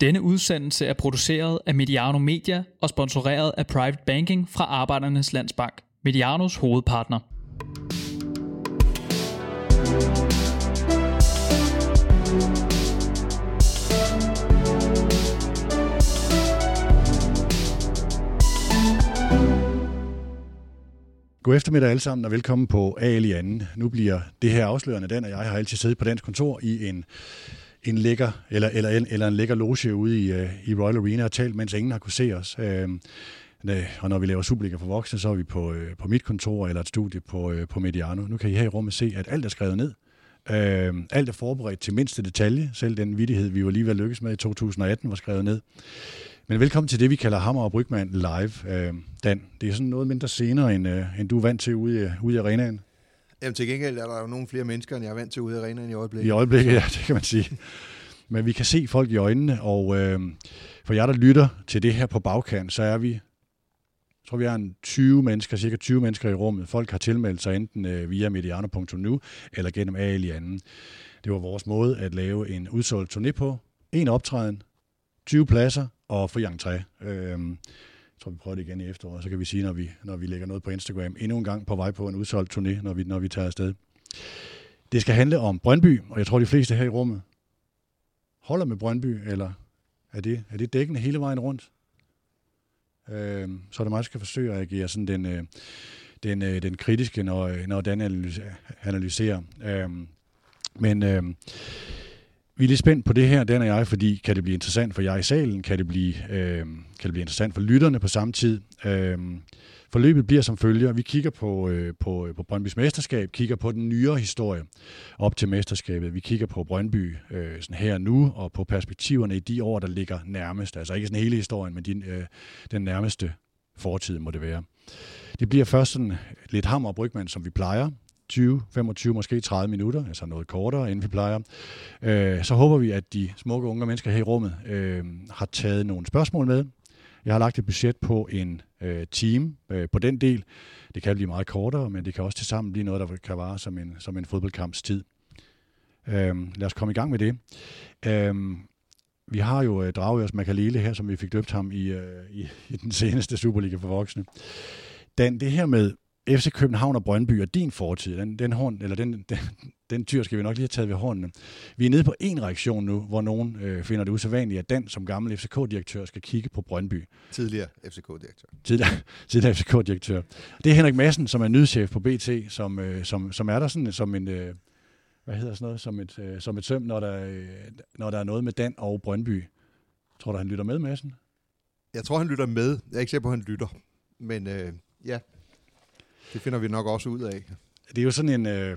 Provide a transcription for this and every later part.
Denne udsendelse er produceret af Mediano Media og sponsoreret af Private Banking fra Arbejdernes Landsbank, Medianos hovedpartner. God eftermiddag alle sammen og velkommen på A. anden. Nu bliver det her afslørende den, og jeg har altid siddet på dansk kontor i en, en lækker, eller, eller, eller en lækker loge ude i, uh, i Royal Arena og talt, mens ingen har kunne se os. Uh, og når vi laver Superliga for voksne, så er vi på, uh, på mit kontor eller et studie på, uh, på Mediano. Nu kan I her i rummet se, at alt er skrevet ned. Uh, alt er forberedt til mindste detalje. Selv den vidighed, vi var lige ved at lykkes med i 2018, var skrevet ned. Men velkommen til det, vi kalder Hammer og Brygman live, øh, Dan. Det er sådan noget mindre senere, end, øh, end du er vant til ude i, ude i arenaen. Jamen til gengæld er der jo nogle flere mennesker, end jeg er vant til ude i arenaen i øjeblikket. I øjeblikket, ja, det kan man sige. Men vi kan se folk i øjnene, og øh, for jer, der lytter til det her på bagkant, så er vi, jeg tror vi er en 20 mennesker, cirka 20 mennesker i rummet. Folk har tilmeldt sig enten øh, via mediano.nu eller gennem AL i anden. Det var vores måde at lave en udsolgt turné på. En optræden, 20 pladser, og fri entré. Øhm, tror, vi prøver det igen i efteråret, så kan vi sige, når vi, når vi lægger noget på Instagram, endnu en gang på vej på en udsolgt turné, når vi, når vi tager afsted. Det skal handle om Brøndby, og jeg tror, de fleste her i rummet holder med Brøndby, eller er det, er det dækkende hele vejen rundt? Øh, så er det mig, der skal forsøge at agere sådan den, øh, den, øh, den kritiske, når, øh, når Dan analyserer. Øh, men øh, vi er lidt spændt på det her, den og jeg, fordi kan det blive interessant for jer i salen? Kan det blive, øh, kan det blive interessant for lytterne på samme tid? Øh, forløbet bliver som følger. Vi kigger på, øh, på, øh, på Brøndbys mesterskab, kigger på den nyere historie op til mesterskabet. Vi kigger på Brøndby øh, sådan her nu, og på perspektiverne i de år, der ligger nærmest. Altså ikke sådan hele historien, men din, øh, den nærmeste fortid må det være. Det bliver først sådan lidt hammer og brygmand, som vi plejer. 20, 25, måske 30 minutter, altså noget kortere, end vi plejer. Øh, så håber vi, at de smukke unge mennesker her i rummet øh, har taget nogle spørgsmål med. Jeg har lagt et budget på en øh, team øh, på den del. Det kan blive meget kortere, men det kan også til sammen blive noget, der kan vare som en, som en fodboldkampstid. Øh, lad os komme i gang med det. Øh, vi har jo øh, Dragørs Makalele her, som vi fik døbt ham i, øh, i, i den seneste Superliga for voksne. Dan, det her med FC København og Brøndby og din fortid, den, den, horn, eller den, den, den tyr skal vi nok lige have taget ved hånden. Vi er nede på en reaktion nu, hvor nogen øh, finder det usædvanligt, at Dan som gammel FCK-direktør skal kigge på Brøndby. Tidligere FCK-direktør. Tidligere, tidligere FCK-direktør. Det er Henrik Madsen, som er nyhedschef på BT, som, øh, som, som er der sådan som en... Øh, hvad hedder sådan noget, som et, øh, som et søm, når der, øh, når der er noget med Dan og Brøndby. Tror du, han lytter med, Madsen? Jeg tror, han lytter med. Jeg er ikke sikker på, at han lytter. Men øh, ja, det finder vi nok også ud af. Det er jo sådan en, øh,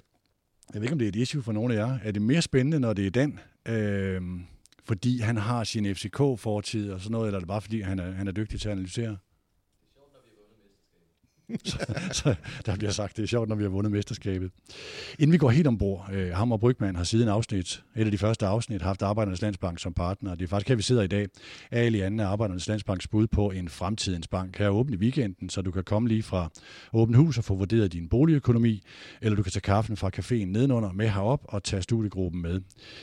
jeg ved ikke om det er et issue for nogle af jer, er det mere spændende, når det er den, øh, fordi han har sin FCK-fortid og sådan noget, eller er det bare fordi, han er, han er dygtig til at analysere? så, så der bliver sagt, det er sjovt, når vi har vundet mesterskabet. Inden vi går helt ombord, øh, ham og Brygman har siden afsnit, et af de første afsnit, haft Arbejdernes Landsbank som partner. Det er faktisk her, vi sidder i dag. Ali anden er Arbejdernes Landsbanks bud på en fremtidens bank. Her åbne i weekenden, så du kan komme lige fra åbent hus og få vurderet din boligøkonomi, eller du kan tage kaffen fra caféen nedenunder med herop og tage studiegruppen med.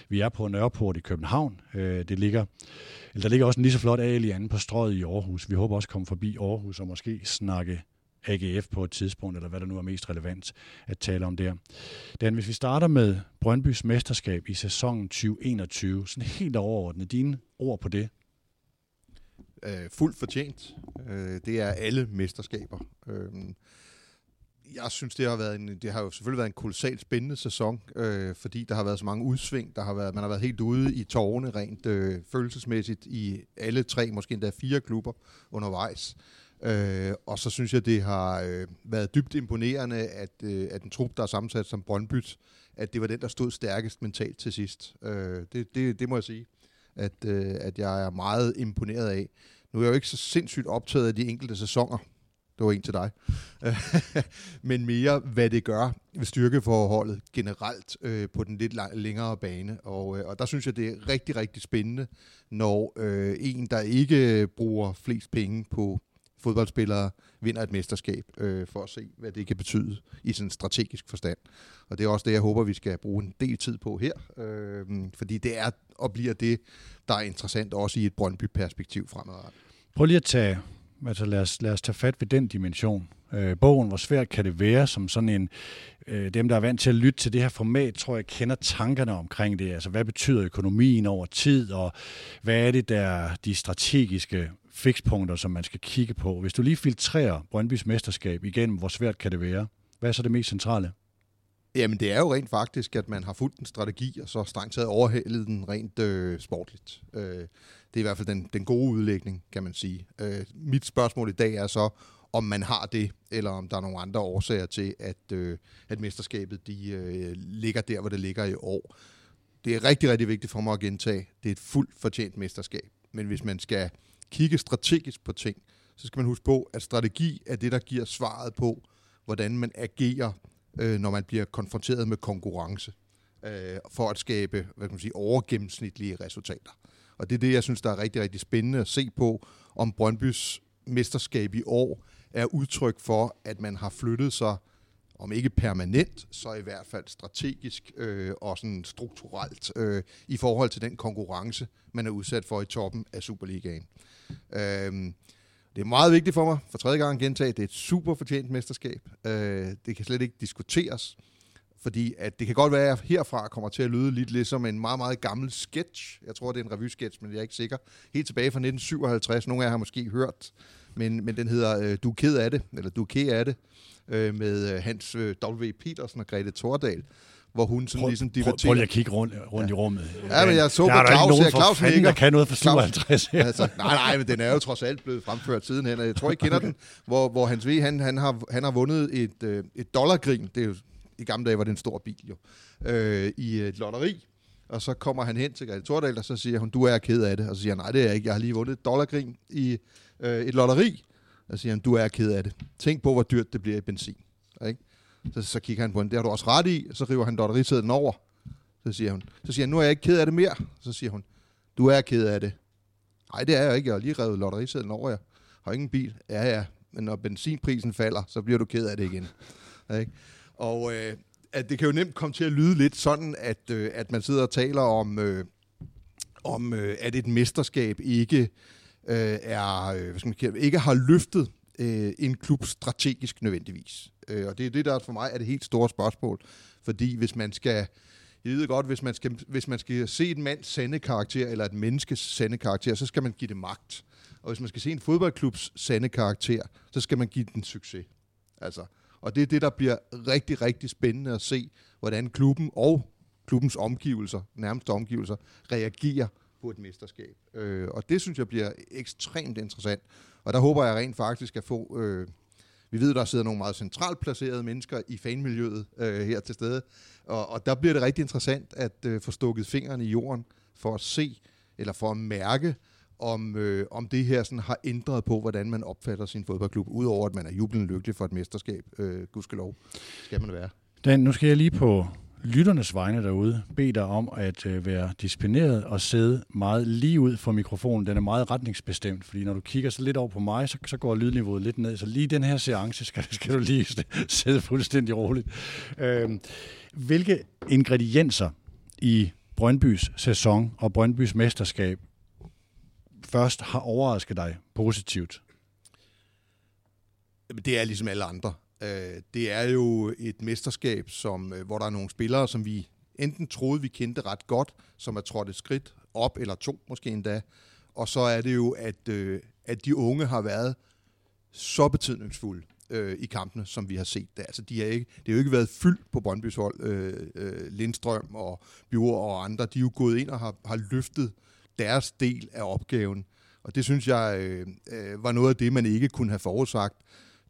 Vi er på Nørreport i København. Øh, det ligger, eller der ligger også en lige så flot Ali anden på strøget i Aarhus. Vi håber også at komme forbi Aarhus og måske snakke AGF på et tidspunkt, eller hvad der nu er mest relevant at tale om der. Dan, hvis vi starter med Brøndbys mesterskab i sæsonen 2021, sådan helt overordnet, dine ord på det? Øh, fuldt fortjent. Øh, det er alle mesterskaber. Øh, jeg synes, det har, været en, det har jo selvfølgelig været en kolossalt spændende sæson, øh, fordi der har været så mange udsving. Der har været, man har været helt ude i tårne rent øh, følelsesmæssigt i alle tre, måske endda fire klubber undervejs. Øh, og så synes jeg, det har øh, været dybt imponerende, at, øh, at en trup, der er sammensat som Brøndbyt, at det var den, der stod stærkest mentalt til sidst. Øh, det, det, det må jeg sige, at, øh, at jeg er meget imponeret af. Nu er jeg jo ikke så sindssygt optaget af de enkelte sæsoner. Det var en til dig. Men mere, hvad det gør ved styrkeforholdet generelt øh, på den lidt længere bane. Og, øh, og der synes jeg, det er rigtig, rigtig spændende, når øh, en, der ikke bruger flest penge på fodboldspillere vinder et mesterskab, øh, for at se, hvad det kan betyde i sådan en strategisk forstand. Og det er også det, jeg håber, vi skal bruge en del tid på her, øh, fordi det er og bliver det, der er interessant også i et Brøndby-perspektiv fremadrettet. Prøv lige at tage, altså lad os, lad os tage fat ved den dimension. Øh, bogen, hvor svært kan det være, som sådan en, øh, dem der er vant til at lytte til det her format, tror jeg kender tankerne omkring det. Altså hvad betyder økonomien over tid, og hvad er det der de strategiske fikspunkter, som man skal kigge på. Hvis du lige filtrerer Brøndbys mesterskab igennem, hvor svært kan det være? Hvad er så det mest centrale? Jamen, det er jo rent faktisk, at man har fulgt en strategi, og så strengt taget overhældet den rent øh, sportligt. Øh, det er i hvert fald den, den gode udlægning, kan man sige. Øh, mit spørgsmål i dag er så, om man har det, eller om der er nogle andre årsager til, at, øh, at mesterskabet de, øh, ligger der, hvor det ligger i år. Det er rigtig, rigtig vigtigt for mig at gentage. Det er et fuldt fortjent mesterskab. Men hvis man skal kigge strategisk på ting, så skal man huske på, at strategi er det, der giver svaret på, hvordan man agerer, øh, når man bliver konfronteret med konkurrence, øh, for at skabe hvad kan man sige, overgennemsnitlige resultater. Og det er det, jeg synes, der er rigtig, rigtig spændende at se på, om Brøndbys mesterskab i år er udtryk for, at man har flyttet sig, om ikke permanent, så i hvert fald strategisk øh, og sådan strukturelt øh, i forhold til den konkurrence, man er udsat for i toppen af Superligaen. Øh, det er meget vigtigt for mig, for tredje gang gentaget, gentage, det er et super fortjent mesterskab. Øh, det kan slet ikke diskuteres, fordi at det kan godt være, at jeg herfra kommer til at lyde lidt ligesom en meget, meget gammel sketch. Jeg tror, det er en revy-sketch, men jeg er ikke sikker. Helt tilbage fra 1957. Nogle af jer har måske hørt men, men den hedder øh, Du er ked af det, eller Du er ked af det, øh, med øh, Hans øh, W. Petersen og Grete Tordal hvor hun sådan prøv, ligesom debatterer... Prøv, prøv lige at kigge rundt, rundt ja. i rummet. Ja, men jeg så på Claus, jeg Claus fanden, der kan noget for 57. altså, nej, nej, men den er jo trods alt blevet fremført sidenhen, og jeg tror, I kender den, hvor, hvor Hans V, han, han, har, han har vundet et, øh, et dollargrin, det er jo, i gamle dage var det en stor bil jo, øh, i et lotteri, og så kommer han hen til Grete Tordal, og så siger hun, du er ked af det, og så siger han, nej, det er jeg ikke, jeg har lige vundet et dollargrin i øh, et lotteri, og siger han, du er ked af det. Tænk på, hvor dyrt det bliver i benzin. Ikke? Så, så kigger han på hende, det har du også ret i, så river han lotterisedlen over. Så siger, hun, så siger han, nu er jeg ikke ked af det mere. Så siger hun, du er ked af det. Nej, det er jeg ikke, jeg har lige revet lotterisedlen over, jeg har ingen bil. Ja, ja, men når benzinprisen falder, så bliver du ked af det igen. Ikke? Og øh, at det kan jo nemt komme til at lyde lidt sådan, at, øh, at man sidder og taler om, øh, om øh, at et mesterskab ikke øh, er, øh, hvad skal man sige, ikke har løftet øh, en klub strategisk nødvendigvis. Øh, og det er det, der for mig er det helt store spørgsmål. Fordi hvis man skal, jeg ved godt, hvis man skal, hvis man skal se et mands sande karakter, eller et menneskes sande karakter, så skal man give det magt. Og hvis man skal se en fodboldklubs sande karakter, så skal man give den succes. Altså, og det er det, der bliver rigtig, rigtig spændende at se, hvordan klubben og klubbens omgivelser, nærmeste omgivelser, reagerer på et mesterskab. Øh, og det synes jeg bliver ekstremt interessant. Og der håber jeg rent faktisk at få... Øh, vi ved, der sidder nogle meget centralt placerede mennesker i fanmiljøet øh, her til stede. Og, og der bliver det rigtig interessant at øh, få stukket fingrene i jorden for at se, eller for at mærke, om, øh, om det her sådan har ændret på, hvordan man opfatter sin fodboldklub, udover at man er jublende lykkelig for et mesterskab. Øh, gudskelov skal man være. Dan, nu skal jeg lige på lytternes vegne derude bede dig om at øh, være disciplineret og sidde meget lige ud for mikrofonen. Den er meget retningsbestemt, fordi når du kigger så lidt over på mig, så, så går lydniveauet lidt ned. Så lige den her seance skal, skal du lige sidde fuldstændig roligt. Øh, hvilke ingredienser i Brøndbys sæson og Brøndbys mesterskab først har overrasket dig positivt? Det er ligesom alle andre. Øh, det er jo et mesterskab, som, øh, hvor der er nogle spillere, som vi enten troede, vi kendte ret godt, som er trådt et skridt op, eller to måske endda. Og så er det jo, at, øh, at de unge har været så betydningsfulde øh, i kampene, som vi har set det. Altså, de har ikke, det har jo ikke været fyldt på Brøndbys hold. Øh, øh, Lindstrøm og Bjur og andre, de er jo gået ind og har, har løftet deres del af opgaven. Og det synes jeg øh, øh, var noget af det, man ikke kunne have forudsagt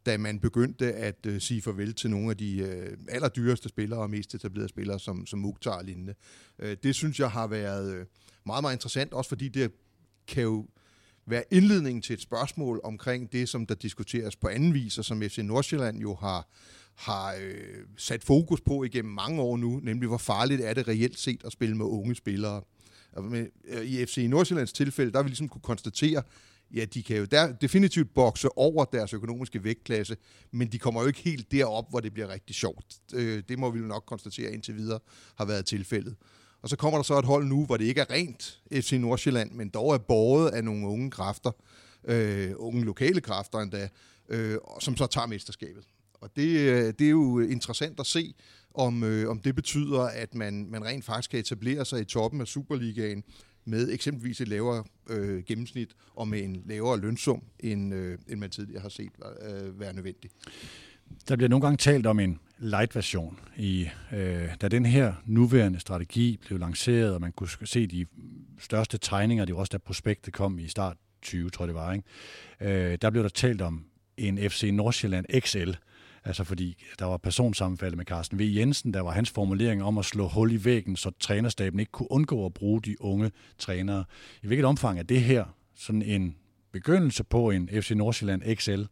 da man begyndte at øh, sige farvel til nogle af de øh, allerdyreste spillere og mest etablerede spillere, som, som Mukhtar og lignende. Øh, det synes jeg har været øh, meget, meget interessant, også fordi det kan jo være indledningen til et spørgsmål omkring det, som der diskuteres på anden vis, og som FC Nordsjælland jo har, har øh, sat fokus på igennem mange år nu, nemlig hvor farligt er det reelt set at spille med unge spillere. Altså, og med, øh, I FC Nordsjællands tilfælde, der har vi ligesom kunne konstatere, ja, de kan jo der, definitivt bokse over deres økonomiske vægtklasse, men de kommer jo ikke helt derop, hvor det bliver rigtig sjovt. Øh, det må vi jo nok konstatere indtil videre har været tilfældet. Og så kommer der så et hold nu, hvor det ikke er rent FC Nordsjælland, men dog er båret af nogle unge kræfter, øh, unge lokale kræfter endda, øh, som så tager mesterskabet. Og det, øh, det er jo interessant at se, om, øh, om det betyder, at man, man rent faktisk kan etablere sig i toppen af Superligaen med eksempelvis et lavere øh, gennemsnit og med en lavere lønsum, end, øh, end man tidligere har set øh, være nødvendigt. Der bliver nogle gange talt om en light-version. I, øh, da den her nuværende strategi blev lanceret, og man kunne se de største tegninger, det var også da prospektet kom i start 20, tror jeg det var, ikke? Øh, der blev der talt om en FC Nordsjælland XL, Altså fordi der var personsammenfaldet med Carsten V. Jensen, der var hans formulering om at slå hul i væggen, så trænerstaben ikke kunne undgå at bruge de unge trænere. I hvilket omfang er det her sådan en begyndelse på en FC Nordsjælland XL?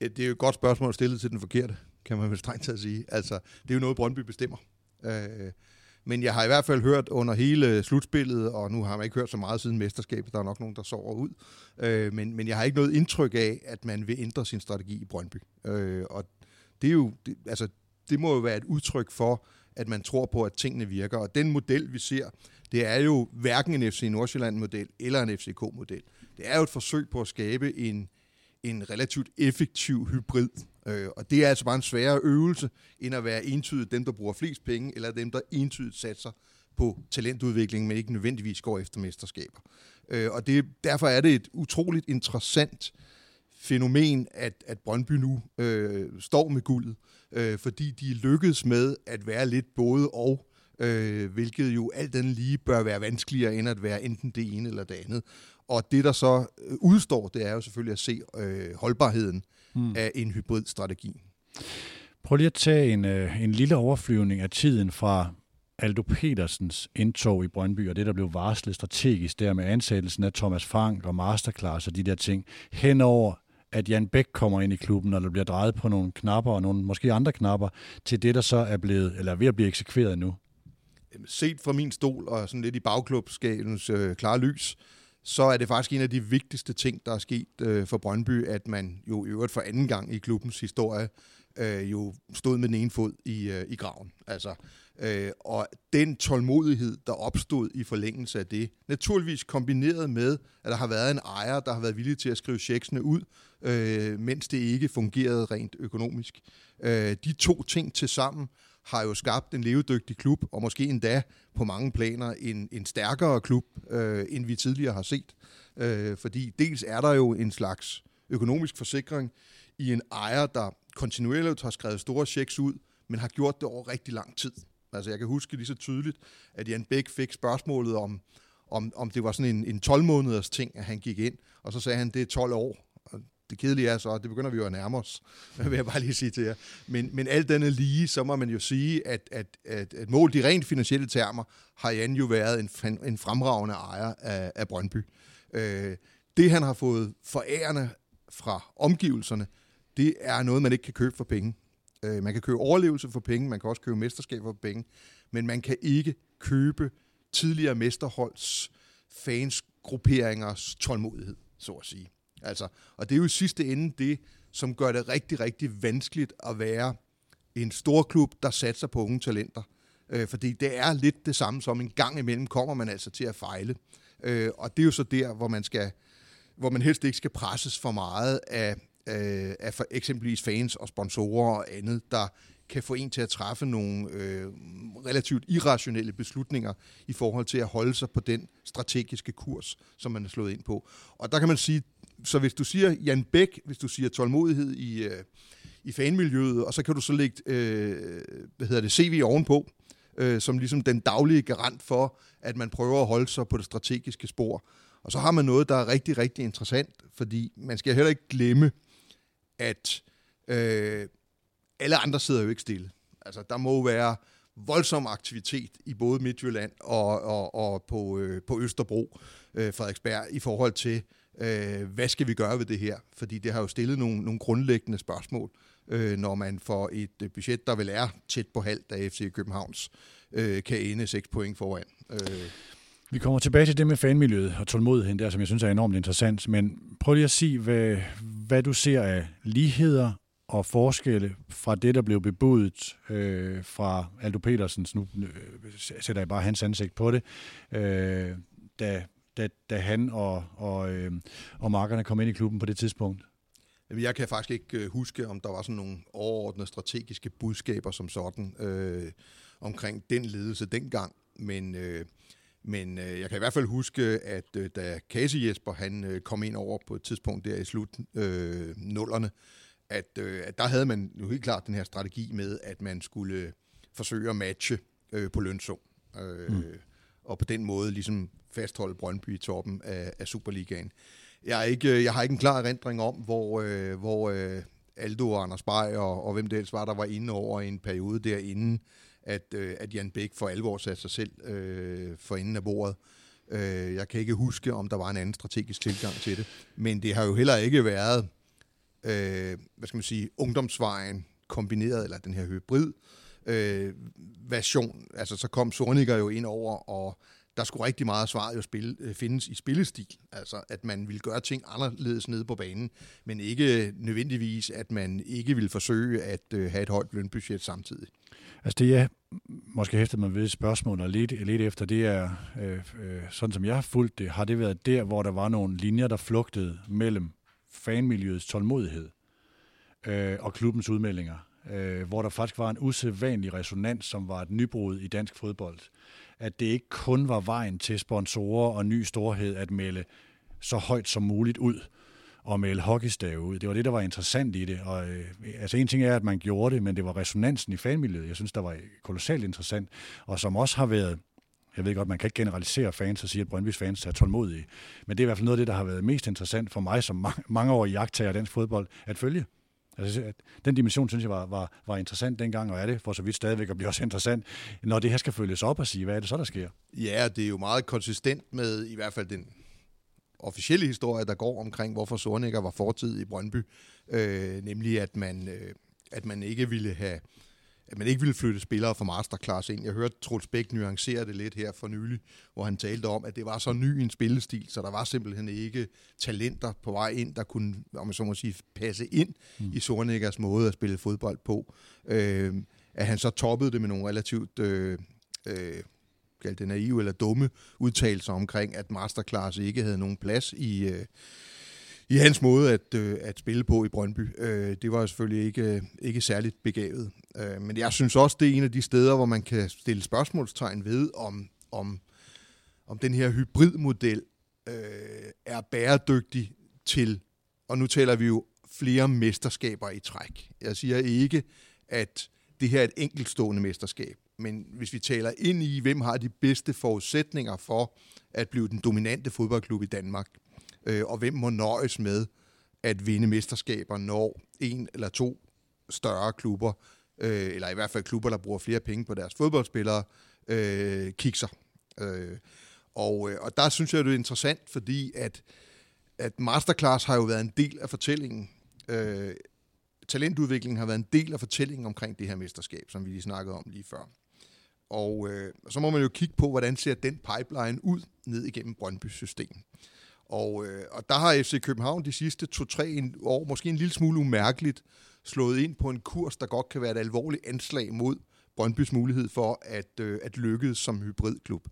Det er jo et godt spørgsmål stillet til den forkerte, kan man vel strengt at sige. Altså, det er jo noget, Brøndby bestemmer. Øh, men jeg har i hvert fald hørt under hele slutspillet, og nu har man ikke hørt så meget siden mesterskabet, der er nok nogen, der sover ud, øh, men, men jeg har ikke noget indtryk af, at man vil ændre sin strategi i Brøndby. Øh, og det er jo, det, altså, det må jo være et udtryk for, at man tror på, at tingene virker. Og den model, vi ser, det er jo hverken en FC Nordsjælland-model eller en FCK-model. Det er jo et forsøg på at skabe en, en relativt effektiv hybrid. Øh, og det er altså bare en sværere øvelse, end at være entydigt dem, der bruger flest penge, eller dem, der entydigt satser på talentudvikling, men ikke nødvendigvis går efter mesterskaber. Øh, og det, derfor er det et utroligt interessant fænomen, at, at Brøndby nu øh, står med guldet, øh, fordi de lykkedes med at være lidt både og, øh, hvilket jo alt den lige bør være vanskeligere end at være enten det ene eller det andet. Og det, der så øh, udstår, det er jo selvfølgelig at se øh, holdbarheden mm. af en hybridstrategi. Prøv lige at tage en, øh, en lille overflyvning af tiden fra Aldo Petersens indtog i Brøndby, og det, der blev varslet strategisk der med ansættelsen af Thomas Frank og Masterclass og de der ting, henover at Jan Bæk kommer ind i klubben, og der bliver drejet på nogle knapper og nogle måske andre knapper, til det, der så er blevet, eller er ved at blive eksekveret nu? Set fra min stol og sådan lidt i bagklubskabens øh, klare lys, så er det faktisk en af de vigtigste ting, der er sket øh, for Brøndby, at man jo i øvrigt for anden gang i klubbens historie øh, jo stod med den ene fod i, øh, i graven. Altså, øh, og den tålmodighed, der opstod i forlængelse af det, naturligvis kombineret med, at der har været en ejer, der har været villig til at skrive checksene ud, øh, mens det ikke fungerede rent økonomisk. Øh, de to ting til sammen har jo skabt en levedygtig klub, og måske endda på mange planer en, en stærkere klub, øh, end vi tidligere har set. Øh, fordi dels er der jo en slags økonomisk forsikring i en ejer, der kontinuerligt har skrevet store checks ud, men har gjort det over rigtig lang tid. Altså jeg kan huske lige så tydeligt, at Jan Bæk fik spørgsmålet om, om, om det var sådan en, en 12-måneders ting, at han gik ind, og så sagde han, det er 12 år det kedelige er så, at det begynder vi jo at nærme os, vil jeg bare lige sige til jer. Men, men alt andet lige, så må man jo sige, at, at, at, at mål de rent finansielle termer, har Jan jo været en, en fremragende ejer af, af Brøndby. Øh, det han har fået forærende fra omgivelserne, det er noget, man ikke kan købe for penge. Øh, man kan købe overlevelse for penge, man kan også købe mesterskab for penge, men man kan ikke købe tidligere mesterholds fans grupperingers tålmodighed, så at sige. Altså, og det er jo i sidste ende det, som gør det rigtig, rigtig vanskeligt at være en stor klub, der satser på unge talenter. Øh, fordi det er lidt det samme som en gang imellem kommer man altså til at fejle. Øh, og det er jo så der, hvor man skal hvor man helst ikke skal presses for meget af, øh, af for eksempelvis fans og sponsorer og andet, der kan få en til at træffe nogle øh, relativt irrationelle beslutninger i forhold til at holde sig på den strategiske kurs, som man er slået ind på. Og der kan man sige, så hvis du siger Jan Bæk, hvis du siger tålmodighed i, øh, i fanmiljøet, og så kan du så lægge øh, hvad hedder det, CV ovenpå, øh, som ligesom den daglige garant for, at man prøver at holde sig på det strategiske spor. Og så har man noget, der er rigtig, rigtig interessant, fordi man skal heller ikke glemme, at øh, alle andre sidder jo ikke stille. Altså, der må være voldsom aktivitet i både Midtjylland og, og, og på, øh, på Østerbro, øh, Frederiksberg, i forhold til, øh, hvad skal vi gøre ved det her? Fordi det har jo stillet nogle, nogle grundlæggende spørgsmål, øh, når man får et budget, der vel er tæt på halvt af FC Københavns, øh, kan ende 6 point foran. Øh. Vi kommer tilbage til det med fanmiljøet og tålmodigheden der, som jeg synes er enormt interessant. Men prøv lige at sige, hvad, hvad du ser af ligheder og forskelle fra det, der blev bebudet øh, fra Aldo Petersens, nu øh, sætter jeg bare hans ansigt på det, øh, da, da, da han og, og, øh, og markerne kom ind i klubben på det tidspunkt? Jeg kan faktisk ikke øh, huske, om der var sådan nogle overordnede strategiske budskaber som sådan øh, omkring den ledelse dengang, men... Øh, men øh, jeg kan i hvert fald huske, at øh, da Casey Jesper han øh, kom ind over på et tidspunkt der i slut øh, nullerne, at, øh, at der havde man jo helt klart den her strategi med, at man skulle forsøge at matche øh, på lønsum. Øh, mm. Og på den måde ligesom fastholde Brøndby i toppen af, af Superligaen. Jeg, er ikke, jeg har ikke en klar erindring om, hvor, øh, hvor øh, Aldo og Anders Bay og, og hvem det ellers var, der var inde over en periode derinde, at, øh, at Jan Bæk for alvor satte sig selv øh, for enden af bordet. Øh, jeg kan ikke huske, om der var en anden strategisk tilgang til det. Men det har jo heller ikke været, øh, hvad skal man sige, ungdomsvejen kombineret, eller den her hybrid øh, version. Altså så kom Sorniger jo ind over, og der skulle rigtig meget svaret jo spille, øh, findes i spillestil. Altså, at man ville gøre ting anderledes nede på banen, men ikke nødvendigvis, at man ikke ville forsøge at øh, have et højt lønbudget samtidig. Altså det, jeg måske hæfter mig ved spørgsmål og lidt, lidt efter, det er, øh, øh, sådan som jeg har fulgt det, har det været der, hvor der var nogle linjer, der flugtede mellem fanmiljøets tålmodighed øh, og klubbens udmeldinger, øh, hvor der faktisk var en usædvanlig resonans, som var et nybrud i dansk fodbold. At det ikke kun var vejen til sponsorer og ny storhed at melde så højt som muligt ud, og melde hockeystave ud. Det var det, der var interessant i det. Og, øh, altså en ting er, at man gjorde det, men det var resonansen i fanmiljøet, jeg synes, der var kolossalt interessant, og som også har været jeg ved godt, man kan ikke generalisere fans og sige, at Brøndby's fans er tålmodige. Men det er i hvert fald noget af det, der har været mest interessant for mig som mange, mange år i jagttager af dansk fodbold at følge. Altså, den dimension, synes jeg, var, var, var interessant dengang, og er det for så vidt stadigvæk, og bliver også interessant, når det her skal følges op og sige, hvad er det så, der sker? Ja, det er jo meget konsistent med i hvert fald den officielle historie, der går omkring, hvorfor Sornikker var fortid i Brøndby. Øh, nemlig, at man, øh, at man ikke ville have at man ikke ville flytte spillere fra masterclass ind. Jeg hørte Troels Bæk nuancere det lidt her for nylig, hvor han talte om, at det var så ny en spillestil, så der var simpelthen ikke talenter på vej ind, der kunne, om man så må sige, passe ind mm. i Sornikkers måde at spille fodbold på. Øh, at han så toppede det med nogle relativt øh, øh, kalde det naive eller dumme udtalelser omkring, at Masterclass ikke havde nogen plads i, øh, i hans måde at, øh, at spille på i Brøndby. Øh, det var selvfølgelig ikke, øh, ikke særligt begavet. Øh, men jeg synes også, det er en af de steder, hvor man kan stille spørgsmålstegn ved, om, om, om den her hybridmodel øh, er bæredygtig til, og nu taler vi jo flere mesterskaber i træk. Jeg siger ikke, at det her er et enkeltstående mesterskab. Men hvis vi taler ind i, hvem har de bedste forudsætninger for at blive den dominante fodboldklub i Danmark, øh, og hvem må nøjes med at vinde mesterskaber, når en eller to større klubber, øh, eller i hvert fald klubber, der bruger flere penge på deres fodboldspillere, øh, kikser. Øh, og, øh, og der synes jeg, det er interessant, fordi at, at Masterclass har jo været en del af fortællingen. Øh, talentudviklingen har været en del af fortællingen omkring det her mesterskab, som vi lige snakkede om lige før. Og øh, så må man jo kigge på, hvordan ser den pipeline ud ned igennem Brøndby system. Og, øh, og der har FC København de sidste to-tre år, måske en lille smule umærkeligt, slået ind på en kurs, der godt kan være et alvorligt anslag mod Brøndbys mulighed for at, øh, at lykkes som hybridklub.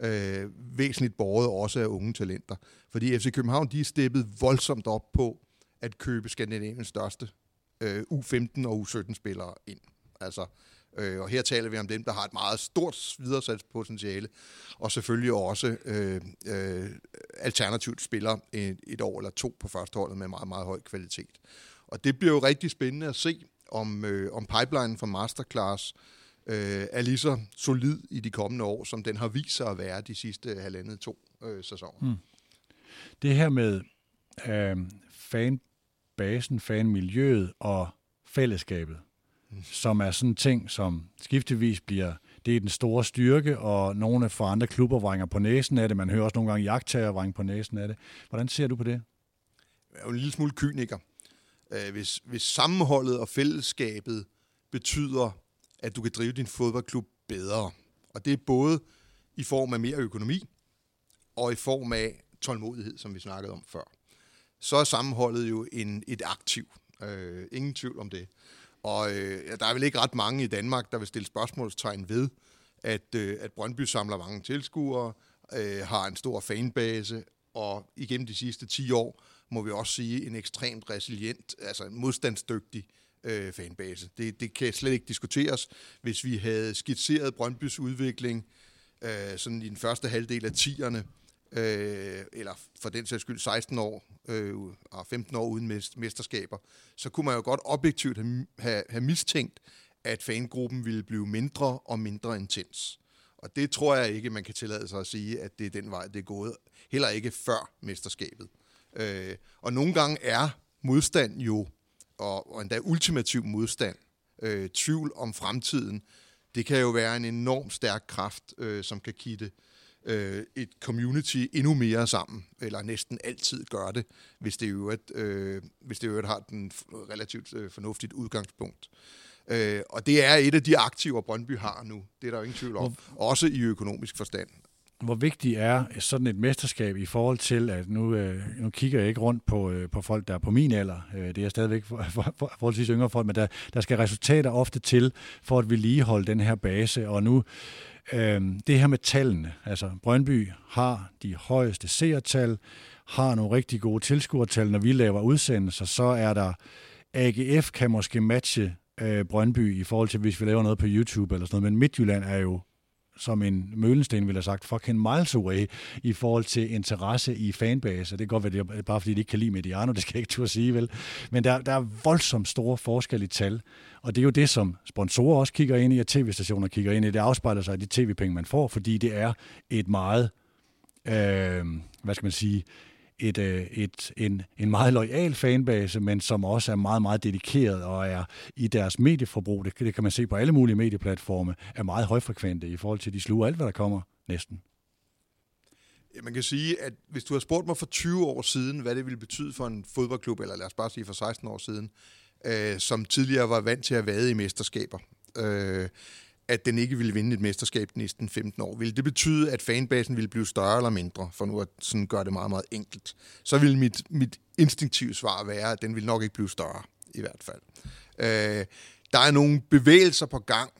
Øh, væsentligt borget også af unge talenter. Fordi FC København de er steppet voldsomt op på at købe Skandinaviens største øh, U15 og U17-spillere ind. Altså, øh, Øh, og her taler vi om dem, der har et meget stort videresalgspotentiale, og selvfølgelig også øh, øh, alternativt spiller et, et år eller to på førsteholdet med meget, meget høj kvalitet. Og det bliver jo rigtig spændende at se, om, øh, om pipelinen for Masterclass øh, er lige så solid i de kommende år, som den har vist sig at være de sidste halvandet to øh, sæsoner. Mm. Det her med øh, fanbasen, fanmiljøet og fællesskabet som er sådan en ting, som skiftevis bliver, det er den store styrke, og nogle fra andre klubber vrænger på næsen af det. Man hører også nogle gange jagttager vrænge på næsen af det. Hvordan ser du på det? Jeg er jo en lille smule kyniker. Øh, hvis, hvis sammenholdet og fællesskabet betyder, at du kan drive din fodboldklub bedre, og det er både i form af mere økonomi, og i form af tålmodighed, som vi snakkede om før. Så er sammenholdet jo en, et aktiv. Øh, ingen tvivl om det. Og øh, der er vel ikke ret mange i Danmark, der vil stille spørgsmålstegn ved, at, øh, at Brøndby samler mange tilskuere, øh, har en stor fanbase, og igennem de sidste 10 år må vi også sige en ekstremt resilient, altså en modstandsdygtig øh, fanbase. Det, det kan slet ikke diskuteres. Hvis vi havde skitseret Brøndbys udvikling øh, sådan i den første halvdel af 10'erne, øh, eller for den sags skyld 16 år øh, og 15 år uden mesterskaber, så kunne man jo godt objektivt have, have, have mistænkt, at fangruppen ville blive mindre og mindre intens. Og det tror jeg ikke, man kan tillade sig at sige, at det er den vej, det er gået. Heller ikke før mesterskabet. Øh, og nogle gange er modstand jo, og, og endda ultimativ modstand, øh, tvivl om fremtiden, det kan jo være en enorm stærk kraft, øh, som kan kitte øh, et community endnu mere sammen, eller næsten altid gør det, hvis det jo et, øh, hvis det jo et har den relativt øh, fornuftigt udgangspunkt. Øh, og det er et af de aktiver, Brøndby har nu. Det er der jo ingen tvivl om. Også i økonomisk forstand. Hvor vigtigt er sådan et mesterskab i forhold til, at nu, øh, nu kigger jeg ikke rundt på, øh, på folk, der er på min alder. Øh, det er stadigvæk for, for, for, forholdsvis yngre folk, men der, der skal resultater ofte til for at vedligeholde den her base. Og nu øh, Øhm, det her med tallene. Altså Brøndby har de højeste seertal, har nogle rigtig gode tilskuertal. Når vi laver udsendelser, så er der AGF kan måske matche øh, Brøndby i forhold til, hvis vi laver noget på YouTube eller sådan noget, men Midtjylland er jo som en Mølensten ville have sagt, fucking miles away i forhold til interesse i fanbase. Det kan godt være, det er bare fordi, de ikke kan lide Mediano, det skal jeg ikke turde sige, vel? Men der, der er voldsomt store forskelle i tal, og det er jo det, som sponsorer også kigger ind i, og tv-stationer kigger ind i. Det afspejler sig i de tv-penge, man får, fordi det er et meget, øh, hvad skal man sige, et, øh, et, en, en meget lojal fanbase, men som også er meget, meget dedikeret og er i deres medieforbrug, det, det kan man se på alle mulige medieplatforme, er meget højfrekvente i forhold til, de sluger alt, hvad der kommer næsten. Ja, man kan sige, at hvis du har spurgt mig for 20 år siden, hvad det ville betyde for en fodboldklub, eller lad os bare sige for 16 år siden, øh, som tidligere var vant til at vade i mesterskaber, øh, at den ikke ville vinde et mesterskab de næsten 15 år. Vil det betyde, at fanbasen ville blive større eller mindre, for nu at sådan gøre det meget, meget enkelt? Så vil mit, mit instinktive svar være, at den vil nok ikke blive større, i hvert fald. Øh, der er nogle bevægelser på gang,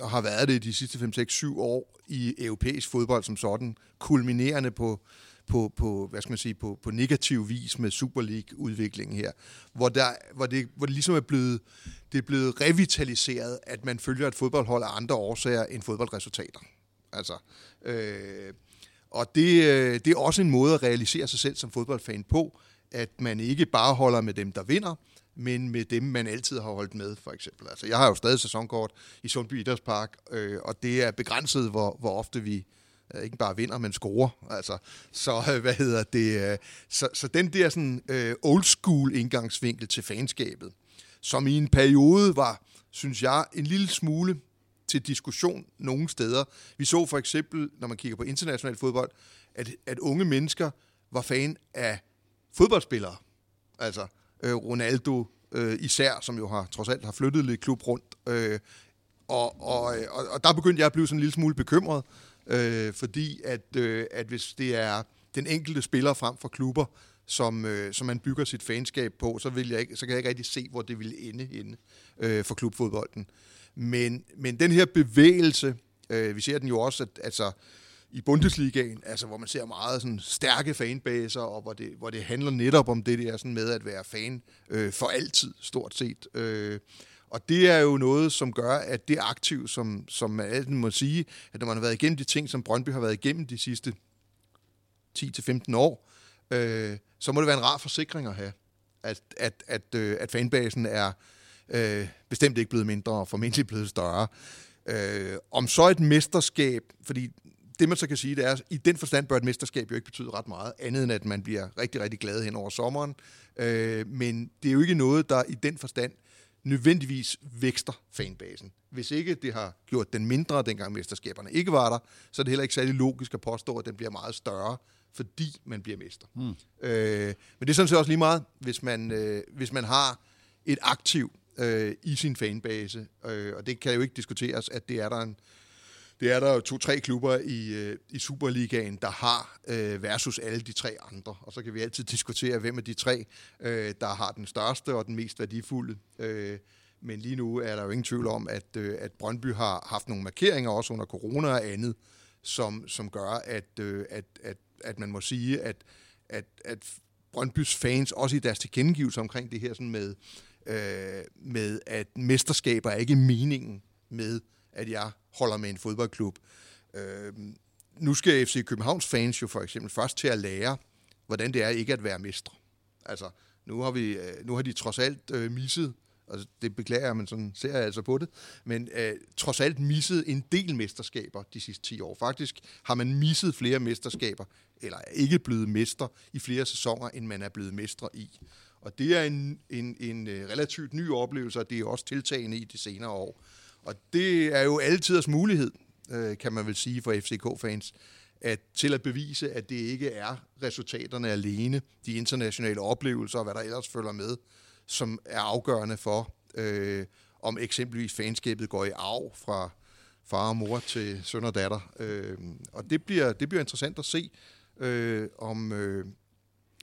og har været det de sidste 5, 6, 7 år i europæisk fodbold som sådan, kulminerende på på, på, hvad skal man sige, på, på negativ vis med Super League-udviklingen her, hvor, der, hvor, det, hvor det ligesom er blevet, det er blevet revitaliseret, at man følger et fodboldhold af andre årsager end fodboldresultater. Altså, øh, og det, øh, det er også en måde at realisere sig selv som fodboldfan på, at man ikke bare holder med dem, der vinder, men med dem, man altid har holdt med, for eksempel. Altså, jeg har jo stadig sæsonkort i Sundby Idrætspark, øh, og det er begrænset, hvor, hvor ofte vi, Øh, ikke bare vinder, men scorer. Altså, så øh, hvad hedder det? Øh, så, så den der sådan old school indgangsvinkel til fanskabet, som i en periode var, synes jeg, en lille smule til diskussion nogle steder. Vi så for eksempel, når man kigger på international fodbold, at, at unge mennesker var fan af fodboldspillere. Altså øh, Ronaldo øh, især, som jo har trods alt har flyttet lidt klub rundt. Øh, og, og, og, og der begyndte jeg at blive sådan en lille smule bekymret, øh, fordi at, øh, at hvis det er den enkelte spiller frem for klubber, som, øh, som man bygger sit fanskab på, så, vil jeg ikke, så kan jeg ikke rigtig se, hvor det vil ende inde øh, for klubfodbolden. Men, men den her bevægelse, øh, vi ser den jo også, at altså, i Bundesligaen, altså, hvor man ser meget sådan, stærke fanbaser, og hvor det, hvor det handler netop om det der sådan med at være fan øh, for altid, stort set. Øh, og det er jo noget, som gør, at det aktiv, som, som man må sige, at når man har været igennem de ting, som Brøndby har været igennem de sidste 10-15 år, øh, så må det være en rar forsikring at have, at, at, at, øh, at fanbasen er øh, bestemt ikke blevet mindre og formentlig blevet større. Øh, om så et mesterskab, fordi det man så kan sige, det er, at i den forstand bør et mesterskab jo ikke betyde ret meget, andet end at man bliver rigtig, rigtig glad hen over sommeren. Øh, men det er jo ikke noget, der i den forstand nødvendigvis vækster fanbasen. Hvis ikke det har gjort den mindre, dengang mesterskaberne ikke var der, så er det heller ikke særlig logisk at påstå, at den bliver meget større, fordi man bliver mester. Mm. Øh, men det er sådan set også lige meget, hvis man, øh, hvis man har et aktiv øh, i sin fanbase, øh, og det kan jo ikke diskuteres, at det er der en, det er der jo to-tre klubber i, øh, i Superligaen, der har øh, versus alle de tre andre. Og så kan vi altid diskutere, hvem af de tre, øh, der har den største og den mest værdifulde. Øh, men lige nu er der jo ingen tvivl om, at, øh, at Brøndby har haft nogle markeringer, også under corona og andet, som, som gør, at, øh, at, at, at man må sige, at, at, at Brøndbys fans, også i deres tilkendegivelse omkring det her sådan med, øh, med, at mesterskaber er ikke meningen med, at jeg holder med en fodboldklub. Øh, nu skal FC Københavns fans jo for eksempel først til at lære, hvordan det er ikke at være mestre. Altså, nu har, vi, øh, nu har de trods alt øh, misset Altså, det beklager jeg, men sådan ser jeg altså på det. Men øh, trods alt misset en del mesterskaber de sidste 10 år. Faktisk har man misset flere mesterskaber, eller er ikke blevet mester i flere sæsoner, end man er blevet mestre i. Og det er en, en, en øh, relativt ny oplevelse, og det er også tiltagende i de senere år. Og det er jo altid mulighed, øh, kan man vel sige for FCK-fans, at til at bevise, at det ikke er resultaterne alene, de internationale oplevelser og hvad der ellers følger med, som er afgørende for, øh, om eksempelvis fanskabet går i arv fra far og mor til søn og datter. Øh, og det bliver, det bliver interessant at se, øh, om øh,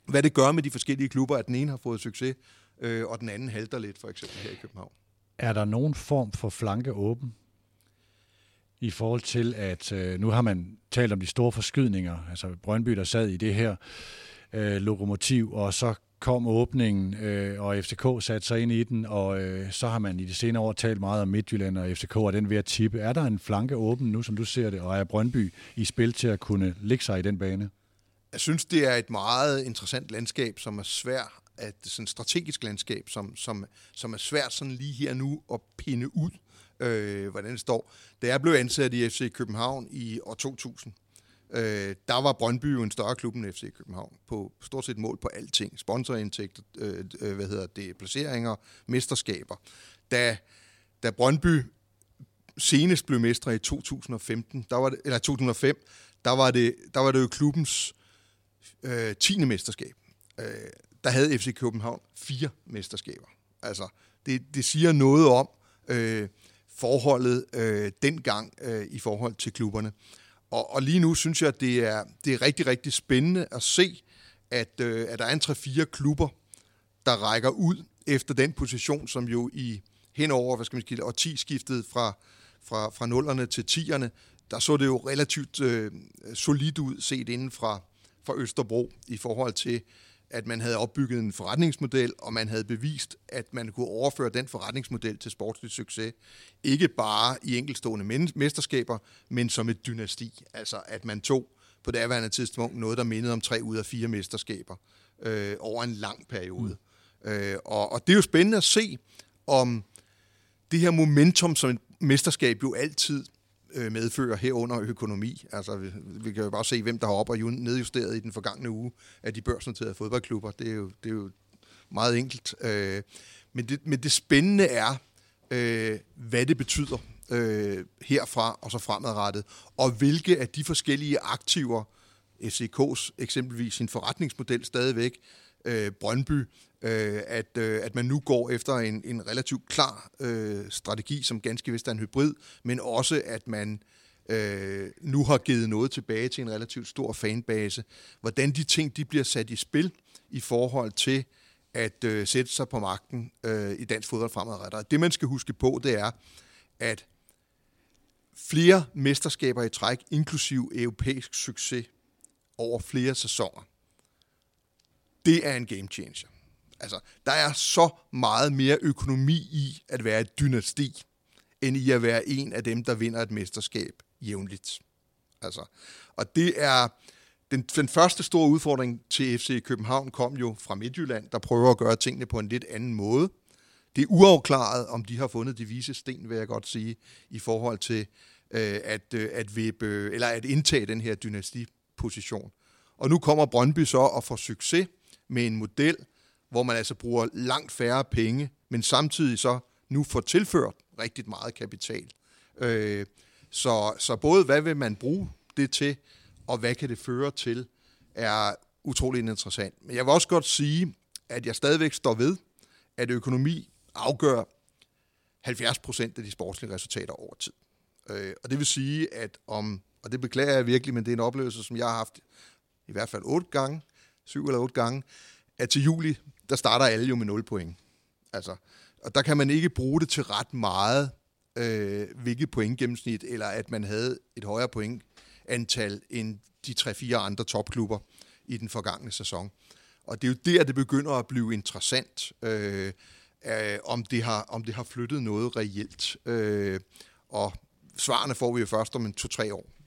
hvad det gør med de forskellige klubber, at den ene har fået succes, øh, og den anden halter lidt, for eksempel her i København. Er der nogen form for flanke åben i forhold til, at øh, nu har man talt om de store forskydninger, altså Brøndby, der sad i det her øh, lokomotiv, og så kom åbningen, øh, og FCK satte sig ind i den, og øh, så har man i de senere år talt meget om Midtjylland og FCK, og den ved at tippe. Er der en flanke åben nu, som du ser det, og er Brøndby i spil til at kunne ligge sig i den bane? Jeg synes, det er et meget interessant landskab, som er svært at sådan strategisk landskab, som, som, som er svært sådan lige her nu at pinde ud, øh, hvordan det står. Da jeg blev ansat i FC København i år 2000, øh, der var Brøndby jo en større klub end FC København på stort set mål på alting. Sponsorindtægter, øh, øh, hvad hedder det, placeringer, mesterskaber. Da, da Brøndby senest blev mestre i 2015, der var det, eller 2005, der var det, der var det jo klubbens øh, 10. mesterskab. Øh, der havde FC København fire mesterskaber. Altså, det, det siger noget om øh, forholdet øh, dengang øh, i forhold til klubberne. Og, og lige nu synes jeg, at det er, det er rigtig, rigtig spændende at se, at, øh, at der er en 3-4 klubber, der rækker ud efter den position, som jo i henover, hvad skal man sige, 10 skiftet fra, fra, fra nullerne til tierne, der så det jo relativt øh, solidt ud set inden fra, fra Østerbro i forhold til, at man havde opbygget en forretningsmodel, og man havde bevist, at man kunne overføre den forretningsmodel til sportslig succes. Ikke bare i enkeltstående mesterskaber, men som et dynasti. Altså at man tog på daværende tidspunkt noget, der mindede om tre ud af fire mesterskaber øh, over en lang periode. Mm. Øh, og, og det er jo spændende at se, om det her momentum, som et mesterskab jo altid øh, medfører herunder økonomi. Altså, vi, vi kan jo bare se, hvem der har op- og nedjusteret i den forgangne uge af de børsnoterede fodboldklubber. Det er jo, det er jo meget enkelt. Øh, men, det, men det spændende er, øh, hvad det betyder øh, herfra og så fremadrettet, og hvilke af de forskellige aktiver, FCK's eksempelvis sin forretningsmodel stadigvæk, øh, Brøndby, øh, at, øh, at man nu går efter en, en relativt klar øh, strategi, som ganske vist er en hybrid, men også at man øh, nu har givet noget tilbage til en relativt stor fanbase. Hvordan de ting de bliver sat i spil i forhold til at øh, sætte sig på magten øh, i dansk fodbold fremadrettet. Det man skal huske på, det er, at flere mesterskaber i træk, inklusiv europæisk succes over flere sæsoner, det er en game changer. Altså, der er så meget mere økonomi i at være et dynasti, end i at være en af dem, der vinder et mesterskab jævnligt. Altså, og det er den, den første store udfordring til FC København kom jo fra Midtjylland, der prøver at gøre tingene på en lidt anden måde. Det er uafklaret, om de har fundet de vise sten, vil jeg godt sige, i forhold til øh, at, øh, at, vippe, eller at indtage den her dynastiposition. Og nu kommer Brøndby så og får succes med en model, hvor man altså bruger langt færre penge, men samtidig så nu får tilført rigtig meget kapital. Øh, så, så både hvad vil man bruge det til, og hvad kan det føre til, er utrolig interessant. Men jeg vil også godt sige, at jeg stadigvæk står ved, at økonomi afgør 70 procent af de sportslige resultater over tid. Øh, og det vil sige, at om, og det beklager jeg virkelig, men det er en oplevelse, som jeg har haft i hvert fald otte gange, syv eller otte gange, at til juli, der starter alle jo med 0 point. Altså, og der kan man ikke bruge det til ret meget, øh, hvilket pointgennemsnit, eller at man havde et højere pointantal end de 3-4 andre topklubber i den forgangne sæson. Og det er jo der, det begynder at blive interessant, øh, øh, om, det har, om det har flyttet noget reelt. Øh, og svarene får vi jo først om en 2-3 år.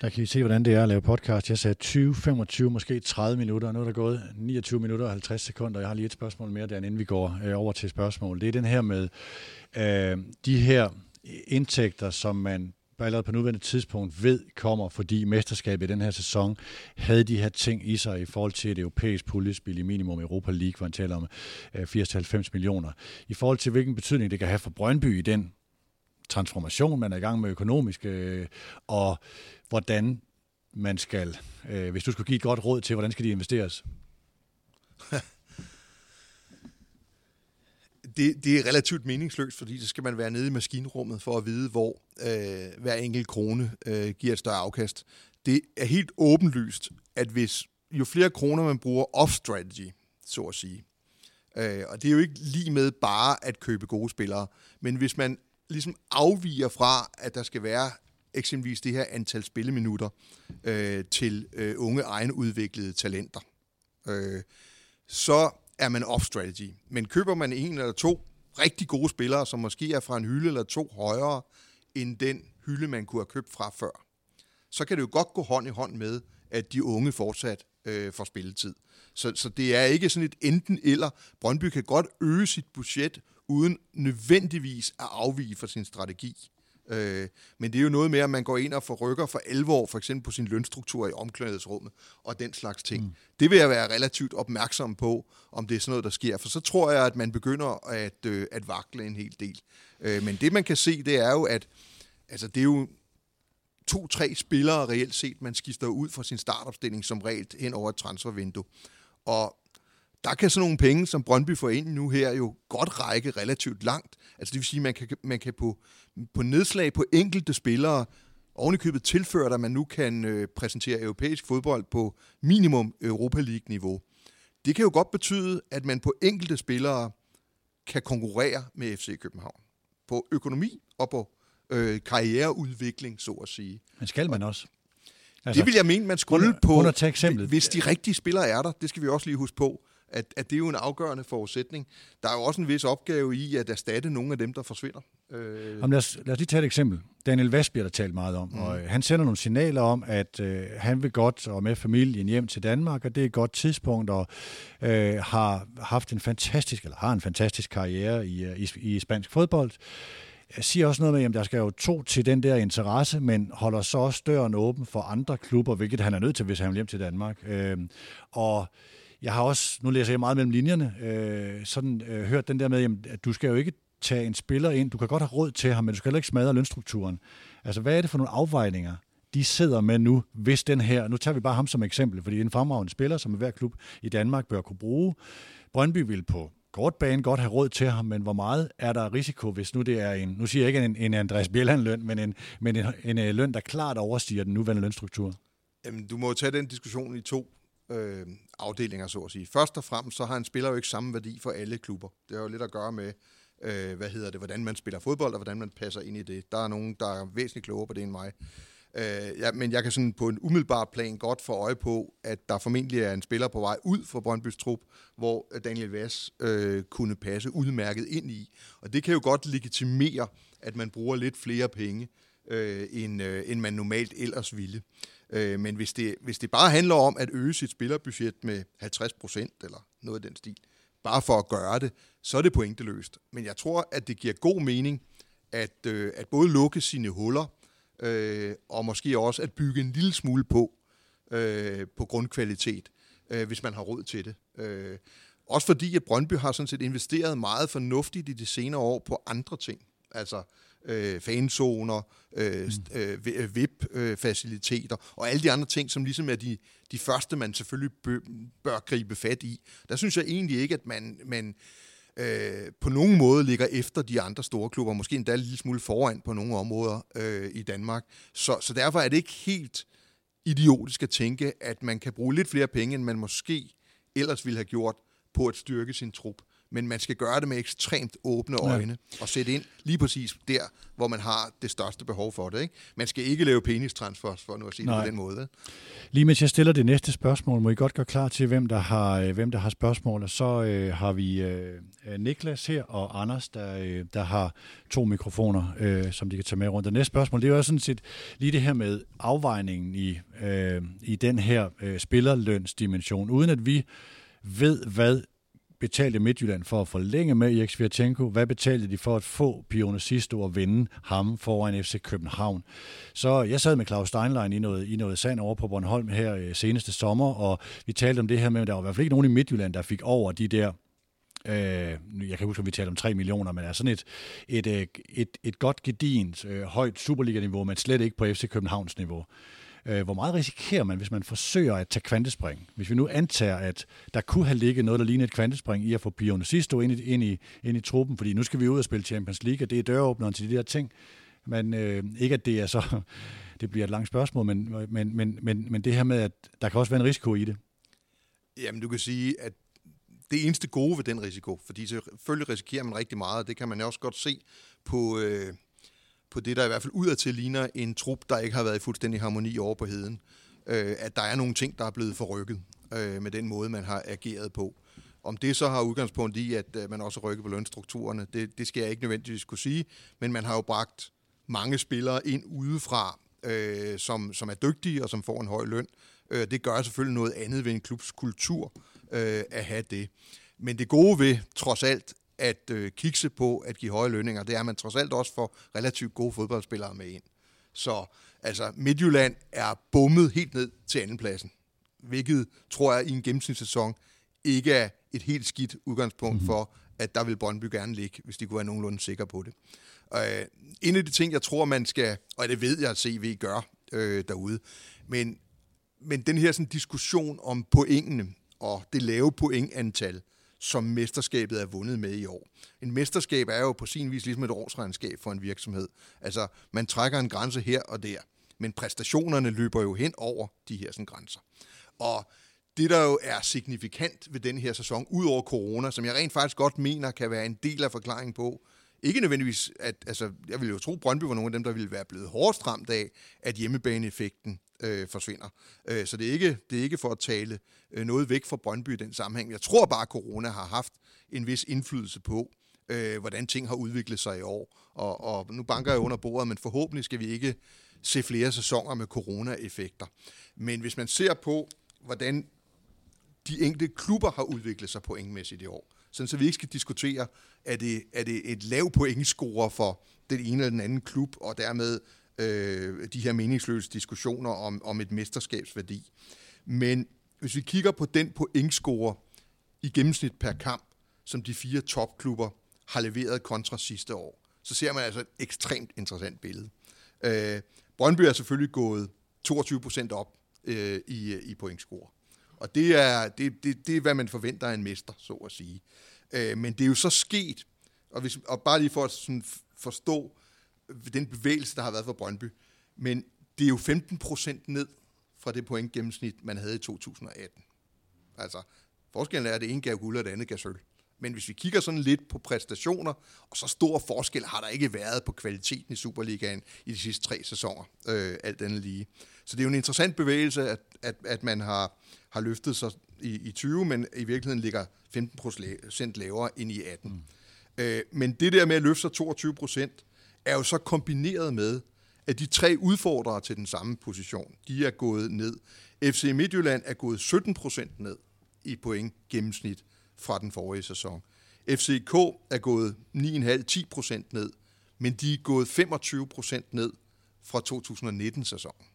Der kan I se, hvordan det er at lave podcast. Jeg sagde 20, 25, måske 30 minutter. Nu er der gået 29 minutter og 50 sekunder. Jeg har lige et spørgsmål mere, der inden vi går øh, over til spørgsmål. Det er den her med øh, de her indtægter, som man allerede på nuværende tidspunkt ved kommer, fordi mesterskabet i den her sæson havde de her ting i sig i forhold til et europæisk puljespil i minimum Europa League, hvor han taler om øh, 80-90 millioner. I forhold til hvilken betydning det kan have for Brøndby i den transformation, man er i gang med økonomisk, øh, og hvordan man skal, øh, hvis du skulle give et godt råd til, hvordan skal de investeres? det, det er relativt meningsløst, fordi så skal man være nede i maskinrummet for at vide, hvor øh, hver enkelt krone øh, giver et større afkast. Det er helt åbenlyst, at hvis jo flere kroner man bruger off-strategy, så at sige, øh, og det er jo ikke lige med bare at købe gode spillere, men hvis man ligesom afviger fra, at der skal være eksempelvis det her antal spilleminutter øh, til øh, unge egenudviklede talenter, øh, så er man off-strategy. Men køber man en eller to rigtig gode spillere, som måske er fra en hylde eller to højere end den hylde, man kunne have købt fra før, så kan det jo godt gå hånd i hånd med, at de unge fortsat øh, får spilletid. Så, så det er ikke sådan et enten eller. Brøndby kan godt øge sit budget, uden nødvendigvis at afvige fra sin strategi. Øh, men det er jo noget med, at man går ind og forrykker for 11 år, for eksempel på sin lønstruktur i omklædningsrummet og den slags ting. Mm. Det vil jeg være relativt opmærksom på, om det er sådan noget, der sker. For så tror jeg, at man begynder at, øh, at vakle en hel del. Øh, men det, man kan se, det er jo, at altså, det er jo to-tre spillere reelt set, man skifter ud fra sin startopstilling som regel hen over et transfervindue. Og der kan sådan nogle penge, som Brøndby får ind nu her, jo godt række relativt langt. Altså det vil sige, at man kan, man kan på, på nedslag på enkelte spillere ovenikøbet tilføre, at man nu kan øh, præsentere europæisk fodbold på minimum Europa League-niveau. Det kan jo godt betyde, at man på enkelte spillere kan konkurrere med FC København. På økonomi og på øh, karriereudvikling, så at sige. Men skal man også? Altså, det vil jeg mene, man skulle under, på, under eksemplet. hvis de rigtige spillere er der. Det skal vi også lige huske på at, at det er jo en afgørende forudsætning. Der er jo også en vis opgave i at erstatte nogle af dem, der forsvinder. Øh... Jamen lad, os, lad os lige tage et eksempel. Daniel bliver der talt meget om, mm. og øh, han sender nogle signaler om, at øh, han vil godt og med familien hjem til Danmark, og det er et godt tidspunkt, og øh, har haft en fantastisk, eller har en fantastisk karriere i, øh, i, i spansk fodbold. Jeg siger også noget med, at der skal jo to til den der interesse, men holder så også døren åben for andre klubber, hvilket han er nødt til, hvis han vil hjem til Danmark. Øh, og jeg har også, nu læser jeg meget mellem linjerne, øh, sådan øh, hørt den der med, jamen, at du skal jo ikke tage en spiller ind, du kan godt have råd til ham, men du skal heller ikke smadre lønstrukturen. Altså, hvad er det for nogle afvejninger, de sidder med nu, hvis den her, nu tager vi bare ham som eksempel, fordi det er en fremragende spiller, som hver klub i Danmark bør kunne bruge. Brøndby vil på kort bane godt have råd til ham, men hvor meget er der risiko, hvis nu det er en, nu siger jeg ikke en, en Andreas Bjelland-løn, men, en, men en, en, en løn, der klart overstiger den nuværende lønstruktur? Jamen, du må tage den diskussion i to øh, afdelinger, så at sige. Først og fremmest, så har en spiller jo ikke samme værdi for alle klubber. Det har jo lidt at gøre med, øh, hvad hedder det, hvordan man spiller fodbold, og hvordan man passer ind i det. Der er nogen, der er væsentligt klogere på det end mig. Øh, ja, men jeg kan sådan på en umiddelbar plan godt få øje på, at der formentlig er en spiller på vej ud fra Brøndbys trup, hvor øh, Daniel Vass øh, kunne passe udmærket ind i. Og det kan jo godt legitimere, at man bruger lidt flere penge, øh, end, øh, end man normalt ellers ville. Øh, men hvis det, hvis det bare handler om at øge sit spillerbudget med 50 procent eller noget i den stil, bare for at gøre det, så er det pointeløst. Men jeg tror, at det giver god mening at, øh, at både lukke sine huller, øh, og måske også at bygge en lille smule på, øh, på grundkvalitet, øh, hvis man har råd til det. Øh, også fordi, at Brøndby har sådan set investeret meget fornuftigt i de senere år på andre ting. Altså, øh, fanzoner, øh, mm. øh, VIP-faciliteter øh, og alle de andre ting, som ligesom er de, de første, man selvfølgelig bør, bør gribe fat i. Der synes jeg egentlig ikke, at man, man øh, på nogen måde ligger efter de andre store klubber, måske endda en lille smule foran på nogle områder øh, i Danmark. Så, så derfor er det ikke helt idiotisk at tænke, at man kan bruge lidt flere penge, end man måske ellers ville have gjort på at styrke sin trup men man skal gøre det med ekstremt åbne øjne ja. og sætte ind lige præcis der, hvor man har det største behov for det. Ikke? Man skal ikke lave penistransfers, for nu at sige Nej. det på den måde. Lige mens jeg stiller det næste spørgsmål, må I godt gøre klar til, hvem der har, øh, hvem der har spørgsmål. Og så øh, har vi øh, Niklas her og Anders, der, øh, der har to mikrofoner, øh, som de kan tage med rundt. Det næste spørgsmål, det er jo sådan set lige det her med afvejningen i, øh, i den her øh, spillerlønsdimension, uden at vi ved, hvad betalte Midtjylland for at forlænge med Erik Svirchenko? Hvad betalte de for at få Pione Sisto og vinde ham foran FC København? Så jeg sad med Claus Steinlein i noget, i noget sand over på Bornholm her øh, seneste sommer, og vi talte om det her med, at der var i hvert fald ikke nogen i Midtjylland, der fik over de der Øh, jeg kan huske, at vi talte om 3 millioner, men er sådan et, et, øh, et, et godt gedint, øh, højt Superliga-niveau, men slet ikke på FC Københavns niveau. Øh, hvor meget risikerer man, hvis man forsøger at tage kvantespring? Hvis vi nu antager, at der kunne have ligget noget, der ligner et kvantespring i at få Pione Sisto ind i, ind, i, ind i truppen, fordi nu skal vi ud og spille Champions League, og det er døråbneren til de der ting. Men øh, ikke at det er så, det bliver et langt spørgsmål, men, men, men, men, men det her med, at der kan også være en risiko i det. Jamen, du kan sige, at det eneste gode ved den risiko, fordi selvfølgelig risikerer man rigtig meget, og det kan man også godt se på, øh, på det, der i hvert fald udadtil ligner en trup, der ikke har været i fuldstændig harmoni over på heden. Øh, at der er nogle ting, der er blevet forrykket øh, med den måde, man har ageret på. Om det så har udgangspunkt i, at øh, man også rykker rykket på lønstrukturerne, det, det skal jeg ikke nødvendigvis kunne sige, men man har jo bragt mange spillere ind udefra, øh, som, som er dygtige og som får en høj løn. Øh, det gør selvfølgelig noget andet ved en klubs kultur øh, at have det. Men det gode ved, trods alt, at øh, kigge på at give høje lønninger, det er, man trods alt også får relativt gode fodboldspillere med ind. Så altså, Midtjylland er bummet helt ned til andenpladsen, hvilket tror jeg i en gennemsnitssæson ikke er et helt skidt udgangspunkt mm-hmm. for, at der vil Brøndby gerne ligge, hvis de kunne være nogenlunde sikre på det. Øh, en af de ting, jeg tror, man skal, og det ved jeg, at CV gør øh, derude, men, men den her sådan, diskussion om pointene og det lave pointantal, som mesterskabet er vundet med i år. En mesterskab er jo på sin vis ligesom et årsregnskab for en virksomhed. Altså, man trækker en grænse her og der, men præstationerne løber jo hen over de her sådan, grænser. Og det, der jo er signifikant ved den her sæson, ud over corona, som jeg rent faktisk godt mener kan være en del af forklaringen på, ikke nødvendigvis, at altså, jeg vil jo tro, at Brøndby var nogle af dem, der ville være blevet hårdest ramt af, at hjemmebaneeffekten øh, forsvinder. Øh, så det er, ikke, det er ikke for at tale øh, noget væk fra Brøndby i den sammenhæng. Jeg tror bare, at corona har haft en vis indflydelse på, øh, hvordan ting har udviklet sig i år. Og, og nu banker jeg under bordet, men forhåbentlig skal vi ikke se flere sæsoner med corona-effekter. Men hvis man ser på, hvordan de enkelte klubber har udviklet sig pointmæssigt i år, sådan så vi ikke skal diskutere, er det, er det et lav pointscore for den ene eller den anden klub, og dermed øh, de her meningsløse diskussioner om, om et mesterskabsværdi. Men hvis vi kigger på den pointscore i gennemsnit per kamp, som de fire topklubber har leveret kontra sidste år, så ser man altså et ekstremt interessant billede. Øh, Brøndby er selvfølgelig gået 22 procent op øh, i, i pointscore. Og det er, det, det, det er, hvad man forventer af en mester, så at sige. Øh, men det er jo så sket, og, hvis, og bare lige for at sådan forstå den bevægelse, der har været for Brøndby, men det er jo 15 procent ned fra det point gennemsnit, man havde i 2018. Altså, forskellen er, at det ene gav guld, og det andet gav sølv. Men hvis vi kigger sådan lidt på præstationer, og så stor forskel har der ikke været på kvaliteten i Superligaen i de sidste tre sæsoner, øh, alt andet lige. Så det er jo en interessant bevægelse, at, at, at man har, har løftet sig i, i 20, men i virkeligheden ligger 15 procent lavere end i 18. Mm. Øh, men det der med at løfte sig 22 procent, er jo så kombineret med, at de tre udfordrere til den samme position, de er gået ned. FC Midtjylland er gået 17 procent ned i point gennemsnit fra den forrige sæson. FCK er gået 9,5-10 procent ned, men de er gået 25 procent ned fra 2019-sæsonen.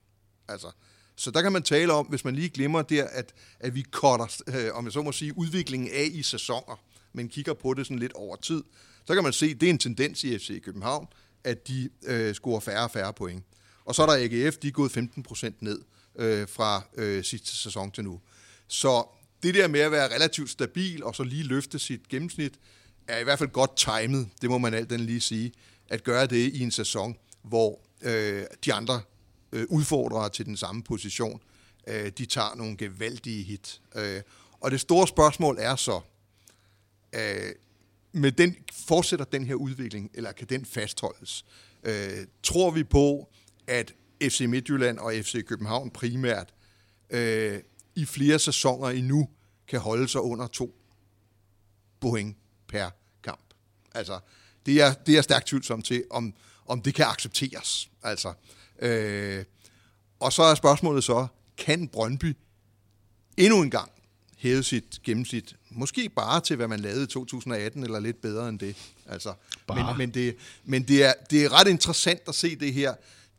Altså, så der kan man tale om, hvis man lige glemmer der, at, at vi cutter, øh, om jeg så må sige, udviklingen af i sæsoner, men kigger på det sådan lidt over tid, så kan man se, at det er en tendens i FC København, at de øh, scorer færre og færre point. Og så er der AGF, de er gået 15 procent ned øh, fra øh, sidste sæson til nu. Så det der med at være relativt stabil, og så lige løfte sit gennemsnit, er i hvert fald godt timet, det må man alt den lige sige, at gøre det i en sæson, hvor øh, de andre øh, udfordrere til den samme position, øh, de tager nogle gevaldige hit. Øh, og det store spørgsmål er så, øh, med den, fortsætter den her udvikling, eller kan den fastholdes? Øh, tror vi på, at FC Midtjylland og FC København primært øh, i flere sæsoner endnu kan holde sig under to point per kamp. Altså, det er, det er stærkt tvivlsom til, om, om det kan accepteres. Altså, øh, og så er spørgsmålet så, kan Brøndby endnu en gang hæve sit gennemsnit, måske bare til, hvad man lavede i 2018, eller lidt bedre end det. Altså, men men, det, men det, er, det er ret interessant at se det her.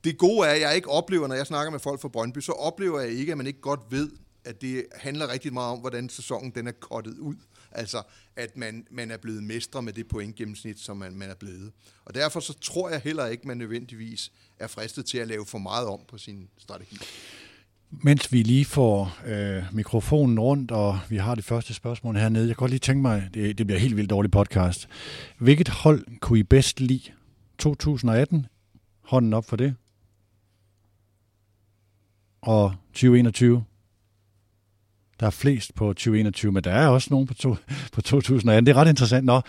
Det gode er, at jeg ikke oplever, når jeg snakker med folk fra Brøndby, så oplever jeg ikke, at man ikke godt ved, at det handler rigtig meget om, hvordan sæsonen den er kottet ud. Altså, at man, man er blevet mestre med det pointgennemsnit, som man, man er blevet. Og derfor så tror jeg heller ikke, man nødvendigvis er fristet til at lave for meget om på sin strategi. Mens vi lige får øh, mikrofonen rundt, og vi har det første spørgsmål hernede, jeg kan godt lige tænke mig, det, det bliver helt vildt dårlig podcast. Hvilket hold kunne I bedst lide? 2018? Hånden op for det. Og 2021? Der er flest på 2021, men der er også nogen på, to, på 2018. Det er ret interessant. Nå, jeg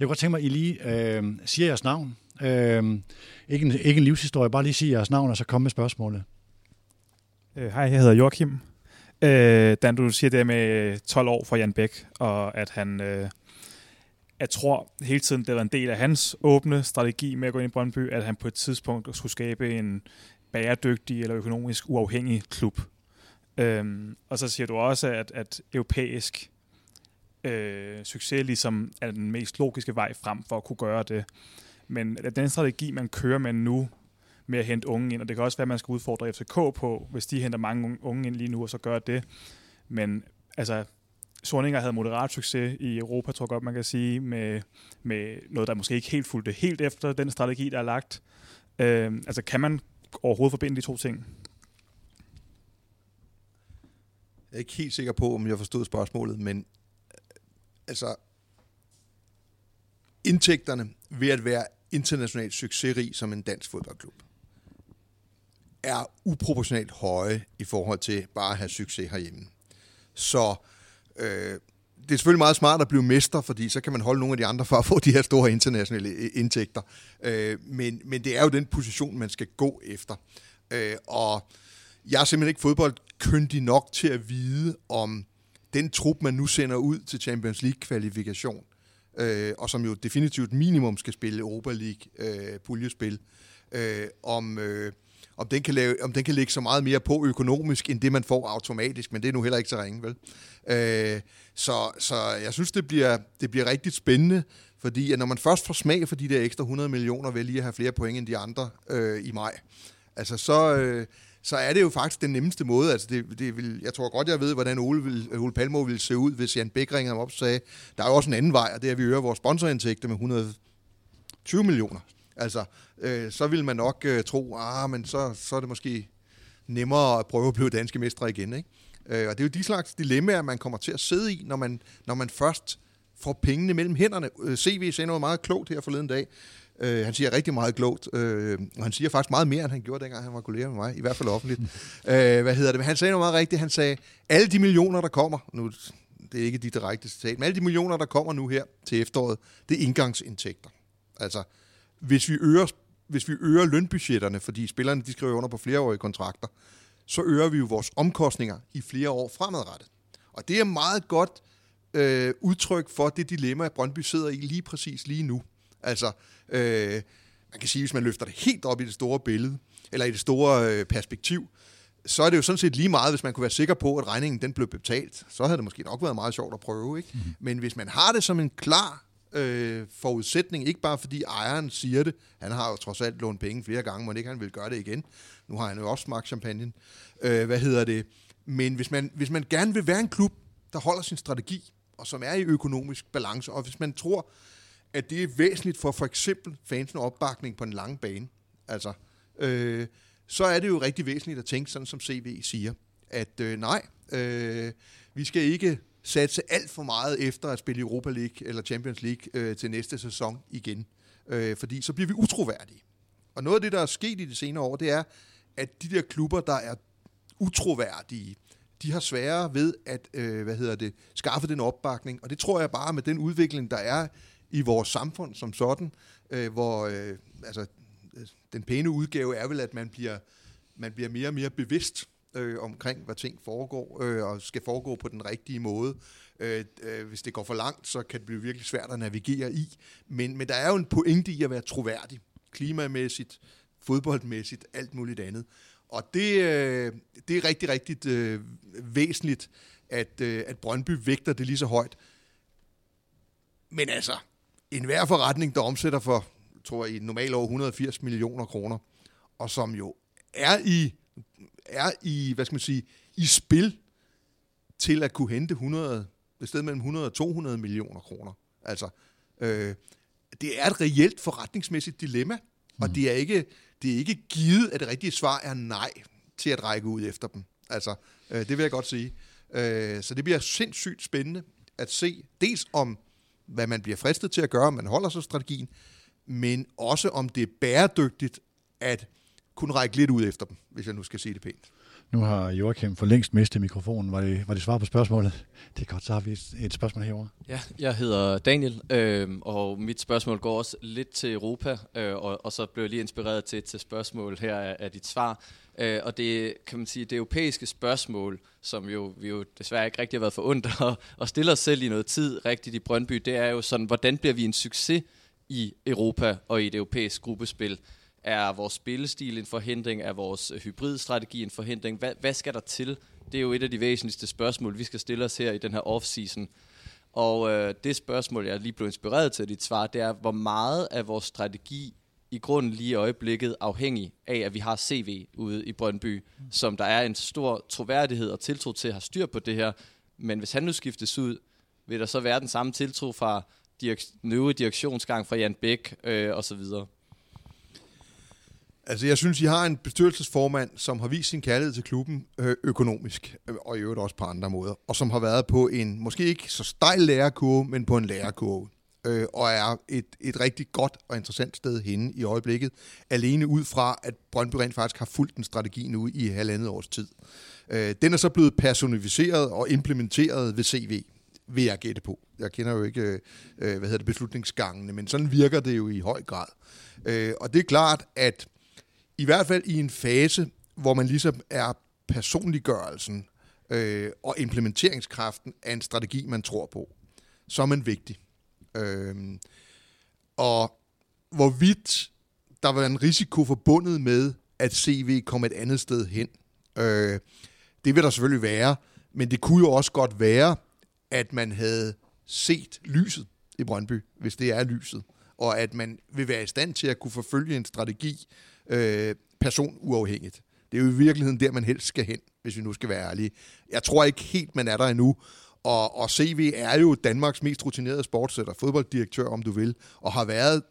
kunne godt tænke mig, at I lige øh, siger jeres navn. Øh, ikke, en, ikke en livshistorie, bare lige sige jeres navn, og så komme med spørgsmålet. Øh, hej, jeg hedder Joachim. Øh, Dan, du siger det med øh, 12 år for Jan Bæk, og at han, øh, jeg tror hele tiden, det var en del af hans åbne strategi med at gå ind i Brøndby, at han på et tidspunkt skulle skabe en bæredygtig eller økonomisk uafhængig klub. Øhm, og så siger du også, at, at europæisk øh, succes ligesom er den mest logiske vej frem for at kunne gøre det. Men den strategi, man kører med nu, med at hente unge ind, og det kan også være, at man skal udfordre FCK på, hvis de henter mange unge ind lige nu, og så gør det. Men altså, Sorninger havde moderat succes i Europa, tror jeg godt, man kan sige, med, med noget, der måske ikke helt fulgte helt efter den strategi, der er lagt. Øh, altså, kan man overhovedet forbinde de to ting? Jeg er ikke helt sikker på, om jeg forstod spørgsmålet, men øh, altså, indtægterne ved at være internationalt succesrig som en dansk fodboldklub, er uproportionalt høje i forhold til bare at have succes herhjemme. Så øh, det er selvfølgelig meget smart at blive mester, fordi så kan man holde nogle af de andre for at få de her store internationale øh, indtægter. Øh, men, men det er jo den position, man skal gå efter. Øh, og jeg er simpelthen ikke fodboldkyndig nok til at vide, om den trup, man nu sender ud til Champions League-kvalifikation, øh, og som jo definitivt minimum skal spille Europa League-puljespil, øh, øh, om... Øh, om den, kan lave, om den kan lægge så meget mere på økonomisk, end det man får automatisk, men det er nu heller ikke så ringe, vel? Øh, så, så jeg synes, det bliver, det bliver rigtig spændende, fordi at når man først får smag for de der ekstra 100 millioner, ved lige at have flere point end de andre øh, i maj, altså så, øh, så er det jo faktisk den nemmeste måde. Altså det, det vil, jeg tror godt, jeg ved, hvordan Ole, vil, Ole Palmo ville se ud, hvis Jan Bæk ringede ham op og sagde, der er jo også en anden vej, og det er, at vi øger vores sponsorindtægter med 120 millioner. Altså, øh, så vil man nok øh, tro, ah, men så, så er det måske nemmere at prøve at blive danske mestre igen. Ikke? Øh, og det er jo de slags dilemmaer, man kommer til at sidde i, når man, når man først får pengene mellem hænderne. Øh, CV sagde noget meget klogt her forleden dag. Øh, han siger rigtig meget klogt, øh, og han siger faktisk meget mere, end han gjorde, dengang han var kollega med mig, i hvert fald offentligt. øh, hvad hedder det? Men han sagde noget meget rigtigt. Han sagde, alle de millioner, der kommer, nu det er ikke de direkte citat, men alle de millioner, der kommer nu her til efteråret, det er indgangsindtægter. Altså, hvis vi øger, hvis vi øger lønbudgetterne, fordi spillerne de skriver under på flereårige kontrakter, så øger vi jo vores omkostninger i flere år fremadrettet. Og det er meget godt øh, udtryk for det dilemma, at Brøndby sidder i lige præcis lige nu. Altså, øh, man kan sige, hvis man løfter det helt op i det store billede, eller i det store øh, perspektiv, så er det jo sådan set lige meget, hvis man kunne være sikker på, at regningen den blev betalt. Så havde det måske nok været meget sjovt at prøve. Ikke? Mm. Men hvis man har det som en klar øh, forudsætning, ikke bare fordi ejeren siger det, han har jo trods alt lånt penge flere gange, men ikke han vil gøre det igen. Nu har han jo også smagt champagne. Øh, hvad hedder det? Men hvis man, hvis man gerne vil være en klub, der holder sin strategi, og som er i økonomisk balance, og hvis man tror, at det er væsentligt for for eksempel fansen opbakning på en lang bane, altså, øh, så er det jo rigtig væsentligt at tænke sådan, som CV siger, at øh, nej, øh, vi skal ikke satse alt for meget efter at spille Europa League eller Champions League øh, til næste sæson igen. Øh, fordi så bliver vi utroværdige. Og noget af det, der er sket i de senere år, det er, at de der klubber, der er utroværdige, de har sværere ved at øh, hvad hedder det, skaffe den opbakning. Og det tror jeg bare med den udvikling, der er i vores samfund som sådan, øh, hvor øh, altså, den pæne udgave er vel, at man bliver, man bliver mere og mere bevidst øh, omkring, hvad ting foregår, øh, og skal foregå på den rigtige måde. Øh, øh, hvis det går for langt, så kan det blive virkelig svært at navigere i. Men, men der er jo en pointe i at være troværdig, klimamæssigt, fodboldmæssigt, alt muligt andet. Og det, øh, det er rigtig, rigtig øh, væsentligt, at, øh, at Brøndby vægter det lige så højt. Men altså, enhver forretning, der omsætter for, tror jeg, i normalt over 180 millioner kroner, og som jo er i, er i, hvad skal man sige, i spil til at kunne hente 100, et sted mellem 100 og 200 millioner kroner. Altså, øh, det er et reelt forretningsmæssigt dilemma, mm. og det er ikke, det er ikke givet, at det rigtige svar er nej til at række ud efter dem. Altså, øh, det vil jeg godt sige. Øh, så det bliver sindssygt spændende at se, dels om, hvad man bliver fristet til at gøre, om man holder sig strategien, men også om det er bæredygtigt at kunne række lidt ud efter dem, hvis jeg nu skal sige det pænt. Nu har Joachim for længst mistet mikrofonen. Var det, var det svar på spørgsmålet? Det er godt, så har vi et, et spørgsmål herovre. Ja, jeg hedder Daniel, øh, og mit spørgsmål går også lidt til Europa, øh, og, og så blev jeg lige inspireret til til spørgsmål her af, af dit svar. Øh, og det kan man sige, det europæiske spørgsmål, som jo, vi jo desværre ikke rigtig har været for at, og stille os selv i noget tid rigtigt i Brøndby, det er jo sådan, hvordan bliver vi en succes i Europa og i et europæisk gruppespil? Er vores spillestil en forhindring? Er vores øh, hybridstrategi en forhindring? Hvad, hvad skal der til? Det er jo et af de væsentligste spørgsmål, vi skal stille os her i den her off-season. Og øh, det spørgsmål, jeg lige blev inspireret til dit svar, det er, hvor meget af vores strategi i grunden lige i øjeblikket afhængig af, at vi har CV ude i Brøndby, mm. som der er en stor troværdighed og tiltro til at have styr på det her. Men hvis han nu skiftes ud, vil der så være den samme tiltro fra direk- nye direktionsgang fra Jan Bæk øh, og så videre? Altså, jeg synes, I har en bestyrelsesformand, som har vist sin kærlighed til klubben øh, økonomisk, øh, og i øvrigt også på andre måder, og som har været på en, måske ikke så stejl lærerkurve, men på en lærerkurve, øh, og er et, et rigtig godt og interessant sted henne i øjeblikket, alene ud fra, at Brøndby rent faktisk har fulgt den strategi nu i halvandet års tid. Øh, den er så blevet personificeret og implementeret ved CV, vil jeg gætte på. Jeg kender jo ikke øh, øh, hvad hedder det, beslutningsgangene, men sådan virker det jo i høj grad. Øh, og det er klart, at i hvert fald i en fase, hvor man ligesom er personliggørelsen øh, og implementeringskraften af en strategi, man tror på, så er man vigtig. Øh, og hvorvidt der var en risiko forbundet med, at CV kom et andet sted hen, øh, det vil der selvfølgelig være, men det kunne jo også godt være, at man havde set lyset i Brøndby, hvis det er lyset, og at man vil være i stand til at kunne forfølge en strategi, øh, personuafhængigt. Det er jo i virkeligheden der, man helst skal hen, hvis vi nu skal være ærlige. Jeg tror ikke helt, man er der endnu. Og, og CV er jo Danmarks mest rutinerede sportsætter, fodbolddirektør, om du vil, og har været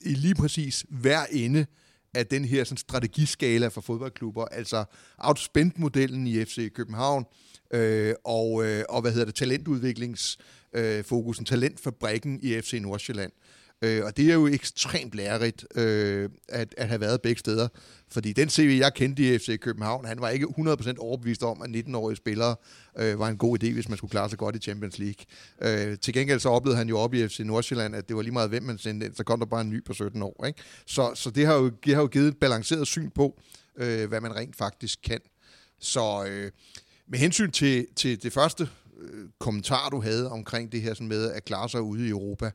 i lige præcis hver ende af den her sådan, strategiskala for fodboldklubber, altså outspent-modellen i FC København, øh, og, øh, og hvad hedder det, talentudviklingsfokusen, øh, talentfabrikken i FC Nordsjælland. Øh, og det er jo ekstremt lærerigt øh, at, at have været begge steder. Fordi den CV, jeg kendte i FC København, han var ikke 100% overbevist om, at 19-årige spillere øh, var en god idé, hvis man skulle klare sig godt i Champions League. Øh, til gengæld så oplevede han jo op i FC Nordsjælland, at det var lige meget, hvem man sendte ind, så kom der bare en ny på 17 år. Ikke? Så, så det, har jo, det har jo givet et balanceret syn på, øh, hvad man rent faktisk kan. Så øh, med hensyn til, til det første øh, kommentar, du havde omkring det her sådan med at klare sig ude i Europa, Øh,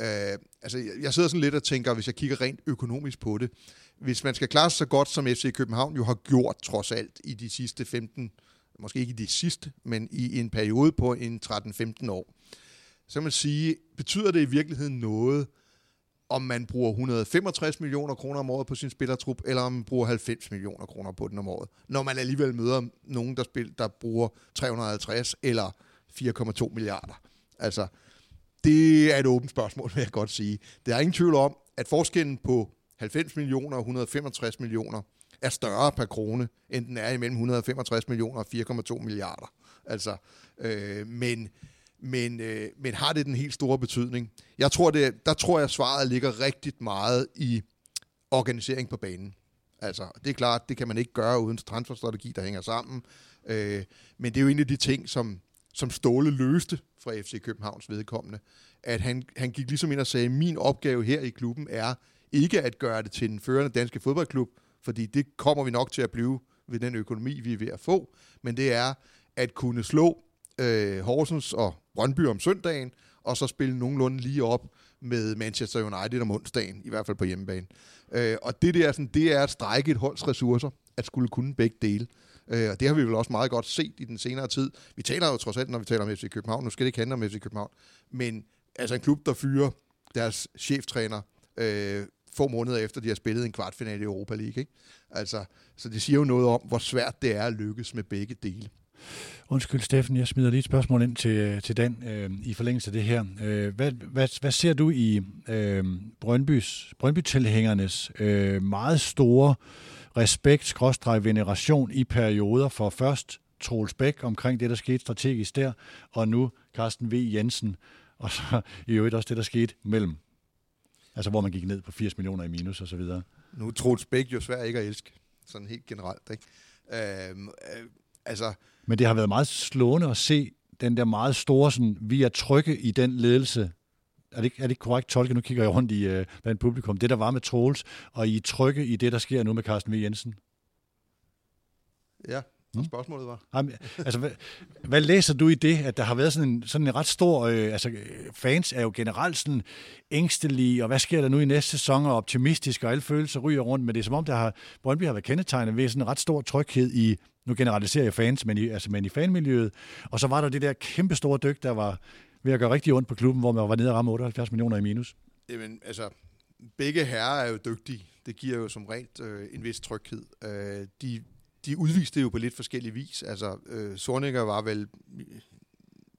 Øh, altså, jeg sidder sådan lidt og tænker, hvis jeg kigger rent økonomisk på det, hvis man skal klare sig så godt, som FC København jo har gjort trods alt i de sidste 15, måske ikke i de sidste, men i en periode på en 13-15 år, så kan man sige, betyder det i virkeligheden noget, om man bruger 165 millioner kroner om året på sin spillertrup, eller om man bruger 90 millioner kroner på den om året, når man alligevel møder nogen, der, spil, der bruger 350 eller 4,2 milliarder. Altså, det er et åbent spørgsmål, vil jeg godt sige. Der er ingen tvivl om, at forskellen på 90 millioner og 165 millioner er større per krone, end den er imellem 165 millioner og 4,2 milliarder. Altså, øh, men, men, øh, men har det den helt store betydning? Jeg tror, det, der tror jeg, svaret ligger rigtig meget i organisering på banen. Altså, det er klart, det kan man ikke gøre uden transferstrategi, der hænger sammen. Øh, men det er jo en af de ting, som, som Ståle løste fra FC Københavns vedkommende. At han, han gik ligesom ind og sagde, min opgave her i klubben er ikke at gøre det til den førende danske fodboldklub, fordi det kommer vi nok til at blive ved den økonomi, vi er ved at få, men det er at kunne slå øh, Horsens og Brøndby om søndagen, og så spille nogenlunde lige op med Manchester United om onsdagen, i hvert fald på hjemmebane. Øh, og det, der, sådan, det er at strække et holds ressourcer, at skulle kunne begge dele. Øh, og det har vi vel også meget godt set i den senere tid. Vi taler jo trods alt, når vi taler om FC København. Nu skal det ikke handle om FC København. Men altså en klub, der fyrer deres cheftræner øh, få måneder efter, de har spillet en kvartfinale i Europa League. Ikke? Altså, så det siger jo noget om, hvor svært det er at lykkes med begge dele. Undskyld, Steffen, jeg smider lige et spørgsmål ind til, til Dan øh, i forlængelse af det her. Øh, hvad, hvad, hvad ser du i øh, Brøndbys, Brøndby-tilhængernes øh, meget store respekt, skråstreg, veneration i perioder for først Troels Bæk omkring det, der skete strategisk der, og nu Carsten V. Jensen, og så i øvrigt også det, der skete mellem. Altså, hvor man gik ned på 80 millioner i minus og så videre. Nu er Troels Bæk jo svært ikke at elske, sådan helt generelt. Ikke? Øhm, øh, altså, Men det har været meget slående at se den der meget store, sådan, vi er trygge i den ledelse. Er det, ikke, er det ikke korrekt tolket? Nu kigger jeg rundt i øh, blandt publikum. Det, der var med Troels, og I trygge i det, der sker nu med Carsten V. Jensen. ja, Mm. spørgsmålet var. Jamen, altså, hvad, hvad læser du i det, at der har været sådan en, sådan en ret stor... Øh, altså, fans er jo generelt sådan ængstelige, og hvad sker der nu i næste sæson, og optimistiske, og alle følelser ryger rundt, men det er som om, der har, Brøndby har været kendetegnet ved sådan en ret stor tryghed i, nu generaliserer jeg fans, men i, altså, men i fanmiljøet, og så var der det der kæmpe store dyk, der var ved at gøre rigtig ondt på klubben, hvor man var nede og ramme 78 millioner i minus. Jamen, altså, begge herrer er jo dygtige. Det giver jo som rent øh, en vis tryghed. Øh, de, de udviste jo på lidt forskellig vis. Altså, øh, Sorniger var vel i,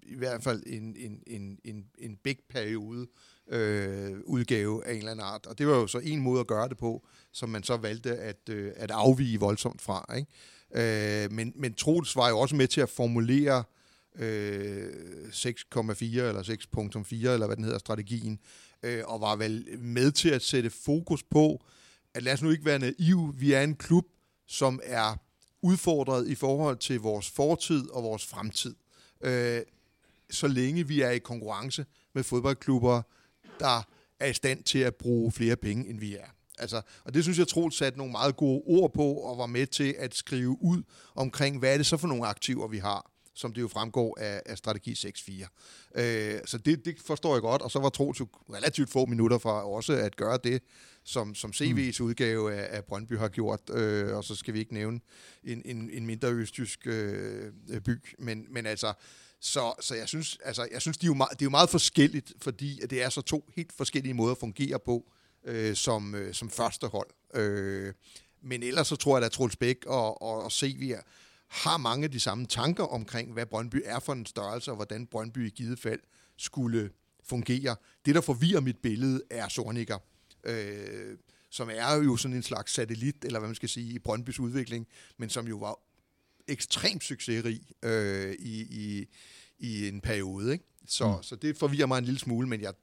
i hvert fald en, en, en, en, en big periode øh, udgave af en eller anden art. Og det var jo så en måde at gøre det på, som man så valgte at, øh, at afvige voldsomt fra. Ikke? Øh, men, men Troels var jo også med til at formulere øh, 6,4 eller 6.4, eller hvad den hedder, strategien, øh, og var vel med til at sætte fokus på, at lad os nu ikke være naiv, vi er en klub, som er udfordret i forhold til vores fortid og vores fremtid. Øh, så længe vi er i konkurrence med fodboldklubber, der er i stand til at bruge flere penge, end vi er. Altså, og det synes jeg, Troels satte nogle meget gode ord på, og var med til at skrive ud omkring, hvad er det så for nogle aktiver, vi har, som det jo fremgår af, af strategi 6.4. Øh, så det, det forstår jeg godt, og så var Troels jo relativt få minutter fra også at gøre det, som, som CV's udgave af, af Brøndby har gjort, øh, og så skal vi ikke nævne en, en, en mindre østjysk øh, by, men, men altså, så, så jeg synes, altså, jeg synes de er jo meget, det er jo meget forskelligt, fordi det er så to helt forskellige måder at fungere på øh, som, øh, som første hold. Øh, men ellers så tror jeg, at Troels Bæk og, og, og CV har mange af de samme tanker omkring, hvad Brøndby er for en størrelse, og hvordan Brøndby i givet fald skulle fungere. Det, der forvirrer mit billede, er Sorniger, øh, som er jo sådan en slags satellit, eller hvad man skal sige, i Brøndbys udvikling, men som jo var ekstremt succesrig øh, i, i, i en periode. Ikke? Så, mm. så det forvirrer mig en lille smule, men jeg,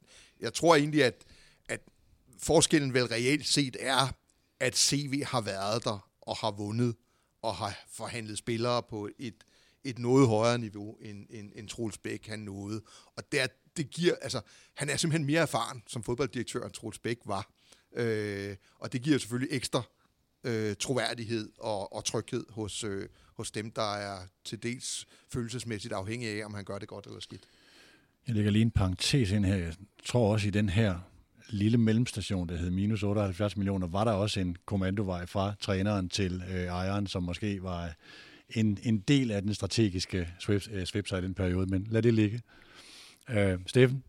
jeg tror egentlig, at, at forskellen vel reelt set er, at CV har været der og har vundet og har forhandlet spillere på et, et noget højere niveau, end, end, end Troels Bæk han nåede. Og der, det giver, altså, han er simpelthen mere erfaren som fodbolddirektør, end Troels Bæk var. Øh, og det giver selvfølgelig ekstra øh, troværdighed og, og tryghed hos, øh, hos dem, der er til dels følelsesmæssigt afhængige af, om han gør det godt eller skidt. Jeg lægger lige en parentes ind her. Jeg tror også i den her lille mellemstation, der hed minus 78 millioner, var der også en kommandovej fra træneren til øh, ejeren, som måske var en, en del af den strategiske swift, øh, i den periode, men lad det ligge. Øh, Steffen?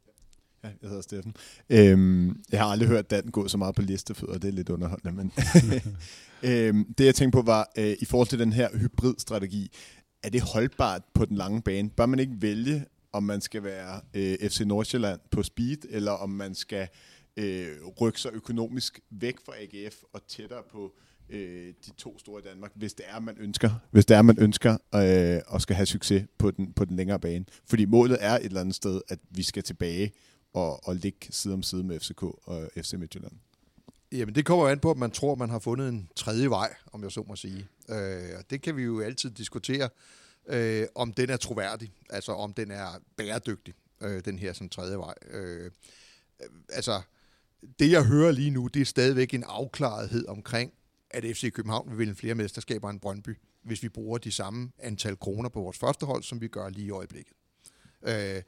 Ja, jeg hedder Steffen. Øhm, jeg har aldrig hørt Dan gå så meget på listefødder, det er lidt underholdende, men øhm, det jeg tænkte på var, øh, i forhold til den her hybridstrategi, er det holdbart på den lange bane? Bør man ikke vælge, om man skal være øh, FC Nordsjælland på speed, eller om man skal øh, Øh, rykke sig økonomisk væk fra AGF og tættere på øh, de to store i Danmark, hvis det er, man ønsker, hvis det er, man ønsker øh, og skal have succes på den, på den længere bane. Fordi målet er et eller andet sted, at vi skal tilbage og, og ligge side om side med FCK og FC Midtjylland. Jamen, det kommer jo an på, at man tror, man har fundet en tredje vej, om jeg så må sige. Øh, og det kan vi jo altid diskutere, øh, om den er troværdig, altså om den er bæredygtig, øh, den her sådan tredje vej. Øh, øh altså, det jeg hører lige nu, det er stadigvæk en afklarethed omkring, at FC København vil vinde flere mesterskaber end Brøndby, hvis vi bruger de samme antal kroner på vores første hold, som vi gør lige i øjeblikket. Øh,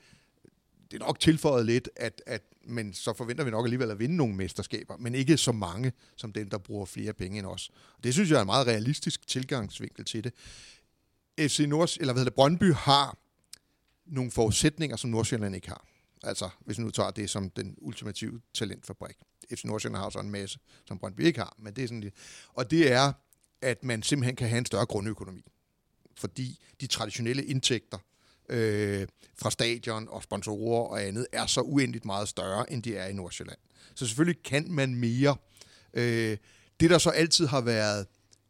det er nok tilføjet lidt, at, at men så forventer vi nok alligevel at vinde nogle mesterskaber, men ikke så mange som dem, der bruger flere penge end os. Det synes jeg er en meget realistisk tilgangsvinkel til det. FC Nords, eller hvad hedder det, Brøndby har nogle forudsætninger, som Nordsjælland ikke har. Altså, hvis nu tager det som den ultimative talentfabrik. FC Nordsjælland har så en masse, som Brøndby ikke har, men det er sådan lidt. Og det er, at man simpelthen kan have en større grundøkonomi. Fordi de traditionelle indtægter øh, fra stadion og sponsorer og andet er så uendeligt meget større, end de er i Nordsjælland. Så selvfølgelig kan man mere. Øh, det, der så altid har været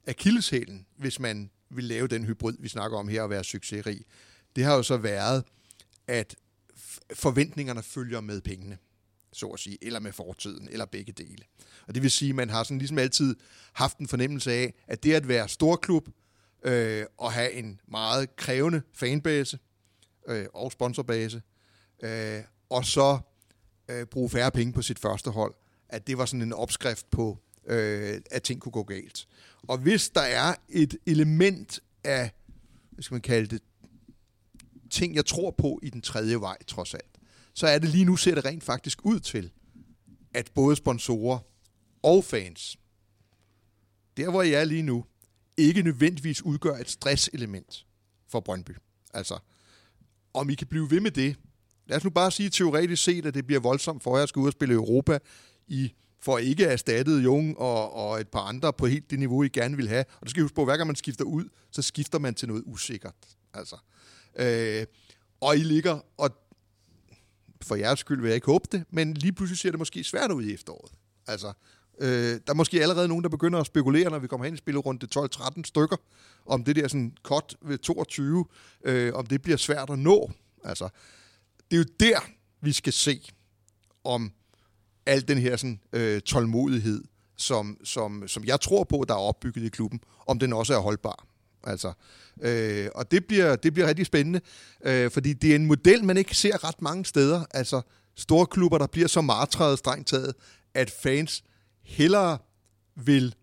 akilleshælen, hvis man vil lave den hybrid, vi snakker om her, og være succesrig, det har jo så været, at forventningerne følger med pengene, så at sige, eller med fortiden, eller begge dele. Og det vil sige, at man har sådan ligesom altid haft en fornemmelse af, at det at være storklub øh, og have en meget krævende fanbase øh, og sponsorbase, øh, og så øh, bruge færre penge på sit første hold, at det var sådan en opskrift på, øh, at ting kunne gå galt. Og hvis der er et element af, hvad skal man kalde det, ting, jeg tror på i den tredje vej, trods alt, så er det lige nu, ser det rent faktisk ud til, at både sponsorer og fans, der hvor jeg er lige nu, ikke nødvendigvis udgør et stresselement for Brøndby. Altså, om I kan blive ved med det. Lad os nu bare sige teoretisk set, at det bliver voldsomt for jer at skulle ud og spille Europa i for ikke erstattet Jung og, og et par andre på helt det niveau, I gerne vil have. Og det skal I huske på, hver gang man skifter ud, så skifter man til noget usikkert. Altså, øh, og I ligger, og for jeres skyld vil jeg ikke håbe det, men lige pludselig ser det måske svært ud i efteråret. Altså, øh, der er måske allerede nogen, der begynder at spekulere, når vi kommer hen i spillerunde 12-13 stykker, om det der sådan cut ved 22, øh, om det bliver svært at nå. Altså, det er jo der, vi skal se, om al den her sådan, øh, tålmodighed, som, som, som jeg tror på, der er opbygget i klubben, om den også er holdbar. Altså, øh, og det bliver, det bliver rigtig spændende, øh, fordi det er en model, man ikke ser ret mange steder. Altså store klubber, der bliver så martret strengt taget, at fans hellere vil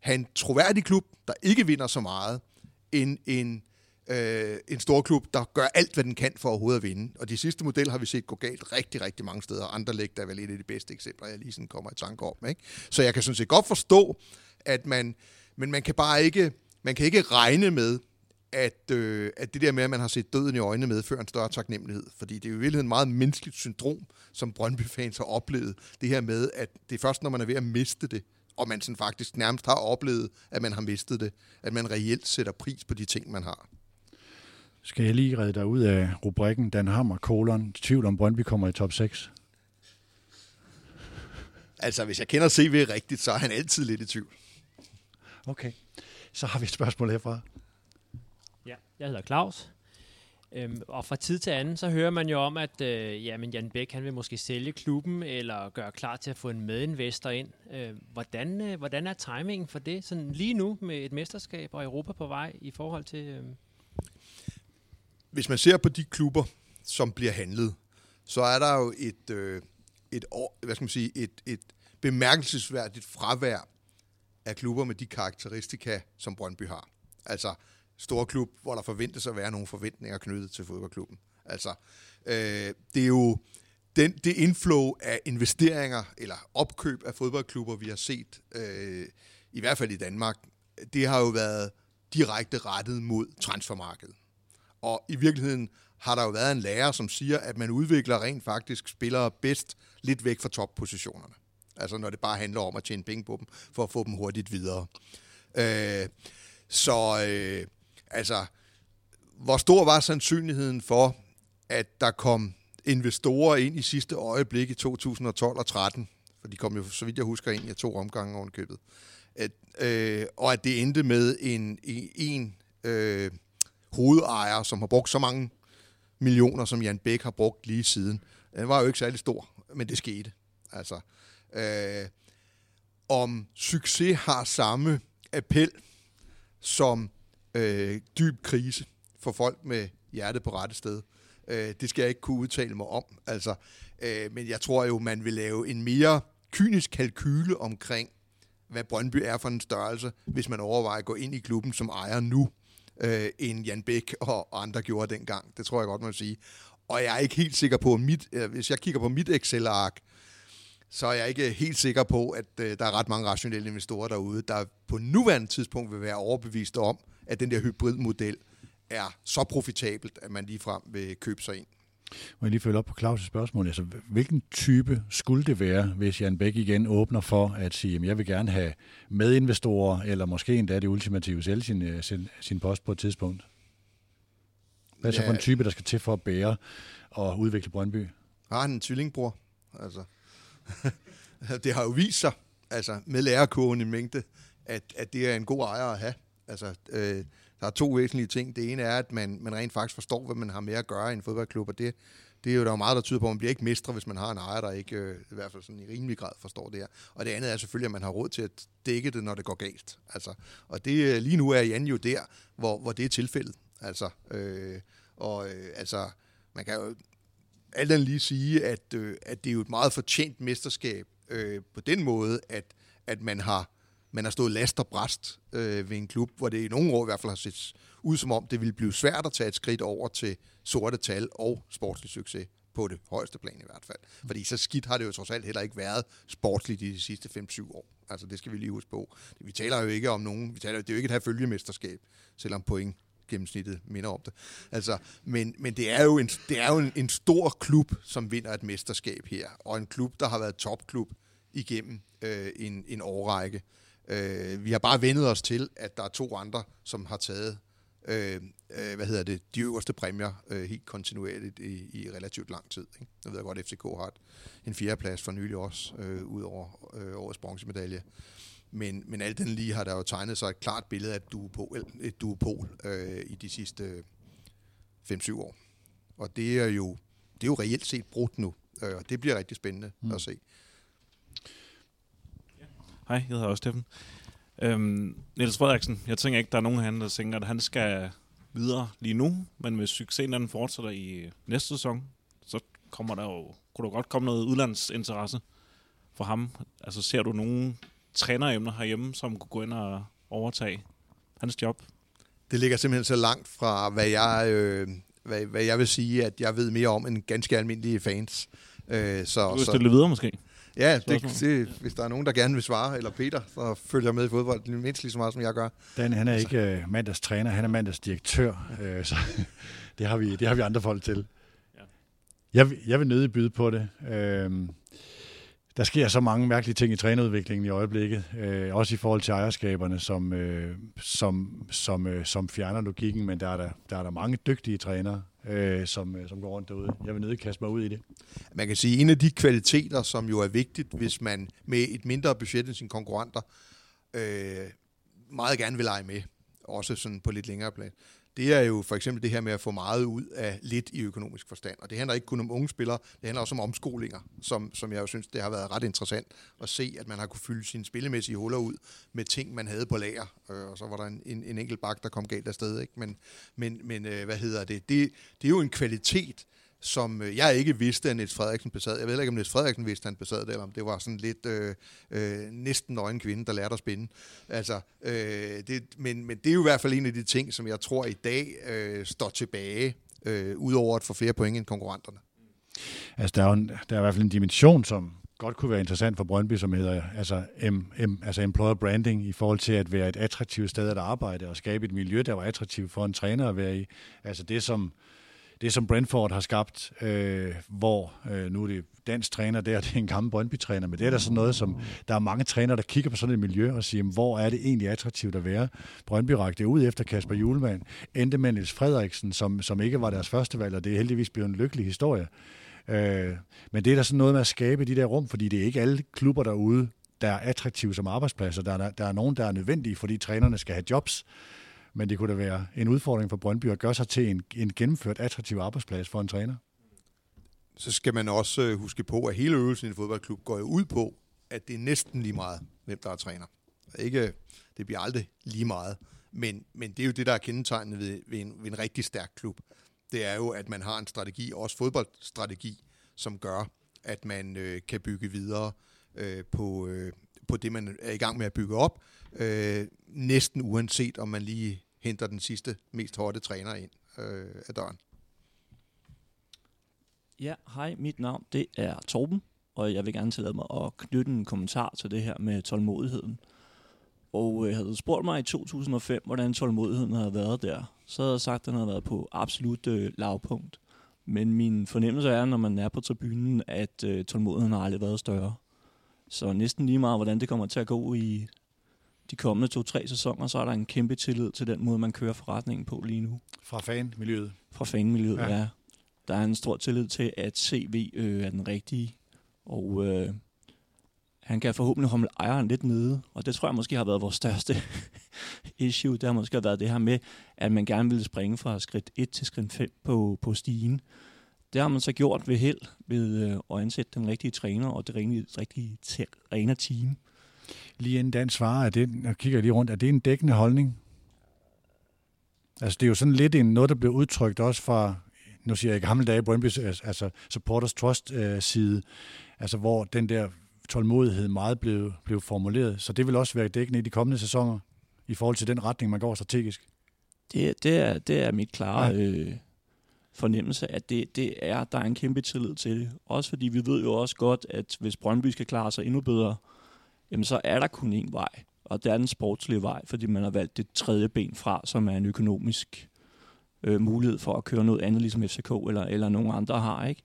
have en troværdig klub, der ikke vinder så meget, end en, øh, en stor klub, der gør alt, hvad den kan for overhovedet at vinde. Og de sidste model har vi set gå galt rigtig, rigtig mange steder. Andre læg der er vel et af de bedste eksempler, jeg lige sådan kommer i tanke om. Ikke? Så jeg kan sådan set godt forstå, at man, men man kan bare ikke man kan ikke regne med, at, øh, at det der med, at man har set døden i øjnene medfører en større taknemmelighed. Fordi det er jo i virkeligheden et meget menneskeligt syndrom, som Brøndby-fans har oplevet. Det her med, at det er først, når man er ved at miste det, og man sådan faktisk nærmest har oplevet, at man har mistet det, at man reelt sætter pris på de ting, man har. Skal jeg lige redde dig ud af rubrikken Dan Hammer, kolon, tvivl om Brøndby kommer i top 6? Altså, hvis jeg kender CV rigtigt, så er han altid lidt i tvivl. Okay. Så har vi et spørgsmål herfra. Ja, jeg hedder Claus. Øhm, og fra tid til anden, så hører man jo om, at øh, jamen Jan Bæk han vil måske sælge klubben, eller gøre klar til at få en medinvestor ind. Øh, hvordan, øh, hvordan er timingen for det, sådan lige nu med et mesterskab og Europa på vej i forhold til... Øh... Hvis man ser på de klubber, som bliver handlet, så er der jo et, øh, et, år, hvad skal man sige, et, et bemærkelsesværdigt fravær af klubber med de karakteristika, som Brøndby har. Altså stor klub, hvor der forventes at være nogle forventninger knyttet til fodboldklubben. Altså, øh, det er jo den, det inflow af investeringer eller opkøb af fodboldklubber, vi har set, øh, i hvert fald i Danmark, det har jo været direkte rettet mod transfermarkedet. Og i virkeligheden har der jo været en lærer, som siger, at man udvikler rent faktisk spillere bedst lidt væk fra toppositionerne. Altså når det bare handler om at tjene penge på dem, for at få dem hurtigt videre. Øh, så øh, altså, hvor stor var sandsynligheden for, at der kom investorer ind i sidste øjeblik i 2012 og 13, for de kom jo, så vidt jeg husker, ind i to omgange oven købet. At, øh, og at det endte med en, en øh, hovedejer, som har brugt så mange millioner, som Jan Bæk har brugt lige siden. Den var jo ikke særlig stor, men det skete. Altså, øh, om succes har samme appel som øh, dyb krise for folk med hjertet på rette sted. Øh, det skal jeg ikke kunne udtale mig om. Altså, øh, men jeg tror jo, man vil lave en mere kynisk kalkyle omkring, hvad Brøndby er for en størrelse, hvis man overvejer at gå ind i klubben som ejer nu, øh, end Jan Bæk og andre gjorde dengang. Det tror jeg godt, man vil sige. Og jeg er ikke helt sikker på, mit, øh, hvis jeg kigger på mit Excel-ark, så er jeg ikke helt sikker på, at øh, der er ret mange rationelle investorer derude, der på nuværende tidspunkt vil være overbevist om, at den der hybridmodel er så profitabelt, at man ligefrem vil købe sig ind. Må jeg lige følge op på Claus' spørgsmål? Altså, hvilken type skulle det være, hvis Jan Bæk igen åbner for at sige, at jeg vil gerne have medinvestorer, eller måske endda det ultimative sælge sin, øh, sin, sin post på et tidspunkt? Hvad er så Ja. for en type, der skal til for at bære og udvikle Brøndby? Har han en tvillingbror? Altså, det har jo vist sig, altså med lærerkurven i mængde, at, at det er en god ejer at have. Altså, øh, der er to væsentlige ting. Det ene er, at man, man rent faktisk forstår, hvad man har med at gøre i en fodboldklub, og det, det er jo der er meget, der tyder på, at man bliver ikke mestre, hvis man har en ejer, der ikke øh, i hvert fald sådan i rimelig grad forstår det her. Og det andet er selvfølgelig, at man har råd til at dække det, når det går galt. Altså, og det, øh, lige nu er Jan jo der, hvor, hvor det er tilfældet. Altså, øh, og øh, altså, man kan jo alt andet lige sige, at, øh, at det er jo et meget fortjent mesterskab øh, på den måde, at, at man har man har stået last og bræst øh, ved en klub, hvor det i nogle år i hvert fald har set ud som om, det ville blive svært at tage et skridt over til sorte tal og sportslig succes på det højeste plan i hvert fald. Fordi så skidt har det jo trods alt heller ikke været sportsligt i de sidste 5-7 år. Altså det skal vi lige huske på. Vi taler jo ikke om nogen, vi taler, det er jo ikke et her følgemesterskab, selvom point gennemsnittet minder om det. Altså, men, men det er jo, en, det er jo en, en stor klub, som vinder et mesterskab her, og en klub, der har været topklub igennem øh, en, en årrække. Øh, vi har bare vendet os til, at der er to andre, som har taget øh, øh hvad hedder det, de øverste præmier øh, helt kontinuerligt i, i relativt lang tid. Ikke? Jeg ved godt, at FCK har et, en fjerdeplads for nylig også, øh, ud over øh, årets bronzemedalje. Men, men alt den lige har der jo tegnet sig et klart billede af et duopol, et duopol øh, i de sidste 5-7 år. Og det er jo, det er jo reelt set brudt nu, øh, og det bliver rigtig spændende mm. at se. Hej, jeg hedder også Steffen. Øhm, Niels Frederiksen, jeg tænker ikke, der er nogen herinde, der tænker, at han skal videre lige nu, men hvis succesen den fortsætter i næste sæson, så kommer der jo, kunne der godt komme noget udlandsinteresse for ham. Altså ser du nogen træneremner herhjemme, som kunne gå ind og overtage hans job? Det ligger simpelthen så langt fra, hvad jeg, øh, hvad, hvad jeg vil sige, at jeg ved mere om end ganske almindelige fans. Øh, så, Du så, stille videre måske. ja, det, det, hvis der er nogen, der gerne vil svare, eller Peter, så følger med i fodbold mindst lige så meget, som jeg gør. Dan, han er ikke øh, mandags træner, han er mandags direktør, øh, så det har, vi, det har vi andre folk til. Ja. Jeg, vil- jeg vil nødig byde på det. Øh, der sker så mange mærkelige ting i trænerudviklingen i øjeblikket, øh, også i forhold til ejerskaberne, som, øh, som, som, øh, som fjerner logikken, men der er der, der, er der mange dygtige trænere, øh, som, øh, som går rundt derude. Jeg vil nødig kaste mig ud i det. Man kan sige, at en af de kvaliteter, som jo er vigtigt, hvis man med et mindre budget end sine konkurrenter øh, meget gerne vil lege med, også sådan på lidt længere plan, det er jo for eksempel det her med at få meget ud af lidt i økonomisk forstand. Og det handler ikke kun om unge spillere, det handler også om omskolinger, som, som jeg jo synes, det har været ret interessant at se, at man har kunne fylde sine spillemæssige huller ud med ting, man havde på lager. Øh, og så var der en, en, en enkelt bak, der kom galt afsted. Ikke? Men, men, men øh, hvad hedder det? det? Det er jo en kvalitet, som øh, jeg ikke vidste, at Niels Frederiksen besad. Jeg ved heller ikke, om Niels Frederiksen vidste, at han besad det, eller om det var sådan lidt øh, øh, næsten nøgen kvinde, der lærte at spinde. Altså, øh, det, men, men det er jo i hvert fald en af de ting, som jeg tror i dag øh, står tilbage, øh, udover at få flere point end konkurrenterne. Altså, der er, jo en, der er i hvert fald en dimension, som godt kunne være interessant for Brøndby, som hedder altså, M, M, altså employer branding, i forhold til at være et attraktivt sted at arbejde og skabe et miljø, der var attraktivt for en træner at være i. Altså det, som, det, som Brentford har skabt, øh, hvor øh, nu er det dansk træner der, det er en gammel Brøndby-træner, men det er da sådan noget, som der er mange trænere, der kigger på sådan et miljø og siger, hvor er det egentlig attraktivt at være? Brøndby rakte ud efter Kasper Julemand, endte med Niels Frederiksen, som, som ikke var deres første valg, og det er heldigvis blevet en lykkelig historie. Øh, men det er da sådan noget med at skabe de der rum, fordi det er ikke alle klubber derude, der er attraktive som arbejdspladser. Der er, der er nogen, der er nødvendige, fordi trænerne skal have jobs. Men det kunne da være en udfordring for Brøndby at gøre sig til en, en gennemført attraktiv arbejdsplads for en træner. Så skal man også øh, huske på, at hele øvelsen i en fodboldklub går jo ud på, at det er næsten lige meget, hvem der er træner. Ikke, øh, det bliver aldrig lige meget. Men, men det er jo det, der er kendetegnende ved, ved, en, ved en rigtig stærk klub. Det er jo, at man har en strategi, også fodboldstrategi, som gør, at man øh, kan bygge videre øh, på, øh, på det, man er i gang med at bygge op. Øh, næsten uanset, om man lige henter den sidste, mest hårde træner ind øh, af døren. Ja, hej, mit navn det er Torben, og jeg vil gerne tillade mig at knytte en kommentar til det her med tålmodigheden. Og øh, havde du spurgt mig i 2005, hvordan tålmodigheden havde været der, så havde jeg sagt, at den havde været på absolut øh, lavpunkt. Men min fornemmelse er, når man er på tribunen, at øh, tålmodigheden har aldrig været større. Så næsten lige meget, hvordan det kommer til at gå i de kommende to-tre sæsoner, så er der en kæmpe tillid til den måde, man kører forretningen på lige nu. Fra fanmiljøet? Fra fanmiljøet, ja. ja. Der er en stor tillid til, at CV øh, er den rigtige, og øh, han kan forhåbentlig holde ejeren lidt nede, og det tror jeg måske har været vores største issue. Det har måske været det her med, at man gerne ville springe fra skridt 1 til skridt 5 på, på stigen. Det har man så gjort ved held, ved øh, at ansætte den rigtige træner og det rigtige, rigtige træner-team. Lige inden Dan svarer, er det, jeg kigger lige rundt, er det en dækkende holdning? Altså det er jo sådan lidt en, noget, der bliver udtrykt også fra, nu siger jeg gamle dage, Brøndby's altså Supporters Trust øh, side, altså hvor den der tålmodighed meget blev, blev formuleret. Så det vil også være dækkende i de kommende sæsoner i forhold til den retning, man går strategisk. Det, det, er, det er mit klare ja. øh, fornemmelse, at det, det er, der er en kæmpe tillid til det. Også fordi vi ved jo også godt, at hvis Brøndby skal klare sig endnu bedre, jamen så er der kun én vej, og det er den sportslige vej, fordi man har valgt det tredje ben fra, som er en økonomisk øh, mulighed for at køre noget andet, ligesom FCK eller, eller nogen andre har, ikke?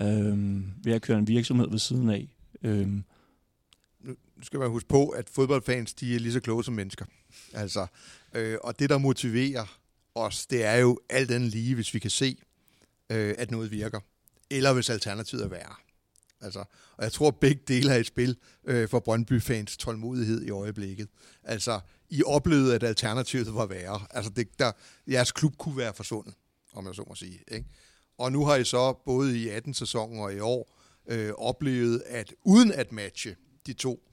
Øhm, ved at køre en virksomhed ved siden af. Øhm. Nu skal man huske på, at fodboldfans, de er lige så kloge som mennesker. Altså, øh, og det, der motiverer os, det er jo alt andet lige, hvis vi kan se, øh, at noget virker. Eller hvis alternativet er værre. Altså, og jeg tror, at begge dele er i spil øh, for Brøndby-fans tålmodighed i øjeblikket. Altså, I oplevede, at alternativet var værre. Altså, det, der, jeres klub kunne være forsvundet, om jeg så må sige. Ikke? Og nu har I så både i 18-sæsonen og i år øh, oplevet, at uden at matche de to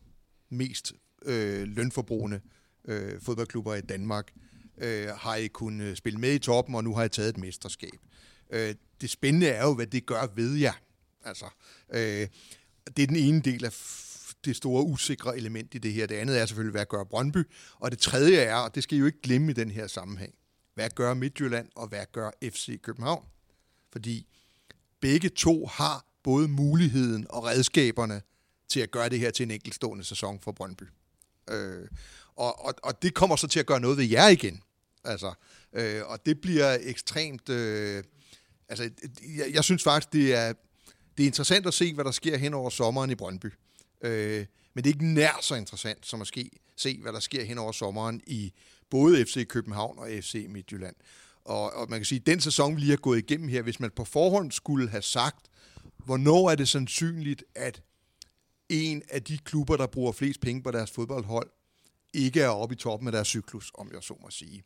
mest øh, lønforbrugende øh, fodboldklubber i Danmark, øh, har I kunnet spille med i toppen, og nu har I taget et mesterskab. Øh, det spændende er jo, hvad det gør ved jer. Altså, øh, det er den ene del af det store usikre element i det her. Det andet er selvfølgelig, hvad gør Brøndby? Og det tredje er, og det skal I jo ikke glemme i den her sammenhæng, hvad gør Midtjylland, og hvad gør FC København? Fordi begge to har både muligheden og redskaberne til at gøre det her til en enkeltstående sæson for Brøndby. Øh, og, og, og det kommer så til at gøre noget ved jer igen. Altså, øh, og det bliver ekstremt... Øh, altså, jeg, jeg synes faktisk, det er, det er interessant at se, hvad der sker hen over sommeren i Brøndby. Øh, men det er ikke nær så interessant som måske se, hvad der sker hen over sommeren i både FC København og FC Midtjylland. Og, og man kan sige, at den sæson, vi lige har gået igennem her, hvis man på forhånd skulle have sagt, hvornår er det sandsynligt, at en af de klubber, der bruger flest penge på deres fodboldhold, ikke er oppe i toppen af deres cyklus, om jeg så må sige.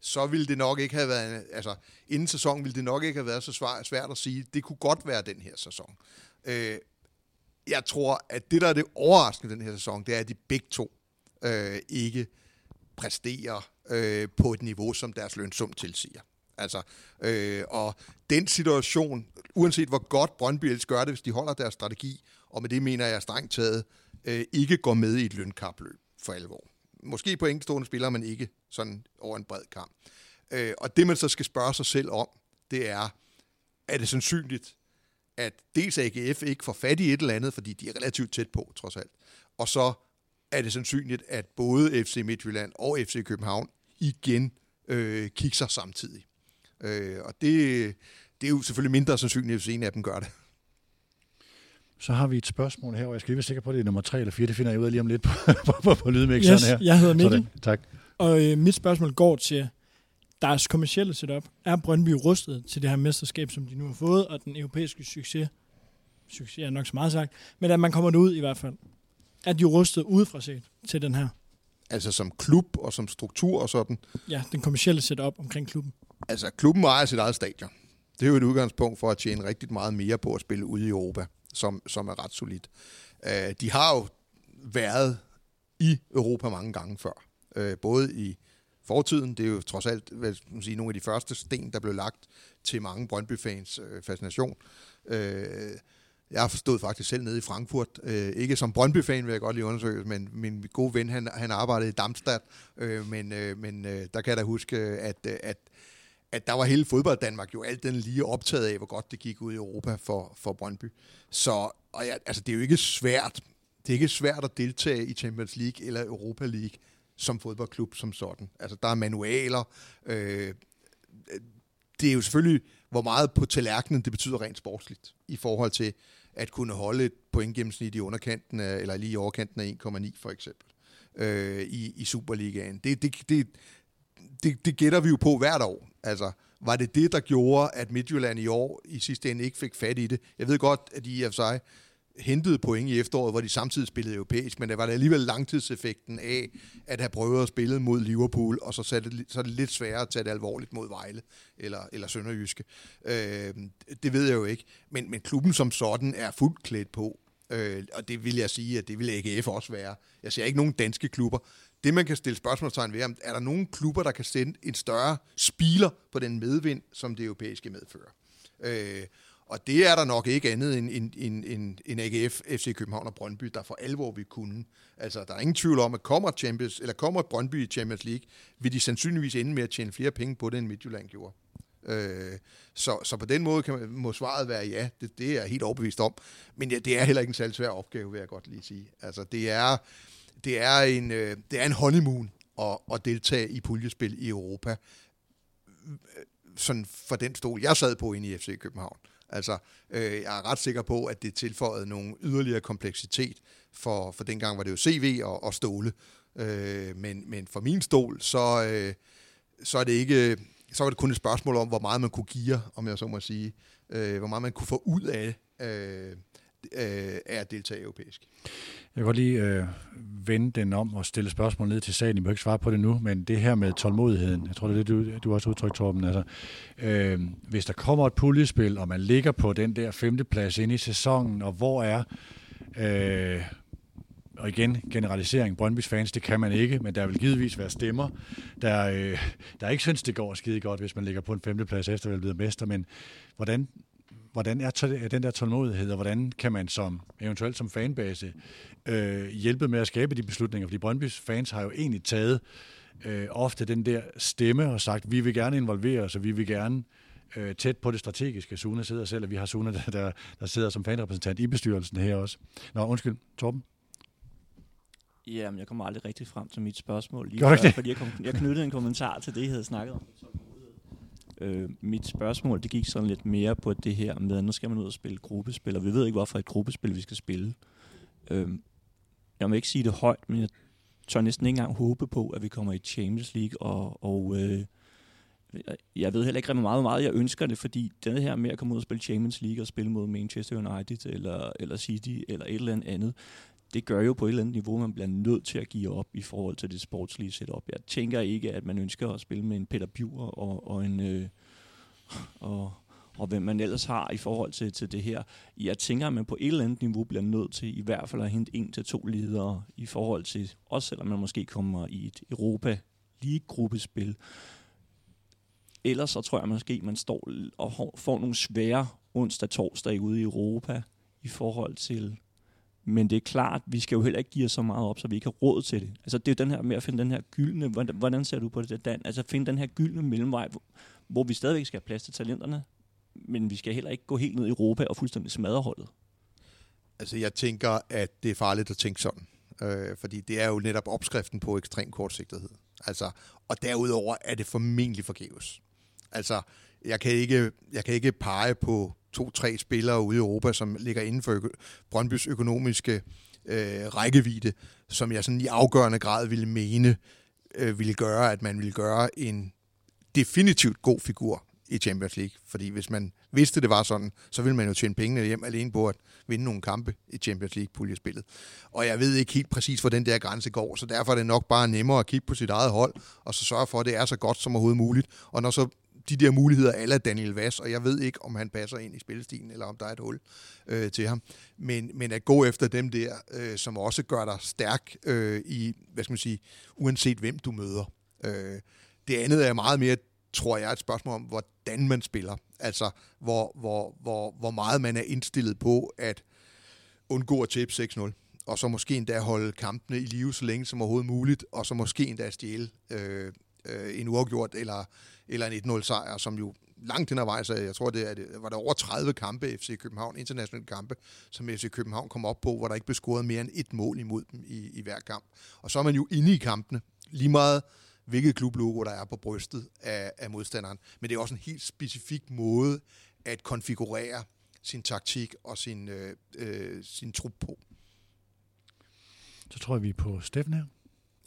Så ville det nok ikke have været, altså inden sæsonen ville det nok ikke have været så svært at sige, det kunne godt være den her sæson. Øh, jeg tror, at det, der er det overraskende den her sæson, det er, at de begge to øh, ikke præsterer øh, på et niveau, som deres lønsum tilsiger. Altså, øh, og den situation, uanset hvor godt Brøndby ellers gør det, hvis de holder deres strategi, og med det mener jeg strengt taget, øh, ikke går med i et lønkapløb for alvor. Måske på enkeltstående spillere, men ikke sådan over en bred kamp. Øh, og det man så skal spørge sig selv om, det er, er det sandsynligt, at dels AGF ikke får fat i et eller andet, fordi de er relativt tæt på, trods alt. Og så er det sandsynligt, at både FC Midtjylland og FC København igen øh, kigger samtidig. Øh, og det, det er jo selvfølgelig mindre sandsynligt, hvis en af dem gør det. Så har vi et spørgsmål her, og jeg skal lige være sikker på, at det er nummer 3 eller 4. Det finder jeg ud af lige om lidt på, på, på, på lydmixeren yes, her. jeg hedder Mikkel. Sådan, tak. Og øh, mit spørgsmål går til deres kommercielle setup. Er Brøndby rustet til det her mesterskab, som de nu har fået, og den europæiske succes? Succes er nok så meget sagt, men at man kommer ud i hvert fald. Er de rustet udefra set til den her? Altså som klub og som struktur og sådan. Ja, den kommercielle setup omkring klubben. Altså, klubben ejer sit eget stadion. Det er jo et udgangspunkt for at tjene rigtig meget mere på at spille ude i Europa, som, som er ret solidt. Uh, de har jo været i Europa mange gange før. Uh, både i fortiden, det er jo trods alt vil man sige, nogle af de første sten, der blev lagt til mange Brøndby-fans øh, fascination. Uh, jeg har faktisk selv nede i Frankfurt. Øh, ikke som Brøndby-fan, vil jeg godt lige undersøge, men min gode ven, han, han arbejdede i Darmstadt. Øh, men øh, men øh, der kan jeg da huske, at, at, at der var hele fodbold Danmark jo alt den lige optaget af, hvor godt det gik ud i Europa for, for Brøndby. Så og ja, altså, det er jo ikke svært. Det er ikke svært at deltage i Champions League eller Europa League som fodboldklub som sådan. Altså, der er manualer. Øh, det er jo selvfølgelig, hvor meget på tallerkenen det betyder rent sportsligt i forhold til at kunne holde et pointgennemsnit i underkanten af, eller lige i overkanten af 1,9 for eksempel øh, i, i Superligaen. Det, det, det, det, det gætter vi jo på hvert år. Altså, var det det, der gjorde, at Midtjylland i år i sidste ende ikke fik fat i det? Jeg ved godt, at de i og for sig hentede point i efteråret, hvor de samtidig spillede europæisk, men det var det alligevel langtidseffekten af at have prøvet at spille mod Liverpool, og så, så, det, så er det lidt sværere at tage det alvorligt mod Vejle eller, eller Sønderjyske. Øh, det ved jeg jo ikke. Men, men klubben som sådan er fuldt klædt på, øh, og det vil jeg sige, at det vil AGF også være. Jeg ser ikke nogen danske klubber. Det, man kan stille spørgsmålstegn ved, er der nogen klubber, der kan sende en større spiler på den medvind, som det europæiske medfører? Øh, og det er der nok ikke andet end, end, end, end, end AGF, FC København og Brøndby, der for alvor vil kunne. Altså, der er ingen tvivl om, at kommer, Champions, eller kommer Brøndby i Champions League, vil de sandsynligvis ende med at tjene flere penge på det, end Midtjylland gjorde. Øh, så, så på den måde kan man, må svaret være ja, det, det er jeg helt overbevist om. Men ja, det er heller ikke en særlig svær opgave, vil jeg godt lige sige. Altså, det er, det er, en, øh, det er en honeymoon at, at deltage i puljespil i Europa. Sådan for den stol, jeg sad på inde i FC København. Altså, øh, jeg er ret sikker på, at det tilføjede nogle yderligere kompleksitet, for, for dengang var det jo CV og, og ståle. Øh, men, men for min stol, så, øh, så er det ikke så var det kun et spørgsmål om, hvor meget man kunne give, om jeg så må sige. Øh, hvor meget man kunne få ud af, øh, øh, af at deltage europæisk. Jeg kan godt lige øh, vende den om og stille spørgsmål ned til sagen. I må ikke svare på det nu, men det her med tålmodigheden, jeg tror, det er det, du, du også udtrykt, Torben. Altså, øh, hvis der kommer et puljespil, og man ligger på den der femteplads inde i sæsonen, og hvor er... Øh, og igen, generalisering, Brøndby's fans, det kan man ikke, men der vil givetvis være stemmer, der, øh, der ikke synes, det går skide godt, hvis man ligger på en femteplads efter at være blevet mester, men hvordan, hvordan er den der tålmodighed, og hvordan kan man som eventuelt som fanbase øh, hjælpe med at skabe de beslutninger? Fordi Brøndby's fans har jo egentlig taget øh, ofte den der stemme og sagt, vi vil gerne involvere os, og vi vil gerne øh, tæt på det strategiske. Sune sidder selv, og vi har Sune, der, der, der sidder som fanrepræsentant i bestyrelsen her også. Nå, undskyld, Torben. Jamen, jeg kommer aldrig rigtig frem til mit spørgsmål. Lige Gør det? Fordi jeg, kom, jeg knyttede en kommentar til det, jeg havde snakket om. Øh, mit spørgsmål, det gik sådan lidt mere på det her med, at nu skal man ud og spille gruppespil, og vi ved ikke, hvorfor et gruppespil vi skal spille. Øh, jeg må ikke sige det højt, men jeg tør næsten ikke engang håbe på, at vi kommer i Champions League, og, og øh, jeg ved heller ikke rigtig meget, hvor meget jeg ønsker det, fordi den her med at komme ud og spille Champions League og spille mod Manchester United eller, eller City eller et eller andet, det gør jo på et eller andet niveau, man bliver nødt til at give op i forhold til det sportslige setup. Jeg tænker ikke, at man ønsker at spille med en Peter Bjur og, og en... Øh, og, og hvem man ellers har i forhold til, til det her. Jeg tænker, at man på et eller andet niveau bliver nødt til i hvert fald at hente en til to ledere i forhold til, også selvom man måske kommer i et Europa League-gruppespil. Ellers så tror jeg måske, at man står og får nogle svære onsdag-torsdag ude i Europa i forhold til men det er klart, vi skal jo heller ikke give os så meget op, så vi ikke har råd til det. Altså det er jo den her med at finde den her gyldne, hvordan, hvordan ser du på det, Dan? Altså finde den her gyldne mellemvej, hvor, hvor vi stadigvæk skal have plads til talenterne, men vi skal heller ikke gå helt ned i Europa og fuldstændig smadre holdet. Altså jeg tænker, at det er farligt at tænke sådan. Øh, fordi det er jo netop opskriften på ekstrem kortsigtighed. Altså, og derudover er det formentlig forgæves. Altså, jeg kan ikke, jeg kan ikke pege på to-tre spillere ude i Europa, som ligger inden for øko- Brøndbys økonomiske øh, rækkevidde, som jeg sådan i afgørende grad ville mene, øh, ville gøre, at man ville gøre en definitivt god figur i Champions League. Fordi hvis man vidste, det var sådan, så ville man jo tjene pengene hjem alene på at vinde nogle kampe i Champions League-puljespillet. Og jeg ved ikke helt præcis, hvor den der grænse går, så derfor er det nok bare nemmere at kigge på sit eget hold, og så sørge for, at det er så godt som overhovedet muligt. Og når så de der muligheder alle Daniel Vass, og jeg ved ikke, om han passer ind i spillestilen, eller om der er et hul øh, til ham. Men, men at gå efter dem der, øh, som også gør dig stærk øh, i, hvad skal man sige, uanset hvem du møder. Øh, det andet er meget mere, tror jeg, et spørgsmål om, hvordan man spiller. Altså, hvor, hvor, hvor, hvor meget man er indstillet på at undgå at tabe 6-0 og så måske endda holde kampene i live så længe som overhovedet muligt, og så måske endda stjæle øh, øh, en uafgjort eller, eller en 1-0 sejr, som jo langt hen ad vej, så jeg tror, det, er, det var der over 30 kampe FC København, internationale kampe, som FC København kom op på, hvor der ikke blev scoret mere end et mål imod dem i, i hver kamp. Og så er man jo inde i kampene, lige meget hvilket klublogo, der er på brystet af, af modstanderen. Men det er også en helt specifik måde at konfigurere sin taktik og sin, øh, øh, sin trup på. Så tror jeg, vi er på Steffen her.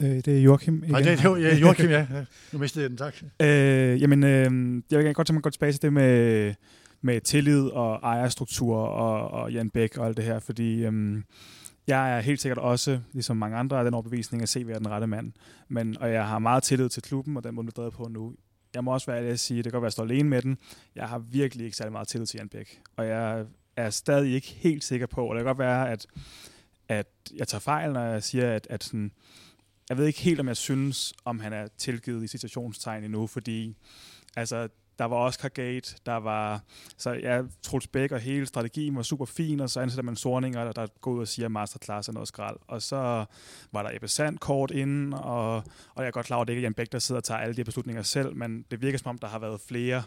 Øh, det er Joachim igen. Nej, det er ja, Joachim, ja. Nu mistede jeg den, tak. Øh, jamen, øh, jeg vil godt tænke mig gå tilbage til det med, med tillid og ejerstruktur og, og Jan Bæk og alt det her, fordi øh, jeg er helt sikkert også, ligesom mange andre, af den overbevisning at se, hvad er den rette mand. Men, og jeg har meget tillid til klubben, og den måde, vi på nu. Jeg må også være ærlig at sige, det kan godt være, at jeg står alene med den. Jeg har virkelig ikke særlig meget tillid til Jan Bæk. Og jeg er stadig ikke helt sikker på, og det kan godt være, at, at jeg tager fejl, når jeg siger, at, at sådan, jeg ved ikke helt, om jeg synes, om han er tilgivet i situationstegn endnu, fordi altså, der var Oscar Gate, der var, så ja, Troels Bæk og hele strategien var super fin, og så ansætter man Sorninger, der, der går ud og siger, at masterclass er noget skrald. Og så var der Ebbe Sand kort inden, og, og jeg er godt klar over, at det ikke er Jan Bæk, der sidder og tager alle de beslutninger selv, men det virker som om, der har været flere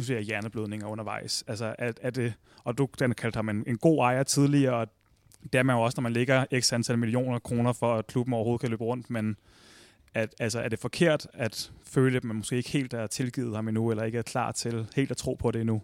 nu siger jeg hjerneblødninger undervejs. Altså, er, at det, og du den kaldte ham en, en god ejer tidligere, og det er man jo også, når man ligger x antal millioner kroner for, at klubben overhovedet kan løbe rundt, men at, altså, er det forkert at føle, at man måske ikke helt er tilgivet ham endnu, eller ikke er klar til helt at tro på det endnu?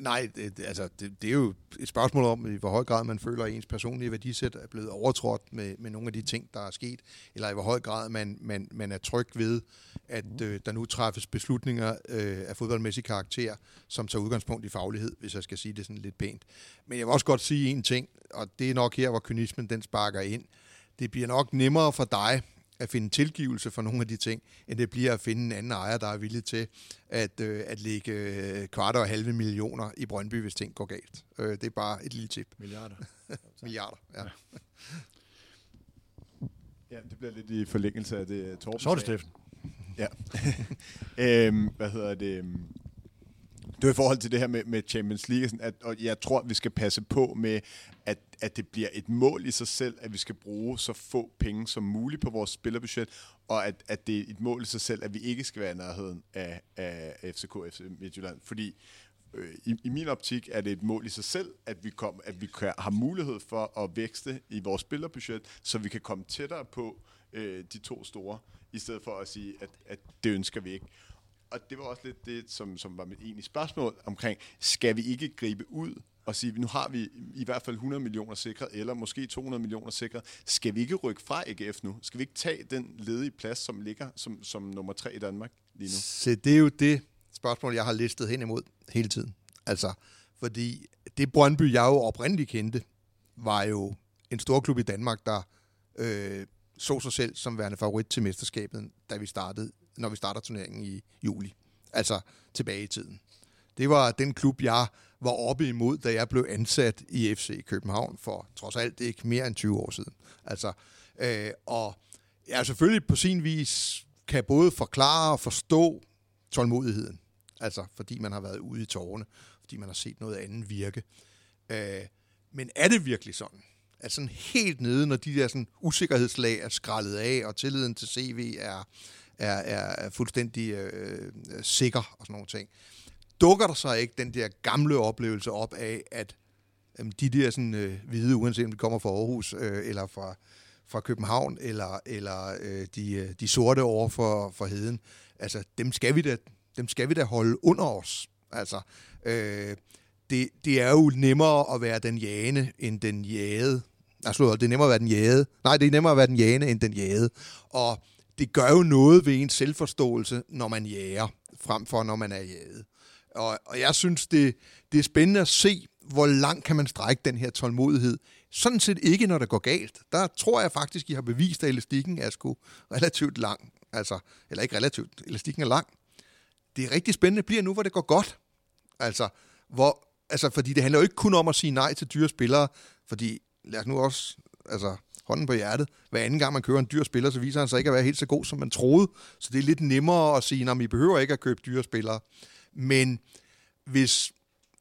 Nej, det, det, altså, det, det er jo et spørgsmål om, i hvor høj grad man føler, at ens personlige værdisæt er blevet overtrådt med, med nogle af de ting, der er sket, eller i hvor høj grad man, man, man er tryg ved, at øh, der nu træffes beslutninger øh, af fodboldmæssig karakter, som tager udgangspunkt i faglighed, hvis jeg skal sige det sådan lidt pænt. Men jeg vil også godt sige en ting, og det er nok her, hvor kynismen den sparker ind. Det bliver nok nemmere for dig at finde tilgivelse for nogle af de ting, end det bliver at finde en anden ejer, der er villig til at, øh, at lægge øh, kvart og halve millioner i Brøndby, hvis ting går galt. Øh, det er bare et lille tip. Milliarder. Milliarder, ja. ja. Ja, det bliver lidt i forlængelse af det, Torben Så er det Steffen. Ja. øhm, hvad hedder det? Det er i forhold til det her med, med Champions League, sådan at, og jeg tror, at vi skal passe på med, at, at det bliver et mål i sig selv, at vi skal bruge så få penge som muligt på vores spillerbudget, og at, at det er et mål i sig selv, at vi ikke skal være i nærheden af, af FCK FC Midtjylland. Fordi øh, i, i min optik er det et mål i sig selv, at vi, kom, at vi kan, har mulighed for at vækste i vores spillerbudget, så vi kan komme tættere på øh, de to store, i stedet for at sige, at, at det ønsker vi ikke og det var også lidt det, som, som var mit egentlige spørgsmål omkring, skal vi ikke gribe ud og sige, nu har vi i hvert fald 100 millioner sikret, eller måske 200 millioner sikret. Skal vi ikke rykke fra AGF nu? Skal vi ikke tage den ledige plads, som ligger som, som nummer tre i Danmark lige nu? Så det er jo det spørgsmål, jeg har listet hen imod hele tiden. Altså, fordi det Brøndby, jeg jo oprindeligt kendte, var jo en stor klub i Danmark, der øh, så sig selv som værende favorit til mesterskabet, da vi startede når vi starter turneringen i juli. Altså tilbage i tiden. Det var den klub, jeg var oppe imod, da jeg blev ansat i FC København for trods alt ikke mere end 20 år siden. Altså, øh, og jeg selvfølgelig på sin vis kan både forklare og forstå tålmodigheden. Altså, fordi man har været ude i tårne, fordi man har set noget andet virke. Øh, men er det virkelig sådan? At sådan helt nede, når de der sådan usikkerhedslag er skrællet af, og tilliden til CV er, er, er fuldstændig øh, øh, sikker og sådan nogle ting. Dukker der så ikke den der gamle oplevelse op af, at øh, de der sådan, øh, hvide, uanset om de kommer fra Aarhus øh, eller fra, fra København, eller, eller øh, de, øh, de sorte over for, for heden, altså dem skal vi da, dem skal vi da holde under os. Altså, øh, det, det er jo nemmere at være den jane end den jade. Altså, det er nemmere at være den jade. Nej, det er nemmere at være den jane end den jade. Og det gør jo noget ved ens selvforståelse, når man jager, frem for når man er jaget. Og, og jeg synes, det, det er spændende at se, hvor langt kan man strække den her tålmodighed. Sådan set ikke, når det går galt. Der tror jeg faktisk, I har bevist, at elastikken er sgu relativt lang. Altså, eller ikke relativt, elastikken er lang. Det er rigtig spændende bliver nu, hvor det går godt. Altså, hvor, altså, fordi det handler jo ikke kun om at sige nej til dyre spillere, fordi lad os nu også, altså, hånden på hjertet. Hver anden gang man kører en dyr spiller, så viser han sig ikke at være helt så god, som man troede. Så det er lidt nemmere at sige, at I behøver ikke at købe dyre spillere. Men hvis,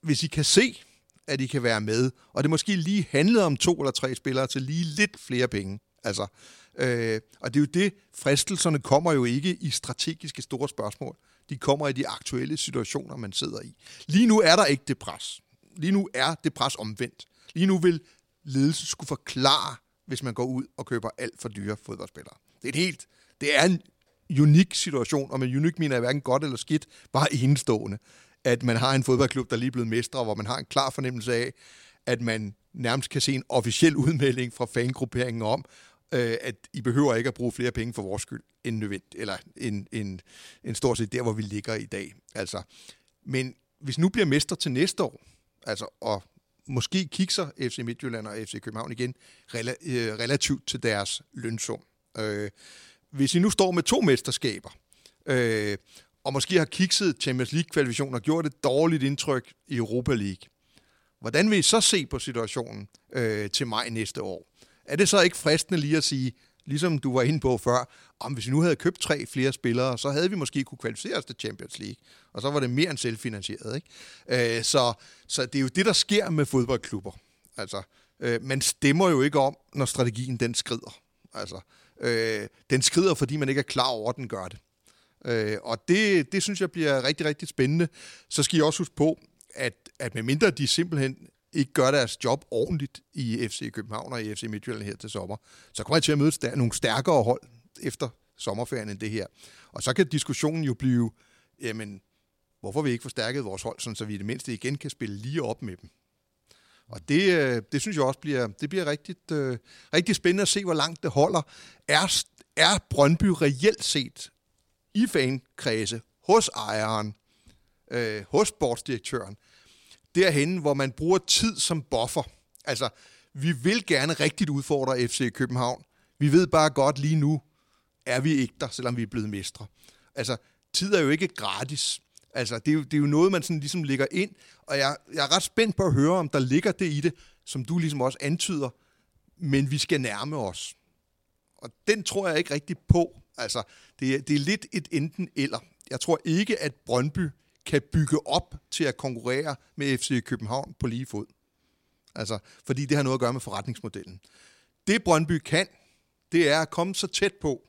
hvis I kan se, at I kan være med, og det måske lige handlede om to eller tre spillere til lige lidt flere penge. Altså, øh, og det er jo det, fristelserne kommer jo ikke i strategiske store spørgsmål. De kommer i de aktuelle situationer, man sidder i. Lige nu er der ikke det pres. Lige nu er det pres omvendt. Lige nu vil ledelsen skulle forklare, hvis man går ud og køber alt for dyre fodboldspillere. Det er, en helt, det er en unik situation, og med unik mener jeg hverken godt eller skidt, bare enestående at man har en fodboldklub, der lige er blevet mestre, hvor man har en klar fornemmelse af, at man nærmest kan se en officiel udmelding fra fangrupperingen om, øh, at I behøver ikke at bruge flere penge for vores skyld end nødvendigt, eller en, en, en stort set der, hvor vi ligger i dag. Altså, men hvis nu bliver mester til næste år, altså, og måske kikser FC Midtjylland og FC København igen rela- øh, relativt til deres lønsum. Øh, hvis I nu står med to mesterskaber, øh, og måske har kikset Champions League-kvalifikationen og gjort et dårligt indtryk i Europa League. Hvordan vil I så se på situationen øh, til maj næste år? Er det så ikke fristende lige at sige, ligesom du var inde på før, om hvis vi nu havde købt tre flere spillere, så havde vi måske kunne kvalificere os til Champions League, og så var det mere end selvfinansieret. Ikke? Øh, så, så det er jo det, der sker med fodboldklubber. Altså, øh, man stemmer jo ikke om, når strategien den skrider. Altså, øh, den skrider, fordi man ikke er klar over, at den gør det. Øh, og det, det synes jeg bliver rigtig, rigtig spændende. Så skal I også huske på, at, at medmindre de simpelthen ikke gør deres job ordentligt i FC København og i FC Midtjylland her til sommer, så kommer jeg til at møde stær- nogle stærkere hold efter sommerferien end det her. Og så kan diskussionen jo blive, jamen, hvorfor vi ikke forstærket vores hold, sådan så vi i det mindste igen kan spille lige op med dem. Og det, øh, det synes jeg også bliver, det bliver rigtig, øh, rigtig spændende at se, hvor langt det holder. Er, er Brøndby reelt set i fankredse, hos ejeren, øh, hos sportsdirektøren, derhen, hvor man bruger tid som buffer. Altså, vi vil gerne rigtigt udfordre FC København. Vi ved bare godt lige nu, er vi ikke der, selvom vi er blevet mestre. Altså, tid er jo ikke gratis. Altså, det er jo, det er jo noget, man sådan ligesom ligger ind, og jeg, jeg er ret spændt på at høre, om der ligger det i det, som du ligesom også antyder, men vi skal nærme os. Og den tror jeg ikke rigtig på. Altså, det er, det er lidt et enten eller. Jeg tror ikke, at Brøndby kan bygge op til at konkurrere med FC København på lige fod. Altså, fordi det har noget at gøre med forretningsmodellen. Det Brøndby kan, det er at komme så tæt på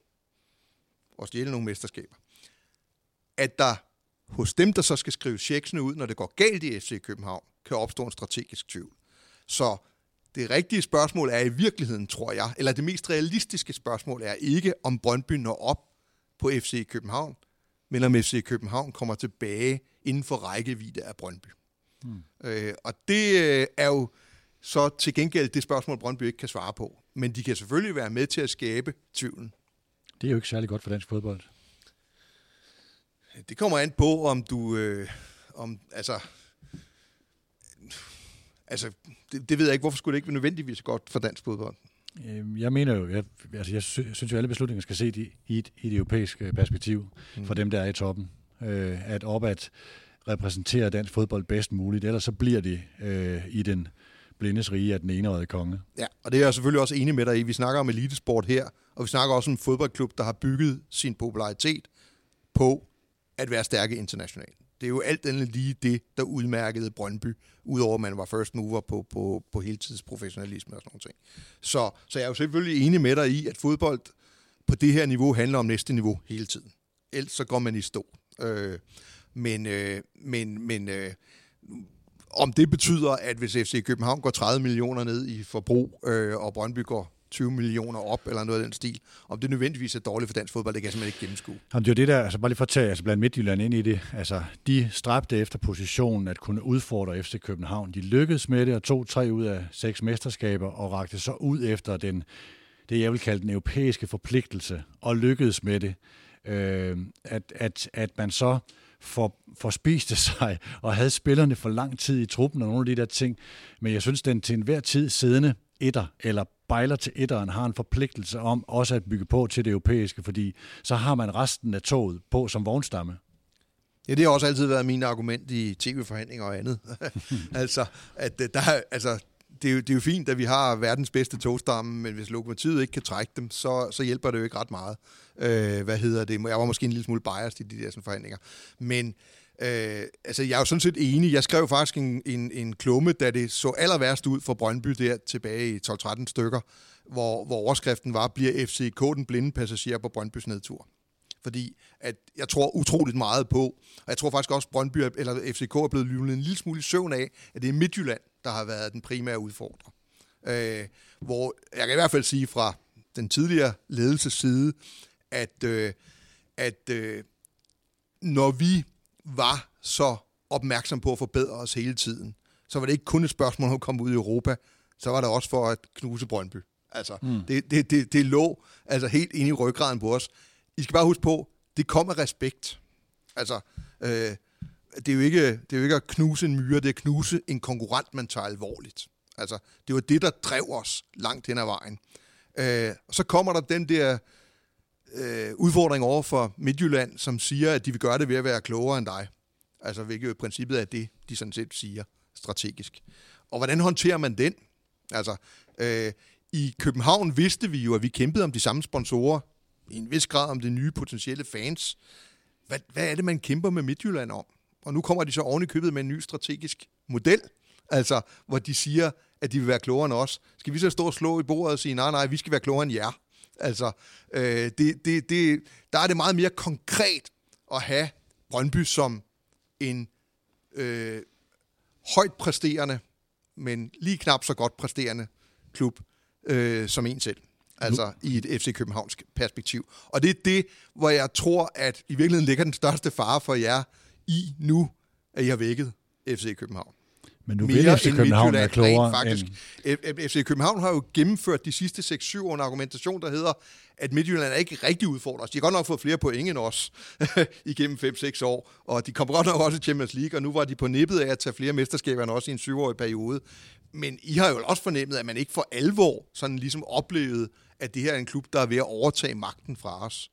og stjæle nogle mesterskaber, at der hos dem, der så skal skrive checksene ud, når det går galt i FC København, kan opstå en strategisk tvivl. Så det rigtige spørgsmål er i virkeligheden, tror jeg, eller det mest realistiske spørgsmål er ikke, om Brøndby når op på FC København, men om FC København kommer tilbage inden for rækkevidde af Brøndby. Hmm. Øh, og det øh, er jo så til gengæld det spørgsmål, Brøndby ikke kan svare på. Men de kan selvfølgelig være med til at skabe tvivlen. Det er jo ikke særlig godt for dansk fodbold. Det kommer an på, om du... Øh, om, altså, altså det, det ved jeg ikke. Hvorfor skulle det ikke være nødvendigvis godt for dansk fodbold? Øhm, jeg mener jo, jeg, altså jeg synes jo, alle beslutninger skal se i, i, et, i et europæisk øh, perspektiv mm. for dem, der er i toppen. Øh, at op at repræsentere dansk fodbold bedst muligt, ellers så bliver det øh, i den blindes rige af den ene konge. Ja, og det er jeg selvfølgelig også enig med dig i. Vi snakker om elitesport her, og vi snakker også om en fodboldklub, der har bygget sin popularitet på at være stærke internationalt. Det er jo alt andet lige det, der udmærkede Brøndby, udover at man var first mover på, på, på heltidsprofessionalisme og sådan noget. Så, så jeg er jo selvfølgelig enig med dig i, at fodbold på det her niveau handler om næste niveau hele tiden. Ellers så går man i stå. Øh, men øh, men, men øh, om det betyder, at hvis FC København går 30 millioner ned i forbrug, øh, og Brøndby går 20 millioner op, eller noget af den stil. Om det nødvendigvis er dårligt for dansk fodbold, det kan jeg simpelthen ikke gennemskue. Jamen, det er jo det der, altså bare lige for at tage altså blandt Midtjylland ind i det, altså de stræbte efter positionen at kunne udfordre FC København. De lykkedes med det og tog tre ud af seks mesterskaber og rakte så ud efter den det, jeg vil kalde den europæiske forpligtelse, og lykkedes med det. Øh, at, at, at man så for, forspiste sig og havde spillerne for lang tid i truppen og nogle af de der ting. Men jeg synes, den til enhver tid siddende etter eller bejler til etteren har en forpligtelse om også at bygge på til det europæiske, fordi så har man resten af toget på som vognstamme. Ja, det har også altid været min argument i tv-forhandlinger og andet. altså, at øh, der, altså, det er, jo, det er jo fint, at vi har verdens bedste togstamme, men hvis lokomotivet ikke kan trække dem, så, så hjælper det jo ikke ret meget. Øh, hvad hedder det? Jeg var måske en lille smule biased i de der sådan, forhandlinger. Men øh, altså, jeg er jo sådan set enig. Jeg skrev faktisk en, en, en klumme, da det så aller værst ud for Brøndby der tilbage i 12-13 stykker, hvor, hvor overskriften var, bliver FCK den blinde passager på Brøndbys nedtur? fordi at jeg tror utroligt meget på, og jeg tror faktisk også, at Brøndby eller FCK er blevet lyvlet en lille smule i søvn af, at det er Midtjylland, der har været den primære udfordrer. Øh, hvor jeg kan i hvert fald sige fra den tidligere ledelses side, at, øh, at øh, når vi var så opmærksom på at forbedre os hele tiden, så var det ikke kun et spørgsmål om at komme ud i Europa, så var det også for at knuse Brøndby. Altså, mm. det, det, det, det lå altså helt inde i ryggraden på os. I skal bare huske på, det kommer respekt. Altså, øh, det, er jo ikke, det er jo ikke at knuse en myre, det er at knuse en konkurrent, man tager alvorligt. Altså, det var det, der drev os langt hen ad vejen. Øh, og så kommer der den der øh, udfordring over for Midtjylland, som siger, at de vil gøre det ved at være klogere end dig. Altså, hvilket jo i princippet er det, de sådan set siger strategisk. Og hvordan håndterer man den? Altså, øh, i København vidste vi jo, at vi kæmpede om de samme sponsorer, i en vis grad om de nye potentielle fans. Hvad, hvad er det, man kæmper med Midtjylland om? Og nu kommer de så oven i købet med en ny strategisk model, altså hvor de siger, at de vil være klogere end os. Skal vi så stå og slå i bordet og sige, nej, nej, vi skal være klogere end jer? Altså, øh, det, det, det, der er det meget mere konkret at have Brøndby som en øh, højt præsterende, men lige knap så godt præsterende klub øh, som en selv. Altså i et FC Københavnsk perspektiv. Og det er det, hvor jeg tror, at i virkeligheden ligger den største fare for jer i nu, at I har vækket FC København. Men nu vil FC København være klogere faktisk. End... FC København har jo gennemført de sidste 6-7 år en argumentation, der hedder, at Midtjylland er ikke rigtig udfordret os. De har godt nok fået flere point end os igennem 5-6 år, og de kommer godt nok også i Champions League, og nu var de på nippet af at tage flere mesterskaber end også i en syvårig periode. Men I har jo også fornemmet, at man ikke for alvor sådan ligesom oplevede, at det her er en klub, der er ved at overtage magten fra os.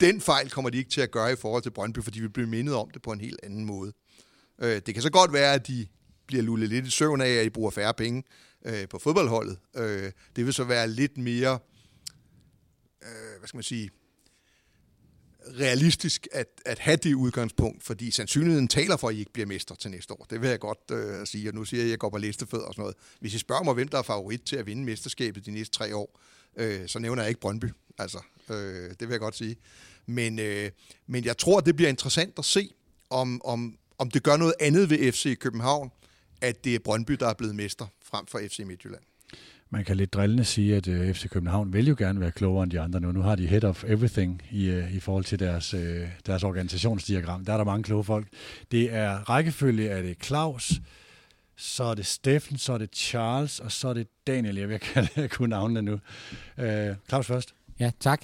Den fejl kommer de ikke til at gøre i forhold til Brøndby, fordi vi bliver mindet om det på en helt anden måde. Øh, det kan så godt være, at de bliver lullet lidt i søvn af, at I bruger færre penge øh, på fodboldholdet. Øh, det vil så være lidt mere, øh, hvad skal man sige, realistisk at, at have det udgangspunkt, fordi sandsynligheden taler for, at I ikke bliver mester til næste år. Det vil jeg godt øh, sige, og nu siger jeg, at jeg går på listefødder og sådan noget. Hvis I spørger mig, hvem der er favorit til at vinde mesterskabet de næste tre år, øh, så nævner jeg ikke Brøndby. Altså, øh, det vil jeg godt sige. Men, øh, men jeg tror, det bliver interessant at se, om, om, om det gør noget andet ved FC København, at det er Brøndby, der er blevet mester, frem for FC Midtjylland. Man kan lidt drillende sige, at uh, FC København vil jo gerne være klogere end de andre nu. Nu har de head of everything i, uh, i forhold til deres, uh, deres organisationsdiagram. Der er der mange kloge folk. Det er rækkefølge, er det Claus, så er det Steffen, så er det Charles, og så er det Daniel. Jeg vil kalde kunne navnene nu. Uh, Claus først. Ja, tak.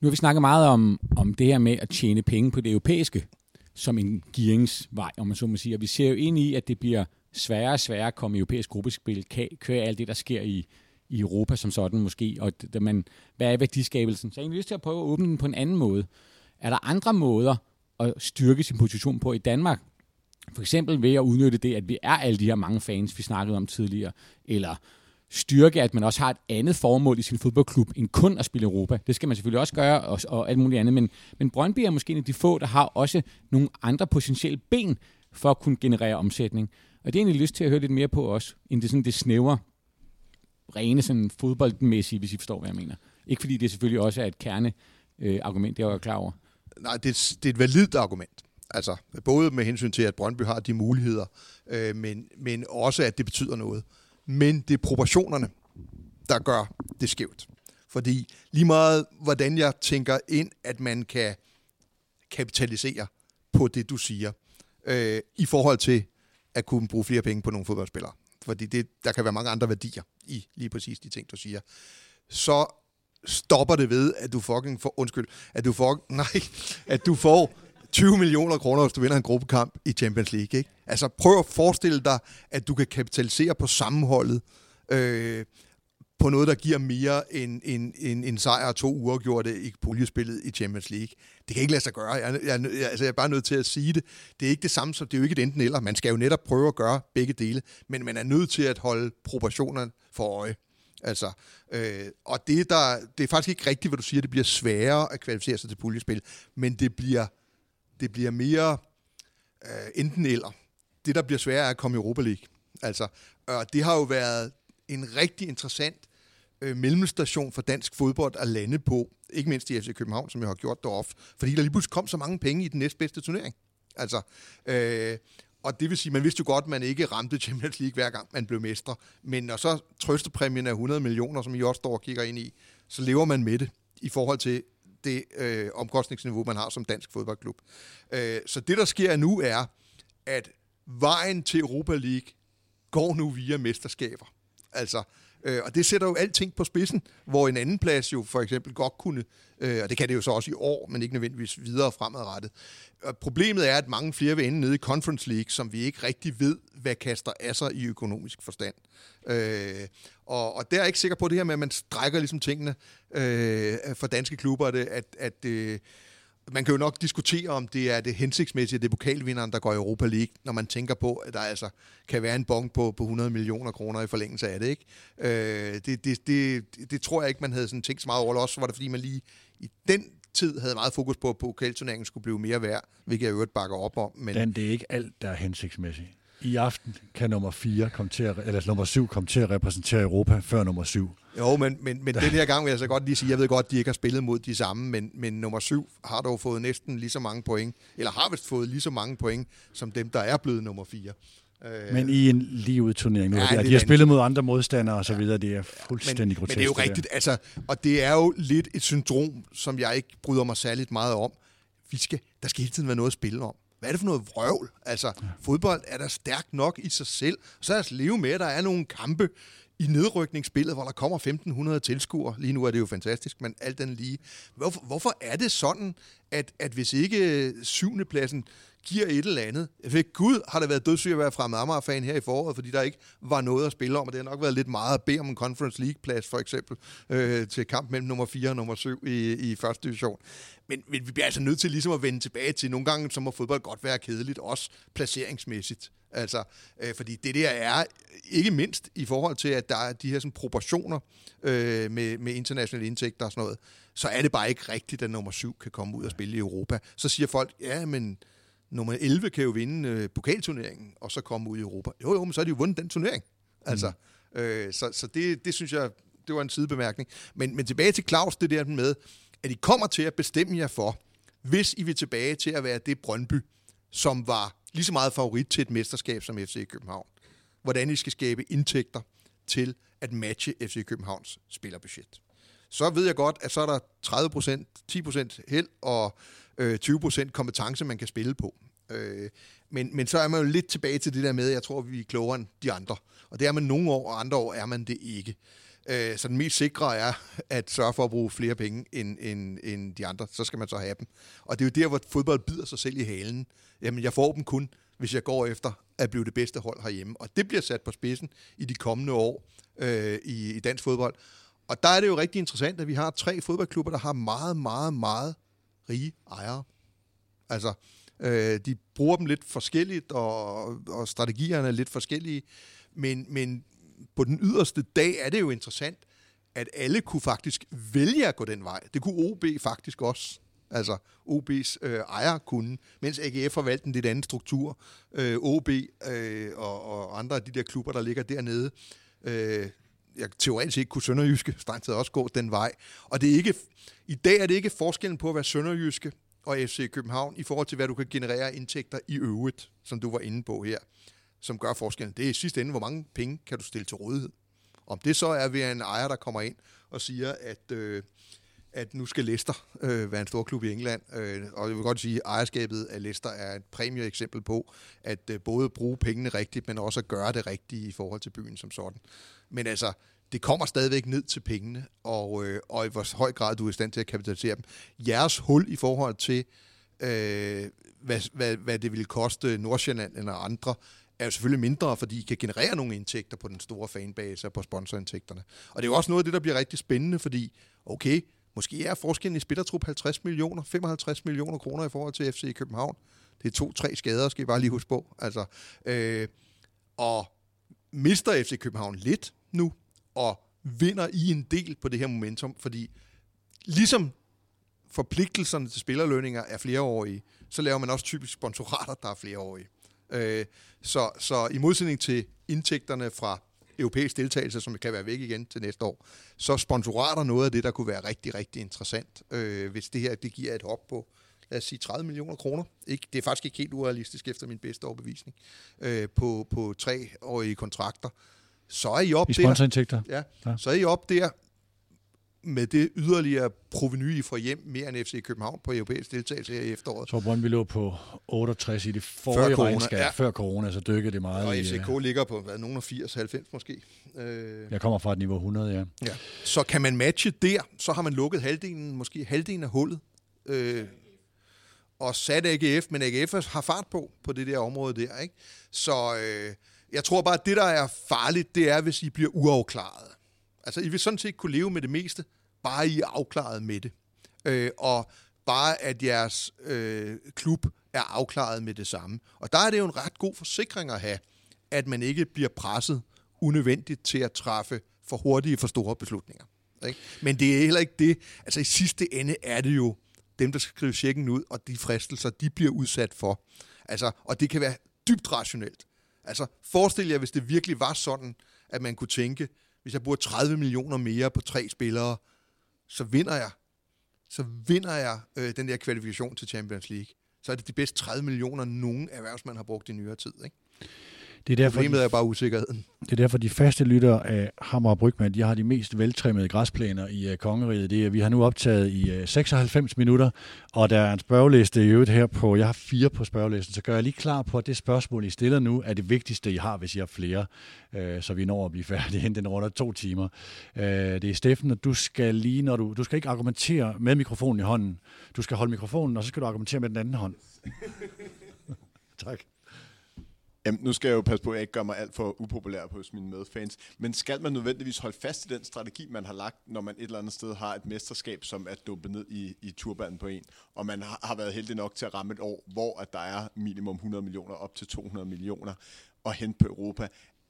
Nu har vi snakket meget om, om det her med at tjene penge på det europæiske, som en gearingsvej, om man så må sige. Og vi ser jo ind i, at det bliver sværere og sværere at komme i europæisk gruppespil, køre alt det, der sker i, i Europa som sådan måske, og det, man, hvad er værdiskabelsen? Så jeg har lyst til at prøve at åbne den på en anden måde. Er der andre måder at styrke sin position på i Danmark? For eksempel ved at udnytte det, at vi er alle de her mange fans, vi snakkede om tidligere, eller styrke, at man også har et andet formål i sin fodboldklub, end kun at spille Europa. Det skal man selvfølgelig også gøre, og, og alt muligt andet. Men, men Brøndby er måske en af de få, der har også nogle andre potentielle ben for at kunne generere omsætning. Og det er egentlig lyst til at høre lidt mere på også, end det, sådan, det snævre, rene sådan fodboldmæssige, hvis I forstår, hvad jeg mener. Ikke fordi det selvfølgelig også er et kerne øh, argument, det er jeg klar over. Nej, det er, det er et validt argument. Altså, både med hensyn til, at Brøndby har de muligheder, øh, men, men også, at det betyder noget. Men det er proportionerne, der gør det skævt. Fordi lige meget, hvordan jeg tænker ind, at man kan kapitalisere på det, du siger, øh, i forhold til at kunne bruge flere penge på nogle fodboldspillere. Fordi det, der kan være mange andre værdier i lige præcis de ting, du siger. så stopper det ved, at du fucking får, undskyld, at du får, nej, at du får 20 millioner kroner, hvis du vinder en gruppekamp i Champions League. Ikke? Altså prøv at forestille dig, at du kan kapitalisere på sammenholdet, øh, på noget, der giver mere end en, en, en sejr og to uafgjorte i puljespillet i Champions League. Det kan ikke lade sig gøre. Jeg, jeg, jeg, altså, jeg er bare nødt til at sige det. Det er ikke det samme, som det er jo ikke et enten eller. Man skal jo netop prøve at gøre begge dele, men man er nødt til at holde proportionerne for øje. Altså, øh, og det, der, det er faktisk ikke rigtigt, hvad du siger, det bliver sværere at kvalificere sig til puljespil, men det bliver, det bliver mere øh, enten eller. Det, der bliver sværere, er at komme i Europa League. Altså, og det har jo været en rigtig interessant øh, mellemstation for dansk fodbold at lande på, ikke mindst i FC København, som jeg har gjort deroppe. fordi der lige pludselig kom så mange penge i den næstbedste turnering. Altså, øh, og det vil sige, man vidste jo godt, at man ikke ramte Champions League hver gang man blev mestre. Men når så trøstepræmien er 100 millioner, som I også står og kigger ind i, så lever man med det i forhold til det øh, omkostningsniveau, man har som dansk fodboldklub. Øh, så det, der sker nu, er, at vejen til Europa League går nu via mesterskaber. Altså, øh, og det sætter jo alting på spidsen, hvor en anden plads jo for eksempel godt kunne, øh, og det kan det jo så også i år, men ikke nødvendigvis videre fremadrettet. Og problemet er, at mange flere vil ende nede i Conference League, som vi ikke rigtig ved, hvad kaster af sig i økonomisk forstand. Øh, og, og der er jeg ikke sikker på det her med, at man strækker ligesom tingene øh, for danske klubber, at, at, at øh, man kan jo nok diskutere, om det er det hensigtsmæssige, det er pokalvinderen, der går i Europa League, når man tænker på, at der altså kan være en bong på, på 100 millioner kroner i forlængelse af det. Ikke? Øh, det, det, det, det, tror jeg ikke, man havde sådan tænkt så meget over. Også var det, fordi man lige i den tid havde meget fokus på, at pokalturneringen skulle blive mere værd, hvilket jeg øvrigt bakker op om. Men Dan, det er ikke alt, der er hensigtsmæssigt. I aften kan nummer 4 komme til at, eller nummer 7 komme til at repræsentere Europa før nummer 7. Jo, men, men, men den her gang vil jeg så godt lige sige, jeg ved godt, at de ikke har spillet mod de samme, men, men nummer 7 har dog fået næsten lige så mange point, eller har vist fået lige så mange point, som dem, der er blevet nummer 4. Øh, men i en ligeud turnering nu. Ja, de har spillet mod andre modstandere og så videre. Det er fuldstændig men, grotesk. Men det er jo rigtigt. Altså, og det er jo lidt et syndrom, som jeg ikke bryder mig særligt meget om. Vi skal, der skal hele tiden være noget at spille om. Hvad er det for noget vrøvl? Altså, fodbold er der stærkt nok i sig selv. Så lad os leve med, at der er nogle kampe i nedrykningsspillet, hvor der kommer 1500 tilskuere. Lige nu er det jo fantastisk, men alt den lige. Hvorfor, hvorfor er det sådan, at, at hvis ikke øh, syvende pladsen giver et eller andet. Ved Gud har det været dødssygt at være fremmed Amager-fan her i foråret, fordi der ikke var noget at spille om, og det har nok været lidt meget at bede om en Conference League-plads, for eksempel, øh, til kamp mellem nummer 4 og nummer 7 i, i første division. Men, men vi bliver altså nødt til ligesom at vende tilbage til, nogle gange så må fodbold godt være kedeligt, også placeringsmæssigt. Altså, øh, fordi det der er, ikke mindst i forhold til, at der er de her sådan, proportioner øh, med, med internationale indtægter og sådan noget, så er det bare ikke rigtigt, at nummer 7 kan komme ud og spille i Europa. Så siger folk, ja, men nummer 11 kan jo vinde øh, pokalturneringen, og så komme ud i Europa. Jo, jo, men så har de jo vundet den turnering. Altså, mm. øh, så så det, det synes jeg, det var en sidebemærkning. Men, men tilbage til Claus, det der med, at I kommer til at bestemme jer for, hvis I vil tilbage til at være det Brøndby, som var lige så meget favorit til et mesterskab som FC København. Hvordan I skal skabe indtægter til at matche FC Københavns spillerbudget. Så ved jeg godt, at så er der 30% 10% held og øh, 20% kompetence, man kan spille på. Øh, men, men så er man jo lidt tilbage til det der med, at jeg tror, vi er klogere end de andre. Og det er man nogle år, og andre år er man det ikke. Øh, så den mest sikre er at sørge for at bruge flere penge end, end, end de andre. Så skal man så have dem. Og det er jo der, hvor fodbold bider sig selv i halen. Jamen, jeg får dem kun, hvis jeg går efter at blive det bedste hold herhjemme. Og det bliver sat på spidsen i de kommende år øh, i, i dansk fodbold. Og der er det jo rigtig interessant, at vi har tre fodboldklubber, der har meget, meget, meget rige ejere. Altså, øh, de bruger dem lidt forskelligt, og, og strategierne er lidt forskellige. Men, men på den yderste dag er det jo interessant, at alle kunne faktisk vælge at gå den vej. Det kunne OB faktisk også. Altså OB's øh, ejer kunne, mens AGF har valgt en lidt anden struktur. Øh, OB øh, og, og andre af de der klubber, der ligger dernede, øh, jeg teoretisk ikke kunne Sønderjyske strengt også gå den vej. Og det er ikke, i dag er det ikke forskellen på at være Sønderjyske og FC København i forhold til, hvad du kan generere indtægter i øvrigt, som du var inde på her, som gør forskellen. Det er i sidste ende, hvor mange penge kan du stille til rådighed. Om det så er ved en ejer, der kommer ind og siger, at, øh, at nu skal Leicester øh, være en stor klub i England. Øh, og jeg vil godt sige, at ejerskabet af Leicester er et præmieeksempel på, at øh, både bruge pengene rigtigt, men også at gøre det rigtigt i forhold til byen som sådan. Men altså, det kommer stadigvæk ned til pengene, og, øh, og i hvor høj grad du er i stand til at kapitalisere dem. Jeres hul i forhold til, øh, hvad, hvad, hvad det ville koste Nordsjælland eller andre, er jo selvfølgelig mindre, fordi I kan generere nogle indtægter på den store fanbase og på sponsorindtægterne. Og det er jo også noget af det, der bliver rigtig spændende, fordi, okay, måske er forskellen i spillertrup 50 millioner, 55 millioner kroner i forhold til FC København. Det er to-tre skader, skal I bare lige huske på. Altså, øh, og mister FC København lidt nu, og vinder i en del på det her momentum, fordi ligesom forpligtelserne til spillerlønninger er flereårige, så laver man også typisk sponsorater, der er flereårige. Øh, så, så i modsætning til indtægterne fra europæisk deltagelse, som kan være væk igen til næste år, så sponsorater noget af det, der kunne være rigtig, rigtig interessant, øh, hvis det her det giver et hop på, lad os sige 30 millioner kroner. Ikke, det er faktisk ikke helt urealistisk efter min bedste overbevisning, øh, på, på treårige kontrakter. Så er I op I der. sponsorindtægter. Ja, Ja. så er I op der med det yderligere proveny, I får hjem mere end FC København på europæisk deltagelse her i efteråret. Så Brøndby lå på 68 i det Før forrige corona, regnskab. ja. Før corona, så dykkede det meget. Og i, FCK øh, ligger på hvad, nogen af 80-90 måske. Øh, Jeg kommer fra et niveau 100, ja. Ja. Så kan man matche der, så har man lukket halvdelen, måske halvdelen af hullet. Øh, og sat AGF, men AGF har fart på, på det der område der. Ikke? Så øh, jeg tror bare, at det, der er farligt, det er, hvis I bliver uafklaret. Altså, I vil sådan set kunne leve med det meste, bare I er afklaret med det. Øh, og bare at jeres øh, klub er afklaret med det samme. Og der er det jo en ret god forsikring at have, at man ikke bliver presset unødvendigt til at træffe for hurtige, for store beslutninger. Ikke? Men det er heller ikke det. Altså i sidste ende er det jo dem, der skal skrive checken ud, og de fristelser, de bliver udsat for. Altså, og det kan være dybt rationelt. Altså, forestil jer, hvis det virkelig var sådan, at man kunne tænke, hvis jeg bruger 30 millioner mere på tre spillere, så vinder jeg. Så vinder jeg øh, den der kvalifikation til Champions League. Så er det de bedste 30 millioner, nogen erhvervsmand har brugt i nyere tid. Ikke? Det er derfor, Problemet de, er bare usikkerheden. det er derfor, de faste lyttere af Hammer og Brygman, de har de mest veltrimmede græsplæner i uh, kongeriget. Det er, vi har nu optaget i uh, 96 minutter, og der er en spørgeliste i øvrigt her på, jeg har fire på spørgelisten, så gør jeg lige klar på, at det spørgsmål, I stiller nu, er det vigtigste, I har, hvis I har flere, uh, så vi når at blive færdige inden den runder to timer. Uh, det er Steffen, og du skal lige, når du, du skal ikke argumentere med mikrofonen i hånden. Du skal holde mikrofonen, og så skal du argumentere med den anden hånd. tak. Jamen, nu skal jeg jo passe på, at jeg ikke gør mig alt for upopulær hos mine medfans. Men skal man nødvendigvis holde fast i den strategi, man har lagt, når man et eller andet sted har et mesterskab, som er dumpet ned i, i turbanen på en, og man har, har været heldig nok til at ramme et år, hvor at der er minimum 100 millioner op til 200 millioner og hente på Europa.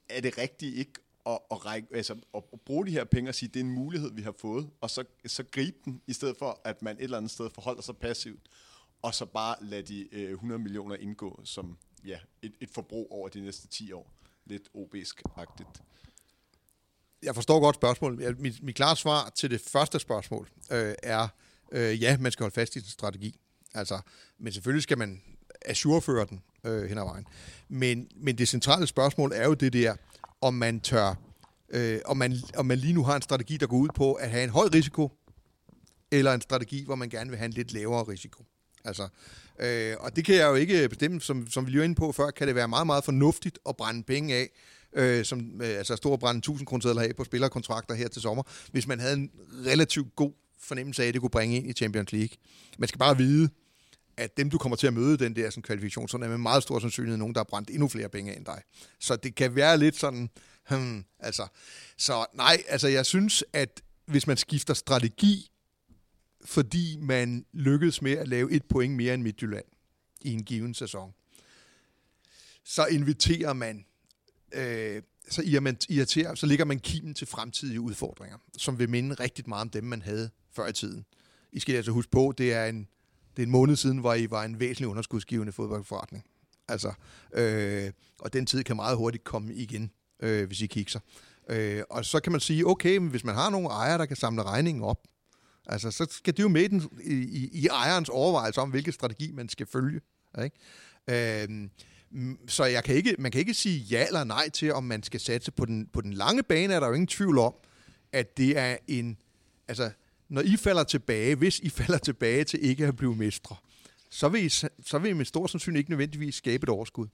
Er det rigtigt ikke at, at, række, altså, at bruge de her penge og sige, at det er en mulighed, vi har fået, og så, så gribe den, i stedet for, at man et eller andet sted forholder sig passivt, og så bare lade de øh, 100 millioner indgå som ja, et, et forbrug over de næste 10 år. Lidt obisk-agtigt. Jeg forstår godt spørgsmålet. Mit, mit klare svar til det første spørgsmål øh, er, øh, ja, man skal holde fast i sin strategi. Altså, men selvfølgelig skal man assureføre den øh, hen ad vejen. Men, men det centrale spørgsmål er jo det der, om man tør, øh, om, man, om man lige nu har en strategi, der går ud på at have en høj risiko, eller en strategi, hvor man gerne vil have en lidt lavere risiko. Altså, øh, og det kan jeg jo ikke bestemme, som, som vi lige var inde på før, kan det være meget, meget fornuftigt at brænde penge af, øh, som, øh, altså store brænde 1000 kroner af på spillerkontrakter her til sommer, hvis man havde en relativt god fornemmelse af, at det kunne bringe ind i Champions League. Man skal bare vide, at dem, du kommer til at møde den der sådan, kvalifikation, så er med meget stor sandsynlighed nogen, der har brændt endnu flere penge af end dig. Så det kan være lidt sådan, hmm, altså, så nej, altså jeg synes, at hvis man skifter strategi, fordi man lykkedes med at lave et point mere end Midtjylland i en given sæson, så inviterer man, øh, så, irriterer man, så ligger man kimen til fremtidige udfordringer, som vil minde rigtig meget om dem, man havde før i tiden. I skal altså huske på, det er en, det er en måned siden, hvor I var en væsentlig underskudsgivende fodboldforretning. Altså, øh, og den tid kan meget hurtigt komme igen, øh, hvis I kigger. Øh, og så kan man sige, okay, men hvis man har nogle ejere, der kan samle regningen op, altså, så skal det jo med i, den, i, i, i ejerens overvejelse om, hvilken strategi man skal følge. Ikke? Øhm, så jeg kan ikke, man kan ikke sige ja eller nej til, om man skal satse på den, på den lange bane, er der jo ingen tvivl om, at det er en, altså, når I falder tilbage, hvis I falder tilbage til ikke at blive mestre, så vil I, så vil I med stor sandsynlighed ikke nødvendigvis skabe et overskud.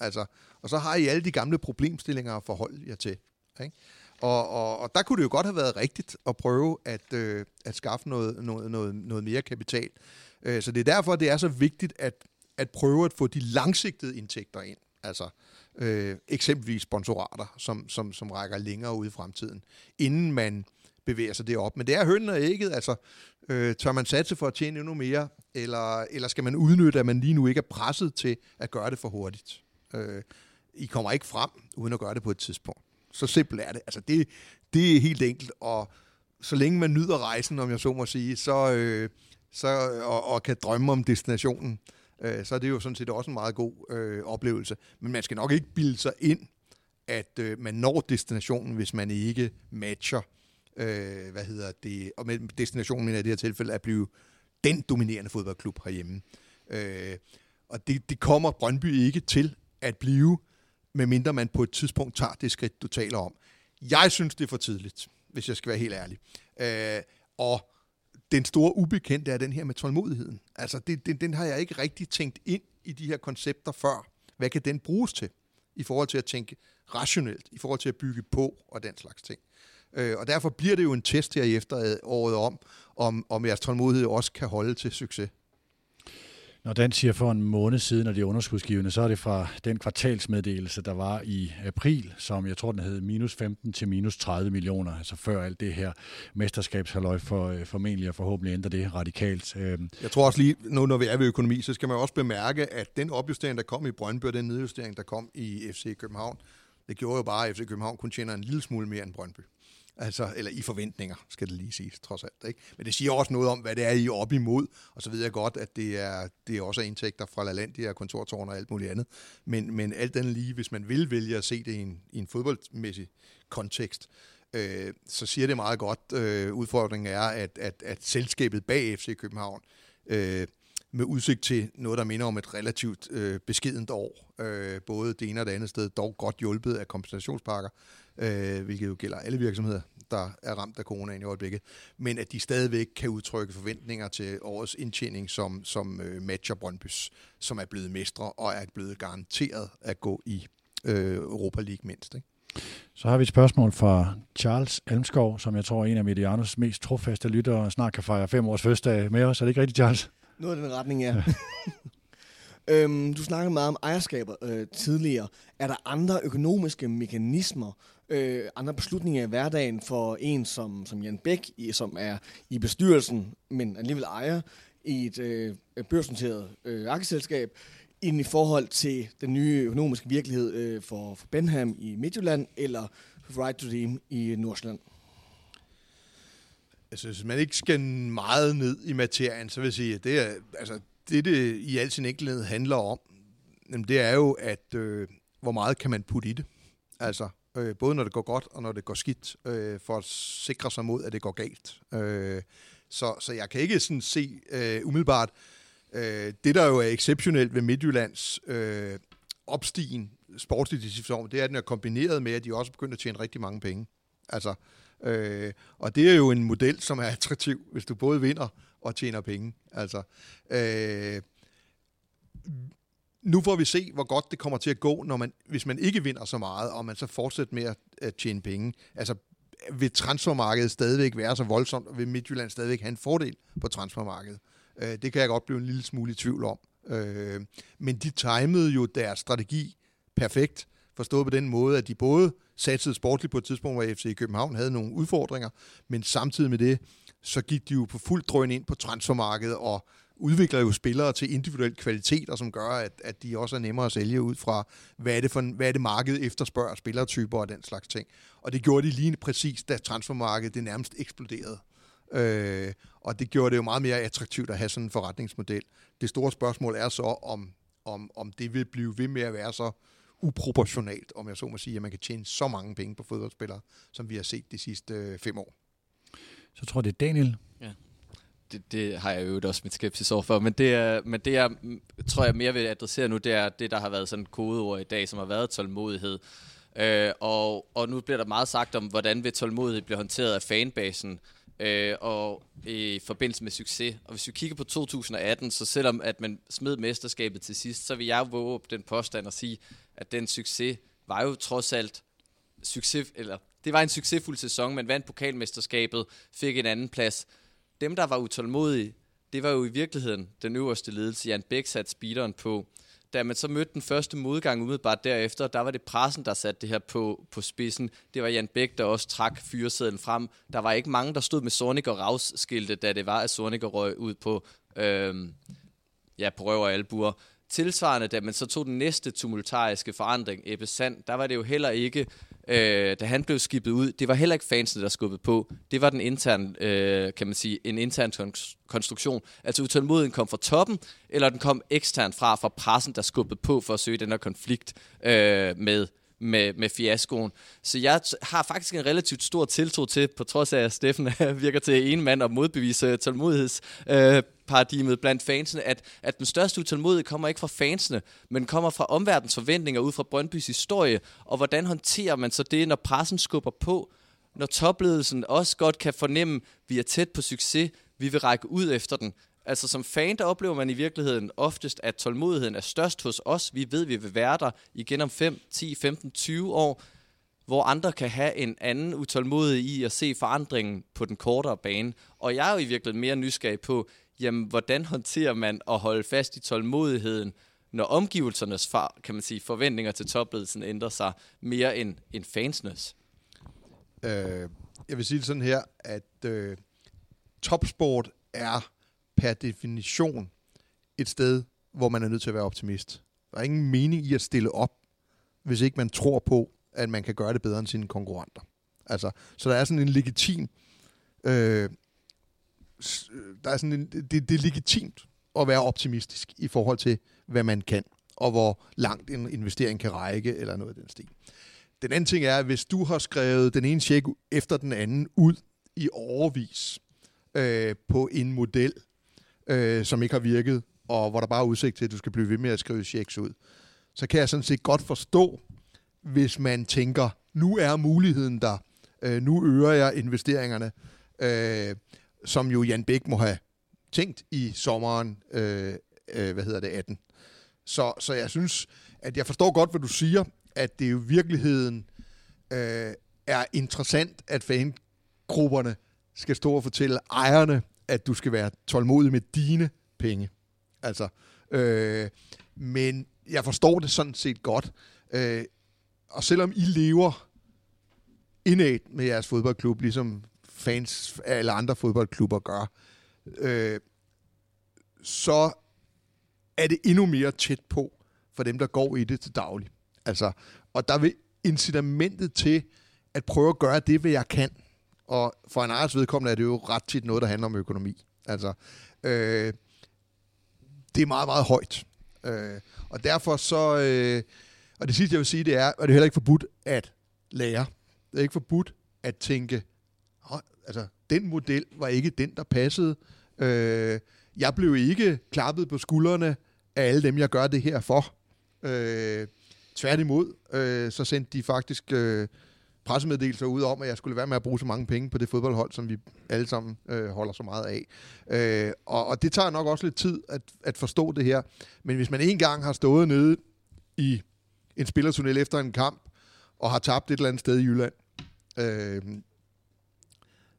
Altså, og så har I alle de gamle problemstillinger at forholde jer til. Ikke? Og, og, og der kunne det jo godt have været rigtigt at prøve at, øh, at skaffe noget, noget, noget, noget mere kapital. Øh, så det er derfor, det er så vigtigt at, at prøve at få de langsigtede indtægter ind. Altså øh, eksempelvis sponsorater, som, som, som rækker længere ud i fremtiden, inden man bevæger sig derop. Men det er hønnen og ægget, altså øh, tør man satse for at tjene endnu mere, eller, eller skal man udnytte, at man lige nu ikke er presset til at gøre det for hurtigt? Øh, I kommer ikke frem, uden at gøre det på et tidspunkt. Så simpelt er det. Altså det, det er helt enkelt, og så længe man nyder rejsen, om jeg så må sige, så, øh, så, og, og kan drømme om destinationen, øh, så er det jo sådan set også en meget god øh, oplevelse. Men man skal nok ikke bilde sig ind, at øh, man når destinationen, hvis man ikke matcher, øh, hvad hedder det, og med destinationen i det her tilfælde, at blive den dominerende fodboldklub herhjemme. Øh, og det, det kommer Brøndby ikke til at blive, medmindre man på et tidspunkt tager det skridt, du taler om. Jeg synes, det er for tidligt, hvis jeg skal være helt ærlig. Øh, og den store ubekendte er den her med tålmodigheden. Altså, det, den, den har jeg ikke rigtig tænkt ind i de her koncepter før. Hvad kan den bruges til? I forhold til at tænke rationelt, i forhold til at bygge på og den slags ting. Øh, og derfor bliver det jo en test her i efteråret om, om, om jeres tålmodighed også kan holde til succes. Når Dan siger for en måned siden, at det er underskudsgivende, så er det fra den kvartalsmeddelelse, der var i april, som jeg tror, den hed minus 15 til minus 30 millioner, altså før alt det her mesterskabshalløj for øh, formentlig og forhåbentlig ændre det radikalt. Øhm, jeg tror også lige, nu når vi er ved økonomi, så skal man også bemærke, at den opjustering, der kom i Brøndby, og den nedjustering, der kom i FC København, det gjorde jo bare, at FC København kun tjener en lille smule mere end Brøndby. Altså, eller i forventninger, skal det lige siges, trods alt. Ikke? Men det siger også noget om, hvad det er, I er op imod, og så ved jeg godt, at det er, det er også indtægter fra LaLandia, kontortårn og alt muligt andet. Men, men alt den lige, hvis man vil vælge at se det i en, i en fodboldmæssig kontekst, øh, så siger det meget godt. Øh, udfordringen er, at, at, at selskabet bag FC København, øh, med udsigt til noget, der minder om et relativt øh, beskedent år, øh, både det ene og det andet sted, dog godt hjulpet af kompensationspakker, øh, hvilket jo gælder alle virksomheder, der er ramt af coronaen i øjeblikket, men at de stadigvæk kan udtrykke forventninger til årets indtjening, som, som øh, matcher Brøndbys, som er blevet mestre og er blevet garanteret at gå i øh, Europa League mindst. Ikke? Så har vi et spørgsmål fra Charles Elmskov, som jeg tror er en af Medianos mest trofaste lyttere, og snart kan fejre fem års fødselsdag med os. Er det ikke rigtigt, Charles? Noget af den retning, ja. øhm, du snakkede meget om ejerskaber øh, tidligere. Er der andre økonomiske mekanismer, øh, andre beslutninger i hverdagen for en som, som Jan Bæk, i, som er i bestyrelsen, men alligevel ejer i et øh, børsnoteret øh, aktieselskab, end i forhold til den nye økonomiske virkelighed øh, for, for Benham i Midtjylland eller Right to Dream i Nordsjælland? Altså, hvis man ikke skal meget ned i materien, så vil jeg sige, at det, er, altså, det, det i al sin enkelhed handler om, det er jo, at øh, hvor meget kan man putte i det. Altså, øh, både når det går godt og når det går skidt, øh, for at sikre sig mod, at det går galt. Øh, så, så jeg kan ikke sådan se øh, umiddelbart, øh, det der jo er exceptionelt ved Midtjyllands øh, opstigen sportsligt i sidste år, det er, at den er kombineret med, at de også begynder at tjene rigtig mange penge. Altså, øh, og det er jo en model, som er attraktiv, hvis du både vinder og tjener penge. Altså, øh, nu får vi se, hvor godt det kommer til at gå, når man, hvis man ikke vinder så meget, og man så fortsætter med at, at tjene penge. Altså, vil transfermarkedet stadigvæk være så voldsomt, og vil Midtjylland stadigvæk have en fordel på transfermarkedet? Øh, det kan jeg godt blive en lille smule i tvivl om. Øh, men de timede jo deres strategi perfekt, forstået på den måde, at de både satsede sportligt på et tidspunkt, hvor FC København havde nogle udfordringer, men samtidig med det, så gik de jo på fuld drøn ind på transfermarkedet og udvikler jo spillere til individuel kvalitet, og som gør, at, at de også er nemmere at sælge ud fra, hvad er det, for, hvad er det markedet efterspørger, spillertyper og den slags ting. Og det gjorde de lige præcis, da transfermarkedet det nærmest eksploderede. Øh, og det gjorde det jo meget mere attraktivt at have sådan en forretningsmodel. Det store spørgsmål er så, om, om, om det vil blive ved med at være så uproportionalt, om jeg så må sige, at man kan tjene så mange penge på fodboldspillere, som vi har set de sidste øh, fem år. Så tror jeg, det er Daniel. Ja. Det, det har jeg jo også mit skepsis overfor, men det, er, men det jeg tror jeg mere vil adressere nu, det er det, der har været sådan kodeord i dag, som har været tålmodighed. Øh, og, og nu bliver der meget sagt om, hvordan vil tålmodighed blive håndteret af fanbasen øh, og i forbindelse med succes. Og hvis vi kigger på 2018, så selvom at man smed mesterskabet til sidst, så vil jeg våge op den påstand og sige, at den succes var jo trods alt succes, eller det var en succesfuld sæson, man vandt pokalmesterskabet, fik en anden plads. Dem, der var utålmodige, det var jo i virkeligheden den øverste ledelse, Jan Bæk satte speederen på. Da man så mødte den første modgang umiddelbart derefter, der var det pressen, der satte det her på, på spidsen. Det var Jan Bæk, der også trak fyresedlen frem. Der var ikke mange, der stod med Sonic og Raus skilte, da det var, at Sonic røg ud på, øh, ja, på røv og albuer. Tilsvarende, da man så tog den næste tumultariske forandring, Ebbe Sand, der var det jo heller ikke, øh, da han blev skibet ud, det var heller ikke fansene, der skubbede på. Det var den interne, øh, kan man sige, en intern kon- konstruktion. Altså utålmodigheden kom fra toppen, eller den kom eksternt fra, fra pressen, der skubbede på for at søge den her konflikt øh, med, med, med fiaskoen. Så jeg har faktisk en relativt stor tiltro til, på trods af at Steffen virker til en mand og modbevise tålmodigheds øh, paradigmet blandt fansene, at, at den største utålmodighed kommer ikke fra fansene, men kommer fra omverdens forventninger ud fra Brøndbys historie, og hvordan håndterer man så det, når pressen skubber på, når topledelsen også godt kan fornemme, at vi er tæt på succes, vi vil række ud efter den. Altså som fan, der oplever man i virkeligheden oftest, at tålmodigheden er størst hos os. Vi ved, at vi vil være der igen om 5, 10, 15, 20 år, hvor andre kan have en anden utålmodighed i at se forandringen på den kortere bane. Og jeg er jo i virkeligheden mere nysgerrig på, jamen, hvordan håndterer man at holde fast i tålmodigheden, når omgivelsernes far, kan man sige, forventninger til topledelsen ændrer sig mere end, end fansenes? Øh, jeg vil sige det sådan her, at øh, topsport er per definition et sted, hvor man er nødt til at være optimist. Der er ingen mening i at stille op, hvis ikke man tror på, at man kan gøre det bedre end sine konkurrenter. Altså, så der er sådan en legitim... Øh, Øh, der er sådan en, det, det er legitimt at være optimistisk i forhold til, hvad man kan, og hvor langt en investering kan række, eller noget af den stil. Den anden ting er, at hvis du har skrevet den ene check efter den anden ud i overvis øh, på en model, øh, som ikke har virket, og hvor der bare er udsigt til, at du skal blive ved med at skrive checks ud, så kan jeg sådan set godt forstå, hvis man tænker, nu er muligheden der, øh, nu øger jeg investeringerne, øh, som jo Jan Bæk må have tænkt i sommeren, øh, øh, hvad hedder det, 18. Så, så jeg synes, at jeg forstår godt, hvad du siger, at det jo i virkeligheden øh, er interessant, at fangrupperne skal stå og fortælle ejerne, at du skal være tålmodig med dine penge. Altså, øh, men jeg forstår det sådan set godt. Øh, og selvom I lever indad med jeres fodboldklub, ligesom fans eller andre fodboldklubber gør, øh, så er det endnu mere tæt på for dem, der går i det til daglig. Altså, og der vil incitamentet til at prøve at gøre det, hvad jeg kan. Og for en ejers vedkommende er det jo ret tit noget, der handler om økonomi. Altså, øh, det er meget, meget højt. Øh, og derfor så... Øh, og det sidste, jeg vil sige, det er, at det er heller ikke forbudt at lære. Det er ikke forbudt at tænke, altså, den model var ikke den, der passede. Øh, jeg blev ikke klappet på skuldrene af alle dem, jeg gør det her for. Øh, tværtimod, øh, så sendte de faktisk øh, pressemeddelelser ud om, at jeg skulle være med at bruge så mange penge på det fodboldhold, som vi alle sammen øh, holder så meget af. Øh, og, og det tager nok også lidt tid at, at forstå det her. Men hvis man en gang har stået nede i en spillertunnel efter en kamp, og har tabt et eller andet sted i Jylland, øh,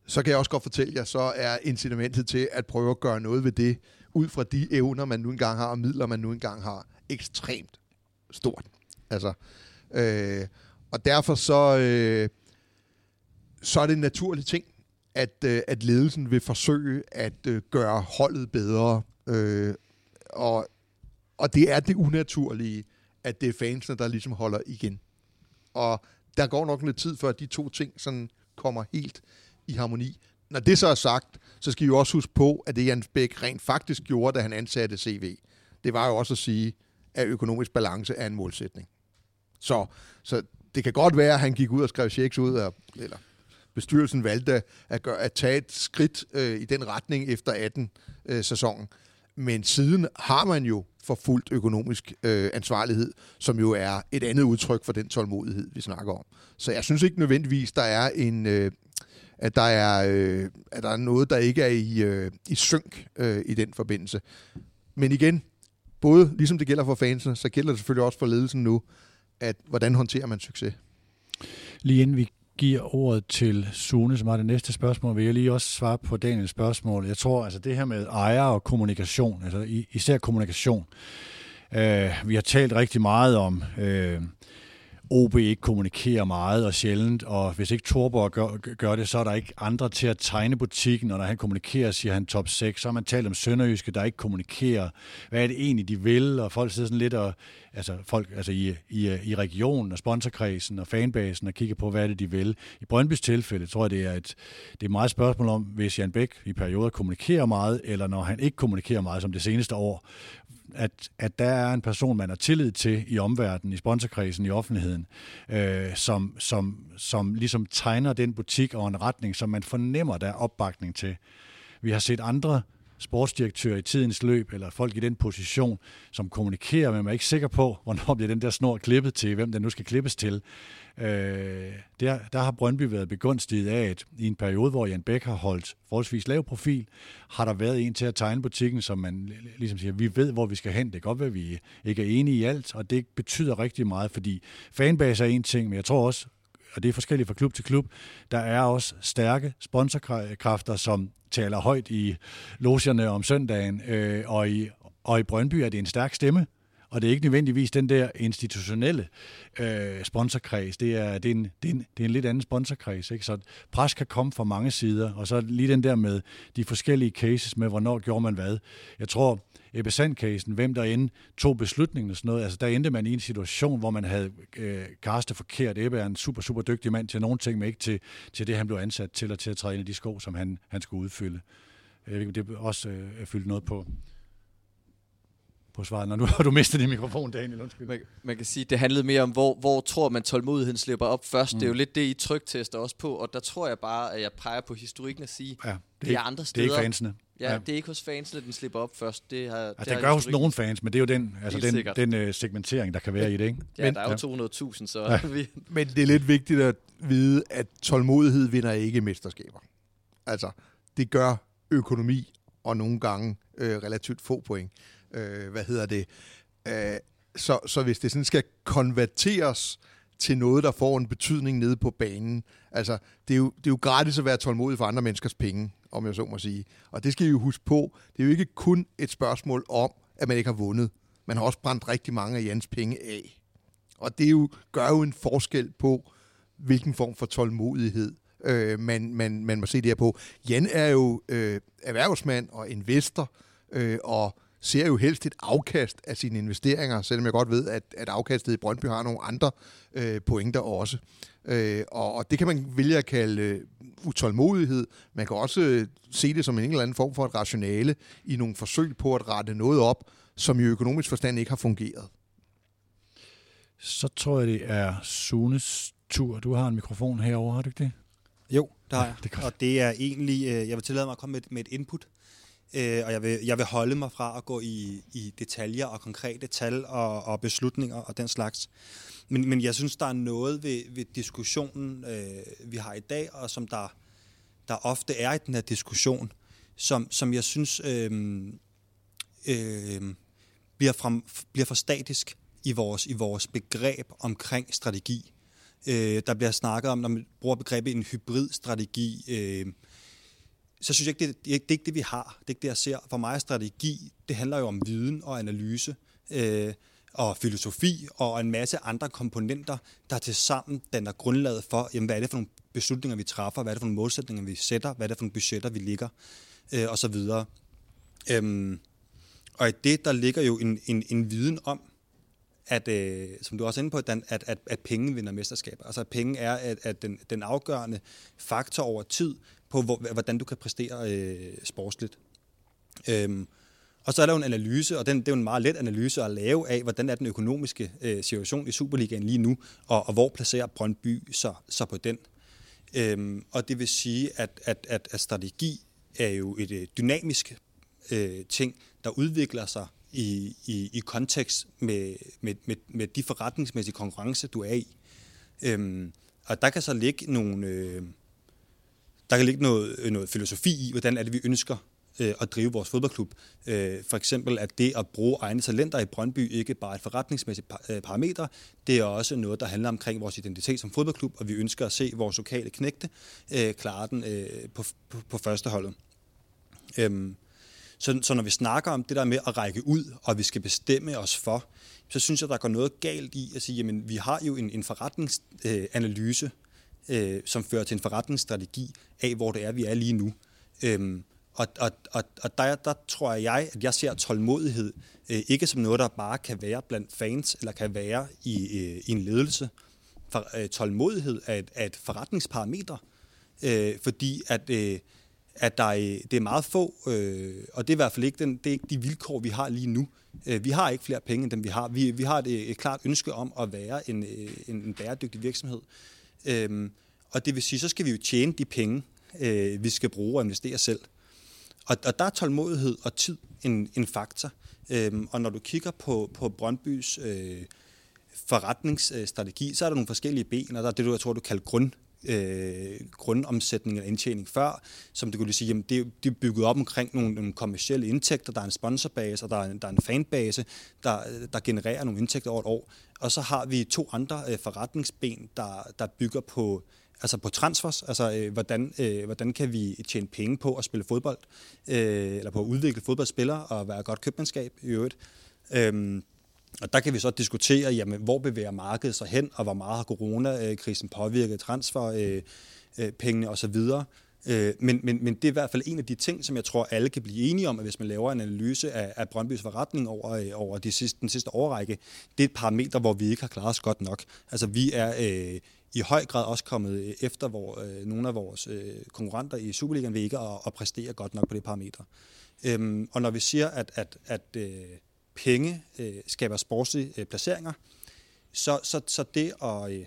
så kan jeg også godt fortælle jer, så er incitamentet til at prøve at gøre noget ved det, ud fra de evner, man nu engang har, og midler, man nu engang har, ekstremt stort. Altså, øh, og derfor så, øh, så er det en naturlig ting, at, øh, at ledelsen vil forsøge at øh, gøre holdet bedre. Øh, og, og det er det unaturlige, at det er fansene, der ligesom holder igen. Og der går nok lidt tid, før de to ting sådan kommer helt i harmoni. Når det så er sagt, så skal I jo også huske på, at det Jens Bæk rent faktisk gjorde, da han ansatte CV, det var jo også at sige, at økonomisk balance er en målsætning. Så, så det kan godt være, at han gik ud og skrev checks ud, af, eller bestyrelsen valgte at, gøre, at tage et skridt øh, i den retning efter 18-sæsonen. Øh, Men siden har man jo forfulgt økonomisk øh, ansvarlighed, som jo er et andet udtryk for den tålmodighed, vi snakker om. Så jeg synes ikke nødvendigvis, der er en, øh, at, der er, øh, at der er noget, der ikke er i, øh, i synk øh, i den forbindelse. Men igen, både ligesom det gælder for fansene, så gælder det selvfølgelig også for ledelsen nu, at hvordan håndterer man succes? Lige inden vi giver ordet til Sune, som har det næste spørgsmål, vil jeg lige også svare på Daniels spørgsmål. Jeg tror, altså det her med ejer og kommunikation, altså især kommunikation. Øh, vi har talt rigtig meget om, øh, OB ikke kommunikerer meget og sjældent, og hvis ikke Torborg gør, gør det, så er der ikke andre til at tegne butikken, og når han kommunikerer, siger han top 6, så har man talt om Sønderjyske, der ikke kommunikerer. Hvad er det egentlig, de vil? Og folk sidder sådan lidt og, altså folk altså i, i, i regionen og sponsorkredsen og fanbasen og kigger på, hvad er det, de vil. I Brøndbys tilfælde tror jeg, det er et, det er meget spørgsmål om, hvis Jan Bæk i perioder kommunikerer meget, eller når han ikke kommunikerer meget, som det seneste år, at, at der er en person, man har tillid til i omverdenen, i sponsorkredsen, i offentligheden, øh, som, som, som ligesom tegner den butik og en retning, som man fornemmer, der er opbakning til. Vi har set andre sportsdirektører i tidens løb, eller folk i den position, som kommunikerer, men man er ikke sikker på, hvornår bliver den der snor klippet til, hvem den nu skal klippes til. Øh, der, der har Brøndby været begunstiget af, at i en periode, hvor Jan Bæk har holdt forholdsvis lav profil, har der været en til at tegne butikken, som man ligesom siger, vi ved, hvor vi skal hen. Det kan godt være, at vi ikke er enige i alt, og det betyder rigtig meget, fordi fanbase er en ting, men jeg tror også, og det er forskelligt fra klub til klub, der er også stærke sponsorkræfter, som taler højt i logerne om søndagen, øh, og, i, og i Brøndby er det en stærk stemme, og det er ikke nødvendigvis den der institutionelle øh, sponsorkreds. Det er, det, er en, det, er en, det er en lidt anden sponsorkreds. Ikke? Så pres kan komme fra mange sider, og så lige den der med de forskellige cases med, hvornår gjorde man hvad. Jeg tror, Ebbe Sand-casen, hvem der end tog beslutningen og sådan noget, altså der endte man i en situation, hvor man havde øh, kastet forkert. Ebbe er en super, super dygtig mand til nogle ting, men ikke til, til det, han blev ansat til, og til at træde ind i de sko, som han, han skulle udfylde. Jeg ved det også øh, fyldt noget på på svaret, når nu har du mistet din mikrofon, Daniel. Undskyld. Man, man kan sige, det handlede mere om, hvor, hvor tror man tålmodigheden slipper op først. Mm. Det er jo lidt det, I tryktester også på, og der tror jeg bare, at jeg peger på historikken at sige, ja, det, er, det er andre steder. Det er ikke fansene. Ja, ja, det er ikke hos fansene, den slipper op først. Det har, altså, det, det gør hos nogle fans, men det er jo den, altså den, den uh, segmentering, der kan være i det, ikke? Ja, men, der er jo 200.000, så... Ja. vi... Men det er lidt vigtigt at vide, at tålmodighed vinder ikke mesterskaber. Altså, det gør økonomi, og nogle gange øh, relativt få point. Øh, hvad hedder det? Øh, så, så hvis det sådan skal konverteres til noget, der får en betydning nede på banen, altså, det er jo, det er jo gratis at være tålmodig for andre menneskers penge, om jeg så må sige. Og det skal I jo huske på. Det er jo ikke kun et spørgsmål om, at man ikke har vundet. Man har også brændt rigtig mange af Jans penge af. Og det jo, gør jo en forskel på, hvilken form for tålmodighed øh, man, man, man må se det her på. Jan er jo øh, erhvervsmand og investor, øh, og ser jo helst et afkast af sine investeringer, selvom jeg godt ved, at, at afkastet i Brøndby har nogle andre øh, pointer også. Øh, og, og det kan man vælge at kalde øh, utålmodighed. Man kan også øh, se det som en eller anden form for et rationale i nogle forsøg på at rette noget op, som i økonomisk forstand ikke har fungeret. Så tror jeg, det er Sunes tur. Du har en mikrofon herovre, har du ikke det? Jo, der har jeg. Ja, det og det er egentlig, øh, jeg vil tillade mig at komme med, med et input øh, og jeg vil, jeg vil holde mig fra at gå i, i detaljer og konkrete tal og, og beslutninger og den slags. Men, men jeg synes, der er noget ved, ved diskussionen, øh, vi har i dag, og som der, der ofte er i den her diskussion, som, som jeg synes øh, øh, bliver, fra, bliver for statisk i vores, i vores begreb omkring strategi. Øh, der bliver snakket om, når man bruger begrebet en hybridstrategi, øh, så synes jeg ikke, det, det, det er ikke det, vi har. Det er ikke det, jeg ser. For mig er strategi, det handler jo om viden og analyse. Øh, og filosofi og en masse andre komponenter, der til sammen danner grundlaget for, jamen, hvad er det for nogle beslutninger, vi træffer, hvad er det for nogle målsætninger, vi sætter, hvad er det for nogle budgetter, vi ligger, øh, og så videre. Øhm, og i det, der ligger jo en, en, en viden om, at, øh, som du også er inde på, at, at, at, at penge vinder mesterskaber. Altså at penge er at, at den, den afgørende faktor over tid på, hvor, hvordan du kan præstere øh, sportsligt. Øhm, og så er der jo en analyse, og den, det er jo en meget let analyse at lave af, hvordan er den økonomiske øh, situation i Superligaen lige nu, og, og hvor placerer Brøndby så, så på den. Øhm, og det vil sige, at, at, at, at strategi er jo et øh, dynamisk øh, ting, der udvikler sig i, i, i kontekst med, med, med, med de forretningsmæssige konkurrence, du er i. Øhm, og der kan så ligge nogle... Øh, der kan ligge noget, øh, noget filosofi i, hvordan er det, vi ønsker øh, at drive vores fodboldklub. Øh, for eksempel at det at bruge egne talenter i Brøndby ikke bare er et forretningsmæssigt par, øh, parameter, det er også noget, der handler omkring vores identitet som fodboldklub, og vi ønsker at se vores lokale knægte øh, klare den øh, på, på, på første holdet. Øhm, så, så når vi snakker om det der med at række ud, og vi skal bestemme os for, så synes jeg, der går noget galt i at sige, jamen vi har jo en, en forretningsanalyse, øh, øh, som fører til en forretningsstrategi af, hvor det er, vi er lige nu. Øhm, og, og, og, og der, der tror jeg, at jeg ser tålmodighed øh, ikke som noget, der bare kan være blandt fans, eller kan være i, øh, i en ledelse. For, øh, tålmodighed er et, er et forretningsparameter, øh, fordi at, øh, at der er, det er meget få, øh, og det er i hvert fald ikke, den, det er ikke de vilkår, vi har lige nu. Øh, vi har ikke flere penge, end dem vi har. Vi, vi har et, øh, et klart ønske om at være en, øh, en, en bæredygtig virksomhed. Øhm, og det vil sige, så skal vi jo tjene de penge, øh, vi skal bruge og investere selv. Og, og der er tålmodighed og tid en, en faktor. Øhm, og når du kigger på, på Brøndbys øh, forretningsstrategi, så er der nogle forskellige ben, og der er det, du, jeg tror, du kalder grund, øh, grundomsætning eller indtjening før, som du kunne sige, jamen det, det er bygget op omkring nogle, nogle kommersielle indtægter, der er en sponsorbase, og der er, der er en fanbase, der, der genererer nogle indtægter over et år. Og så har vi to andre øh, forretningsben, der, der bygger på altså på transfers, altså øh, hvordan, øh, hvordan kan vi tjene penge på at spille fodbold, øh, eller på at udvikle fodboldspillere og være godt købmandskab i øvrigt. Øh, og der kan vi så diskutere, jamen, hvor bevæger markedet sig hen, og hvor meget har coronakrisen påvirket transferpengene øh, øh, osv. Øh, men, men, men det er i hvert fald en af de ting, som jeg tror, alle kan blive enige om, at hvis man laver en analyse af, af Brøndbys forretning over, over de sidste, den sidste årrække, det er et parameter, hvor vi ikke har klaret os godt nok. Altså vi er øh, i høj grad også kommet efter hvor, øh, nogle af vores øh, konkurrenter i Superligaen ved ikke at, at præstere godt nok på det parameter. Øhm, og når vi siger, at, at, at øh, penge øh, skaber sportslige øh, placeringer, så, så, så det at, øh,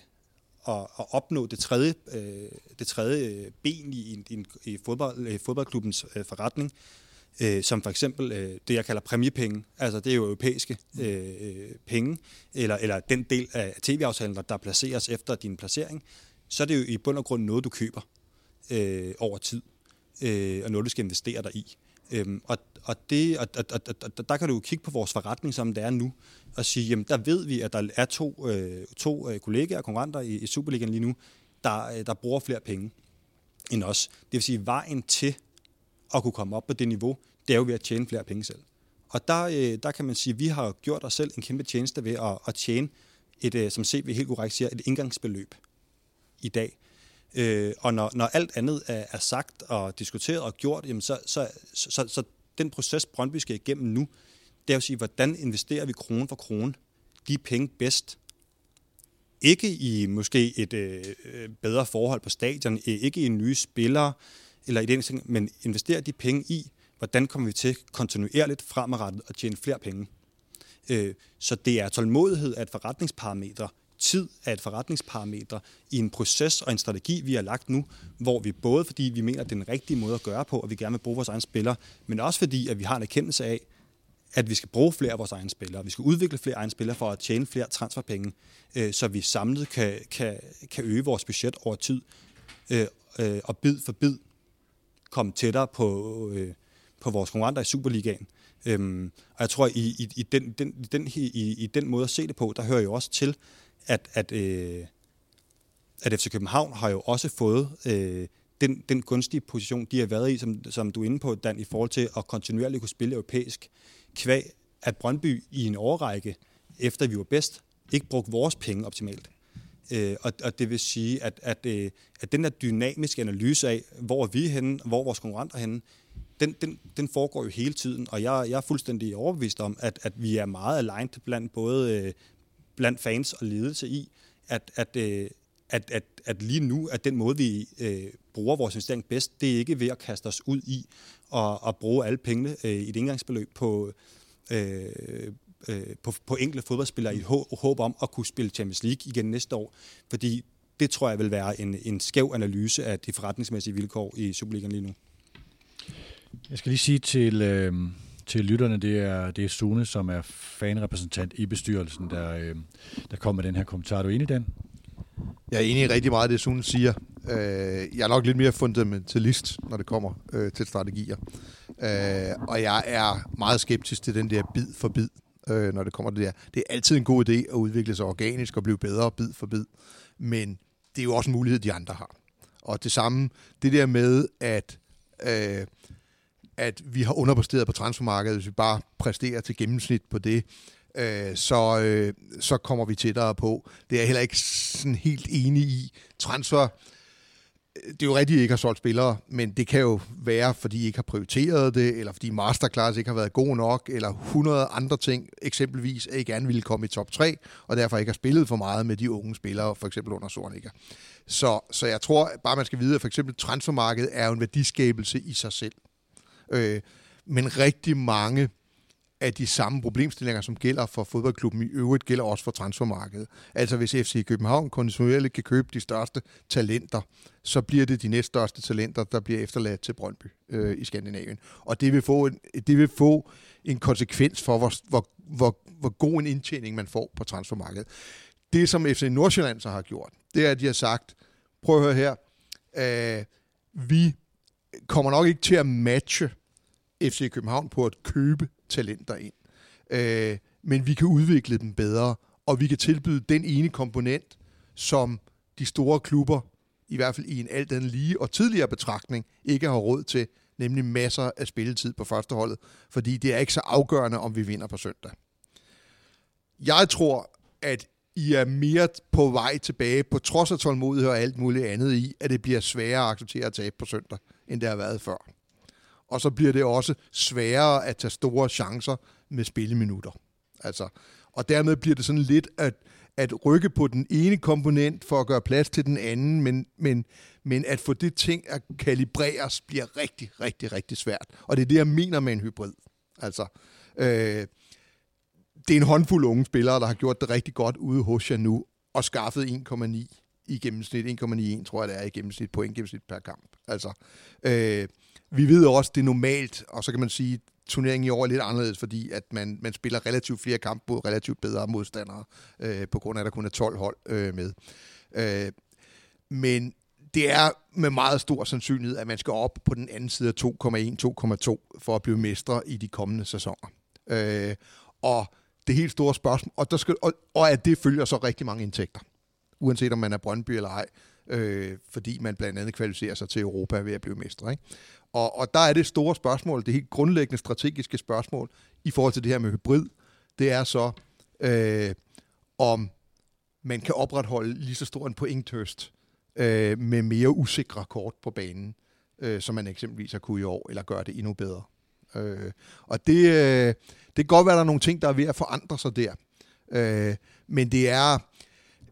at, at opnå det tredje, øh, det tredje øh, ben i, i, i fodbold, øh, fodboldklubbens øh, forretning, øh, som for eksempel øh, det, jeg kalder præmiepenge. Altså det er jo europæiske øh, øh, penge, eller, eller den del af tv-aftalen, der, der placeres efter din placering, så er det jo i bund og grund noget, du køber øh, over tid, øh, og noget, du skal investere dig i. Øhm, og, og, det, og, og, og, og der kan du jo kigge på vores forretning, som det er nu, og sige, jamen der ved vi, at der er to, øh, to øh, kollegaer og konkurrenter i, i Superligaen lige nu, der, øh, der bruger flere penge end os. Det vil sige, vejen til at kunne komme op på det niveau, det er jo ved at tjene flere penge selv. Og der, øh, der kan man sige, at vi har gjort os selv en kæmpe tjeneste ved at, at tjene et, øh, som CV helt korrekt siger, et indgangsbeløb i dag. Øh, og når, når alt andet er, er sagt og diskuteret og gjort, jamen så, så, så, så, så den proces, Brøndby skal igennem nu, det er at sige, hvordan investerer vi krone for krone de penge bedst? Ikke i måske et øh, øh bedre forhold på stadion, øh, ikke i nye spillere, eller i den ting, men investere de penge i, hvordan kommer vi til kontinuerligt fremadrettet at tjene flere penge. Øh, så det er tålmodighed af et forretningsparameter, tid er et forretningsparameter i en proces og en strategi, vi har lagt nu, hvor vi både fordi vi mener, at det er den rigtige måde at gøre på, og vi gerne vil bruge vores egne spillere, men også fordi, at vi har en erkendelse af, at vi skal bruge flere af vores egne spillere. Vi skal udvikle flere egne spillere for at tjene flere transferpenge, øh, så vi samlet kan, kan, kan øge vores budget over tid, øh, øh, og bid for bid komme tættere på, øh, på vores konkurrenter i Superligaen. Øhm, og jeg tror, i, i, i, den, den, den, i, i den måde at se det på, der hører jo også til, at, at, øh, at FC København har jo også fået øh, den, den gunstige position, de har været i, som, som du er inde på, Dan, i forhold til at kontinuerligt kunne spille europæisk, kvæg at Brøndby i en årrække, efter vi var bedst, ikke brugte vores penge optimalt. Øh, og, og det vil sige, at, at, øh, at den der dynamiske analyse af, hvor er vi henne, hvor er vores konkurrenter henne, den, den, den foregår jo hele tiden, og jeg, jeg er fuldstændig overbevist om, at, at vi er meget aligned blandt både øh, blandt fans og ledelse i, at, at, øh, at, at, at lige nu, at den måde, vi øh, bruger vores investering bedst, det er ikke ved at kaste os ud i og, og bruge alle pengene øh, i et indgangsbeløb på, øh, øh, på, på enkelte fodboldspillere i et håb, håb om at kunne spille Champions League igen næste år. Fordi det tror jeg vil være en, en skæv analyse af de forretningsmæssige vilkår i Superligaen lige nu. Jeg skal lige sige til, øh, til lytterne, det er, det er Sune, som er fanrepræsentant i bestyrelsen, der, øh, der kom med den her kommentar. Er du enig, Dan? Jeg er enig i rigtig meget af det, Sune siger. Øh, jeg er nok lidt mere fundamentalist, når det kommer øh, til strategier. Øh, og jeg er meget skeptisk til den der bid for bid, øh, når det kommer til det der. Det er altid en god idé at udvikle sig organisk og blive bedre bid for bid. Men det er jo også en mulighed, de andre har. Og det samme, det der med, at, øh, at vi har underpresteret på transfermarkedet, hvis vi bare præsterer til gennemsnit på det, øh, så, øh, så kommer vi tættere på. Det er jeg heller ikke sådan helt enig i. Transfer, øh, det er jo rigtigt, at I ikke har solgt spillere, men det kan jo være, fordi I ikke har prioriteret det, eller fordi Masterclass ikke har været god nok, eller 100 andre ting, eksempelvis at I gerne ville komme i top 3, og derfor ikke har spillet for meget med de unge spillere, for eksempel under Sornikker. Så, så jeg tror bare, man skal vide, at for eksempel transfermarkedet er jo en værdiskabelse i sig selv. Øh, men rigtig mange af de samme problemstillinger, som gælder for fodboldklubben i øvrigt, gælder også for transfermarkedet. Altså hvis FC København kontinuerligt kan købe de største talenter, så bliver det de næststørste talenter, der bliver efterladt til Brøndby øh, i Skandinavien. Og det vil, få en, det vil få en konsekvens for, hvor, hvor, hvor, hvor god en indtjening man får på transfermarkedet. Det, som FC Nordsjælland så har gjort, det er, at de har sagt, prøv at høre her, øh, vi kommer nok ikke til at matche FC København på at købe talenter ind. Øh, men vi kan udvikle dem bedre, og vi kan tilbyde den ene komponent, som de store klubber, i hvert fald i en alt andet lige og tidligere betragtning, ikke har råd til, nemlig masser af spilletid på førsteholdet, fordi det er ikke så afgørende, om vi vinder på søndag. Jeg tror, at I er mere på vej tilbage, på trods af tålmodighed og alt muligt andet i, at det bliver sværere at acceptere at tabe på søndag, end det har været før og så bliver det også sværere at tage store chancer med spilleminutter. Altså, og dermed bliver det sådan lidt at, at rykke på den ene komponent for at gøre plads til den anden, men, men, men at få det ting at kalibreres bliver rigtig, rigtig, rigtig svært. Og det er det, jeg mener med en hybrid. Altså, øh, det er en håndfuld unge spillere, der har gjort det rigtig godt ude hos jer nu, og skaffet 1,9 i gennemsnit, 1,91 tror jeg det er i gennemsnit, point gennemsnit per kamp. Altså, øh, vi ved også, det er normalt, og så kan man sige, turneringen i år er lidt anderledes, fordi at man, man spiller relativt flere kampe mod relativt bedre modstandere, øh, på grund af, at der kun er 12 hold øh, med. Øh, men det er med meget stor sandsynlighed, at man skal op på den anden side af 2,1-2,2 for at blive mestre i de kommende sæsoner. Øh, og det helt store spørgsmål, og, der skal, og, og at det følger så rigtig mange indtægter, uanset om man er Brøndby eller ej, øh, fordi man blandt andet kvalificerer sig til Europa ved at blive mestre. Ikke? Og, og der er det store spørgsmål, det helt grundlæggende strategiske spørgsmål i forhold til det her med hybrid, det er så, øh, om man kan opretholde lige så stor en pointtørst øh, med mere usikre kort på banen, øh, som man eksempelvis har kunne i år, eller gøre det endnu bedre. Øh, og det, øh, det kan godt være, at der er nogle ting, der er ved at forandre sig der. Øh, men det er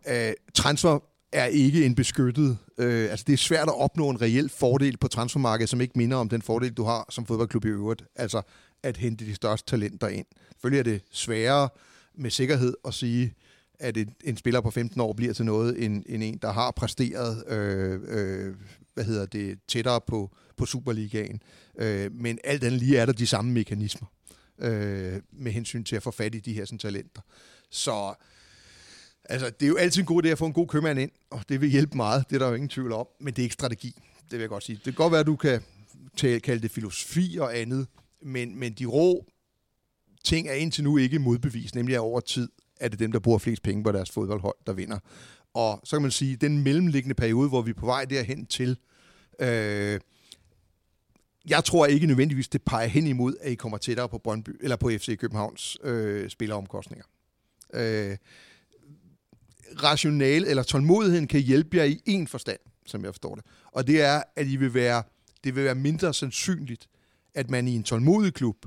øh, transfer er ikke en beskyttet... Øh, altså det er svært at opnå en reel fordel på transfermarkedet, som ikke minder om den fordel, du har som fodboldklub i øvrigt. Altså at hente de største talenter ind. Selvfølgelig er det sværere med sikkerhed at sige, at en, en spiller på 15 år bliver til noget, end, end en, der har præsteret øh, øh, hvad hedder det, tættere på, på Superligaen. Øh, men alt andet lige er der de samme mekanismer øh, med hensyn til at få fat i de her sådan, talenter. Så Altså, det er jo altid en god idé at få en god købmand ind, og det vil hjælpe meget, det er der jo ingen tvivl om, men det er ikke strategi, det vil jeg godt sige. Det kan godt være, at du kan tale, kalde det filosofi og andet, men, men de rå ting er indtil nu ikke modbevist, nemlig at over tid er det dem, der bruger flest penge på deres fodboldhold, der vinder. Og så kan man sige, den mellemliggende periode, hvor vi er på vej derhen til, øh, jeg tror ikke nødvendigvis, det peger hen imod, at I kommer tættere på Brøndby, eller på FC Københavns øh, spilleromkostninger. Øh, rationale eller tålmodigheden kan hjælpe jer i en forstand, som jeg forstår det. Og det er, at I vil være, det vil være mindre sandsynligt, at man i en tålmodig klub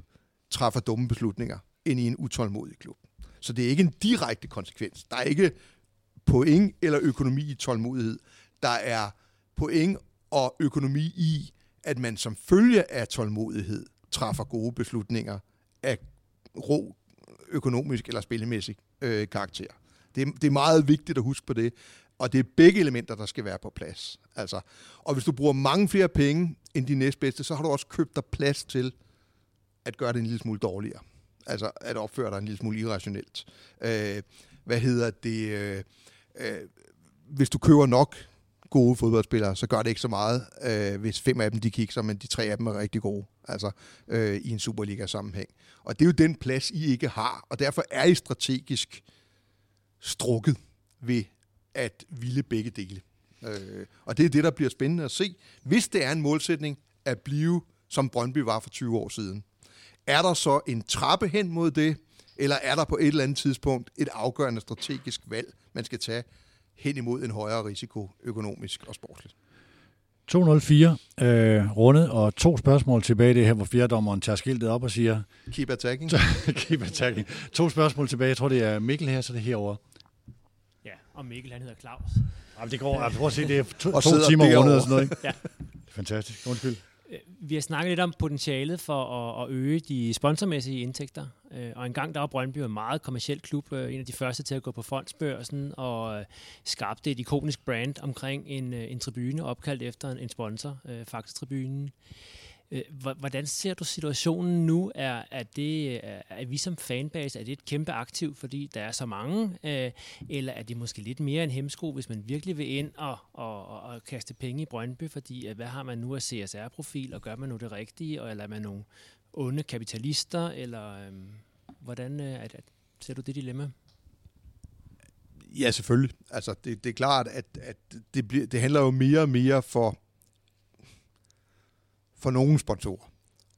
træffer dumme beslutninger, end i en utålmodig klub. Så det er ikke en direkte konsekvens. Der er ikke point eller økonomi i tålmodighed. Der er point og økonomi i, at man som følge af tålmodighed træffer gode beslutninger af ro økonomisk eller spillemæssig øh, karakter. Det, det er meget vigtigt at huske på det. Og det er begge elementer, der skal være på plads. Altså, og hvis du bruger mange flere penge end de næstbedste, så har du også købt dig plads til at gøre det en lille smule dårligere. Altså at opføre dig en lille smule irrationelt. Øh, hvad hedder det? Øh, øh, hvis du køber nok gode fodboldspillere, så gør det ikke så meget, øh, hvis fem af dem de kigger, men de tre af dem er rigtig gode, altså øh, i en Superliga-sammenhæng. Og det er jo den plads, I ikke har, og derfor er I strategisk strukket ved at ville begge dele. Øh, og det er det, der bliver spændende at se, hvis det er en målsætning at blive, som Brøndby var for 20 år siden. Er der så en trappe hen mod det, eller er der på et eller andet tidspunkt et afgørende strategisk valg, man skal tage hen imod en højere risiko økonomisk og sportsligt? 204 øh, rundet, og to spørgsmål tilbage. Det er her, hvor fjerdommeren tager skiltet op og siger... Keep attacking. keep attacking. To spørgsmål tilbage. Jeg tror, det er Mikkel her, så det er herovre. Og Mikkel, han hedder Claus. Jamen, det går. Altså, prøv at se, det er to, Og to timer rundet og sådan noget, ikke? Ja. Fantastisk. Undskyld. Øh, Vi har snakket lidt om potentialet for at, at øge de sponsormæssige indtægter. Øh, Og engang der var Brøndby en meget kommersiel klub, øh, en af de første til at gå på fondsbørsen og skabte et ikonisk brand omkring en, en tribune opkaldt efter en, sponsor, øh, Faxe-tribunen. Øh, hvordan ser du situationen nu? Er, er, det, øh, er, vi som fanbase, er det et kæmpe aktiv, fordi der er så mange? Øh, eller er det måske lidt mere en hemsko, hvis man virkelig vil ind og, og, og, og kaste penge i Brøndby? Fordi hvad har man nu af CSR-profil, og gør man nu det rigtige? Og, eller er man nogle onde kapitalister? Eller øhm, hvordan er det, ser du det dilemma? Ja, selvfølgelig. Altså, det, det er klart, at, at det, bliver, det handler jo mere og mere for, for nogle sponsorer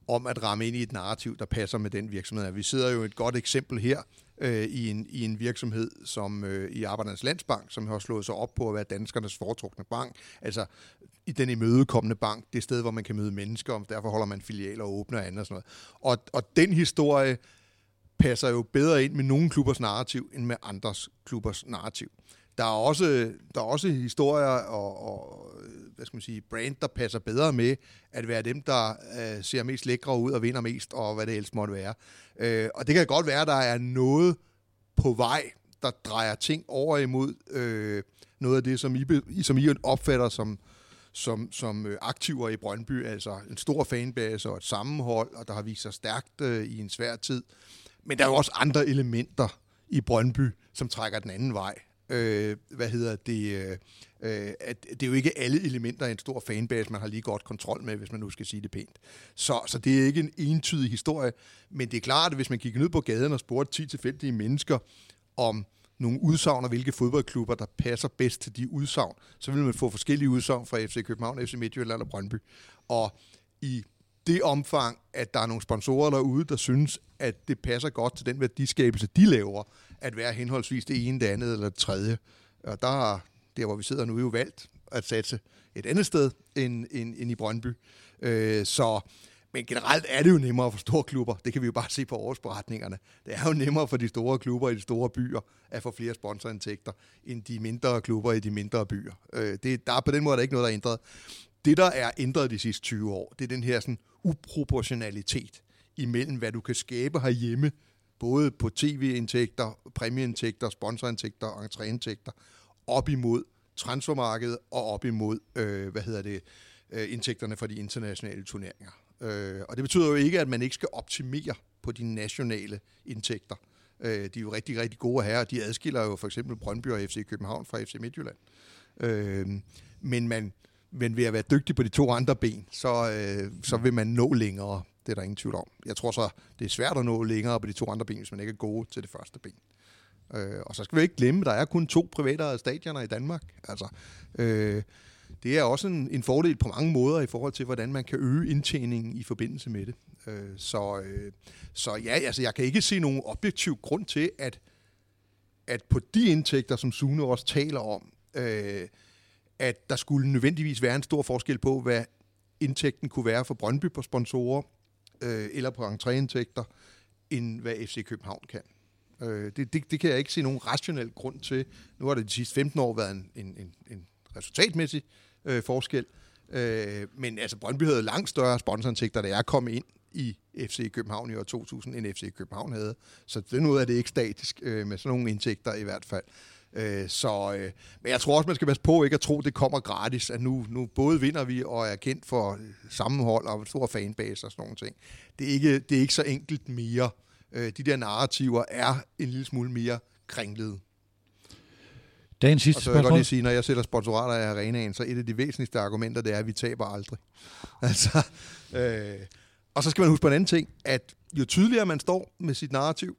om at ramme ind i et narrativ, der passer med den virksomhed. Vi sidder jo et godt eksempel her øh, i, en, i en virksomhed som øh, i Arbejdernes Landsbank, som har slået sig op på at være danskernes foretrukne bank. Altså i den imødekommende bank, det sted, hvor man kan møde mennesker, og derfor holder man filialer og åbner og andet og sådan noget. Og, og den historie passer jo bedre ind med nogle klubbers narrativ, end med andres klubbers narrativ. Der er også, der er også historier og, og hvad skal man sige, brand, der passer bedre med at være dem, der øh, ser mest lækre ud og vinder mest, og hvad det ellers måtte være. Øh, og det kan godt være, at der er noget på vej, der drejer ting over imod øh, noget af det, som I, som I opfatter som, som, som øh, aktiver i Brøndby, altså en stor fanbase og et sammenhold, og der har vist sig stærkt øh, i en svær tid. Men der er jo også andre elementer i Brøndby, som trækker den anden vej. Øh, hvad hedder det? Øh, øh, at det er jo ikke alle elementer i en stor fanbase, man har lige godt kontrol med, hvis man nu skal sige det pænt. Så, så det er ikke en entydig historie, men det er klart, at hvis man kigger ned på gaden og spurgte 10 tilfældige mennesker om nogle udsagn og hvilke fodboldklubber, der passer bedst til de udsagn, så vil man få forskellige udsagn fra FC København, FC Midtjylland og Brøndby. Og i det omfang, at der er nogle sponsorer derude, der synes, at det passer godt til den værdiskabelse, de laver, at være henholdsvis det ene, det andet eller det tredje. Og der har, der hvor vi sidder nu, jo valgt at satse et andet sted end, end, end i Brøndby. Øh, så, men generelt er det jo nemmere for store klubber. Det kan vi jo bare se på årsberetningerne. Det er jo nemmere for de store klubber i de store byer at få flere sponsorindtægter, end de mindre klubber i de mindre byer. Øh, det, der er på den måde der er ikke noget, der er ændret. Det, der er ændret de sidste 20 år, det er den her sådan, uproportionalitet imellem, hvad du kan skabe herhjemme, både på tv-indtægter, præmieindtægter, sponsorindtægter og entréindtægter, op imod transfermarkedet og op imod, øh, hvad hedder det, øh, indtægterne fra de internationale turneringer. Øh, og det betyder jo ikke, at man ikke skal optimere på de nationale indtægter. Øh, de er jo rigtig, rigtig gode her. De adskiller jo for eksempel Brøndby og FC København fra FC Midtjylland. Øh, men man, men ved at være dygtig på de to andre ben, så, øh, så vil man nå længere. Det er der ingen tvivl om. Jeg tror så, det er svært at nå længere på de to andre ben, hvis man ikke er gode til det første ben. Øh, og så skal vi ikke glemme, at der er kun to private stadioner i Danmark. Altså, øh, det er også en, en fordel på mange måder i forhold til, hvordan man kan øge indtjeningen i forbindelse med det. Øh, så, øh, så ja, altså, jeg kan ikke se nogen objektiv grund til, at, at på de indtægter, som Sune også taler om, øh, at der skulle nødvendigvis være en stor forskel på, hvad indtægten kunne være for Brøndby på sponsorer, øh, eller på entréindtægter, end hvad FC København kan. Øh, det, det, det kan jeg ikke se nogen rationel grund til. Nu har det de sidste 15 år været en, en, en, en resultatmæssig øh, forskel, øh, men altså Brøndby havde langt større sponsorindtægter, da jeg kom ind i FC København i år 2000, end FC København havde. Så den måde er det ikke statisk, øh, med sådan nogle indtægter i hvert fald. Øh, så, øh, men jeg tror også, man skal passe på ikke at tro, at det kommer gratis, at nu, nu både vinder vi og er kendt for sammenhold og stor fanbase og sådan nogle ting. Det er ikke, det er ikke så enkelt mere. Øh, de der narrativer er en lille smule mere kringlede. Dagens sidste og så vil jeg godt spørgsmål. lige sige, når jeg sætter sponsorater af arenaen, så et af de væsentligste argumenter, det er, at vi taber aldrig. altså, øh, og så skal man huske på en anden ting, at jo tydeligere man står med sit narrativ,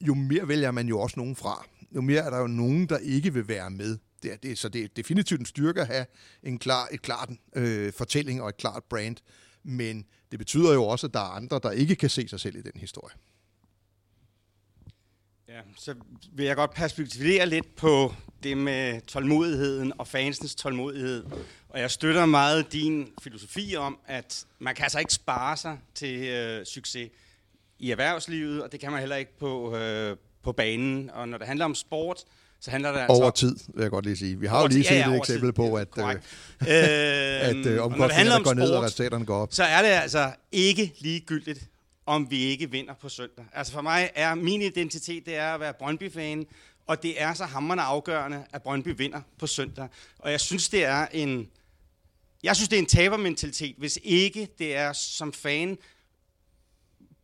jo mere vælger man jo også nogen fra. Jo mere er der jo nogen, der ikke vil være med. Det er, det, er- så det er definitivt en styrke at have en klar, et klart øh, fortælling og et klart brand. Men det betyder jo også, at der er andre, der ikke kan se sig selv i den historie. Ja, så vil jeg godt perspektivere lidt på det med tålmodigheden og fansens tålmodighed. Og jeg støtter meget din filosofi om, at man kan altså ikke spare sig til øh, succes i erhvervslivet, og det kan man heller ikke på, øh, på banen. Og når det handler om sport, så handler det altså Over tid, vil jeg godt lige sige. Vi har jo lige set ja, ja, et eksempel tid. på, at, øh, Korrekt. at Øhm, øh, det handler omkostningerne om går ned, og resultaterne går op. så er det altså ikke ligegyldigt, om vi ikke vinder på søndag. Altså for mig er min identitet, det er at være Brøndby-fan, og det er så hammerende afgørende, at Brøndby vinder på søndag. Og jeg synes, det er en, jeg synes, det er en tabermentalitet, hvis ikke det er som fan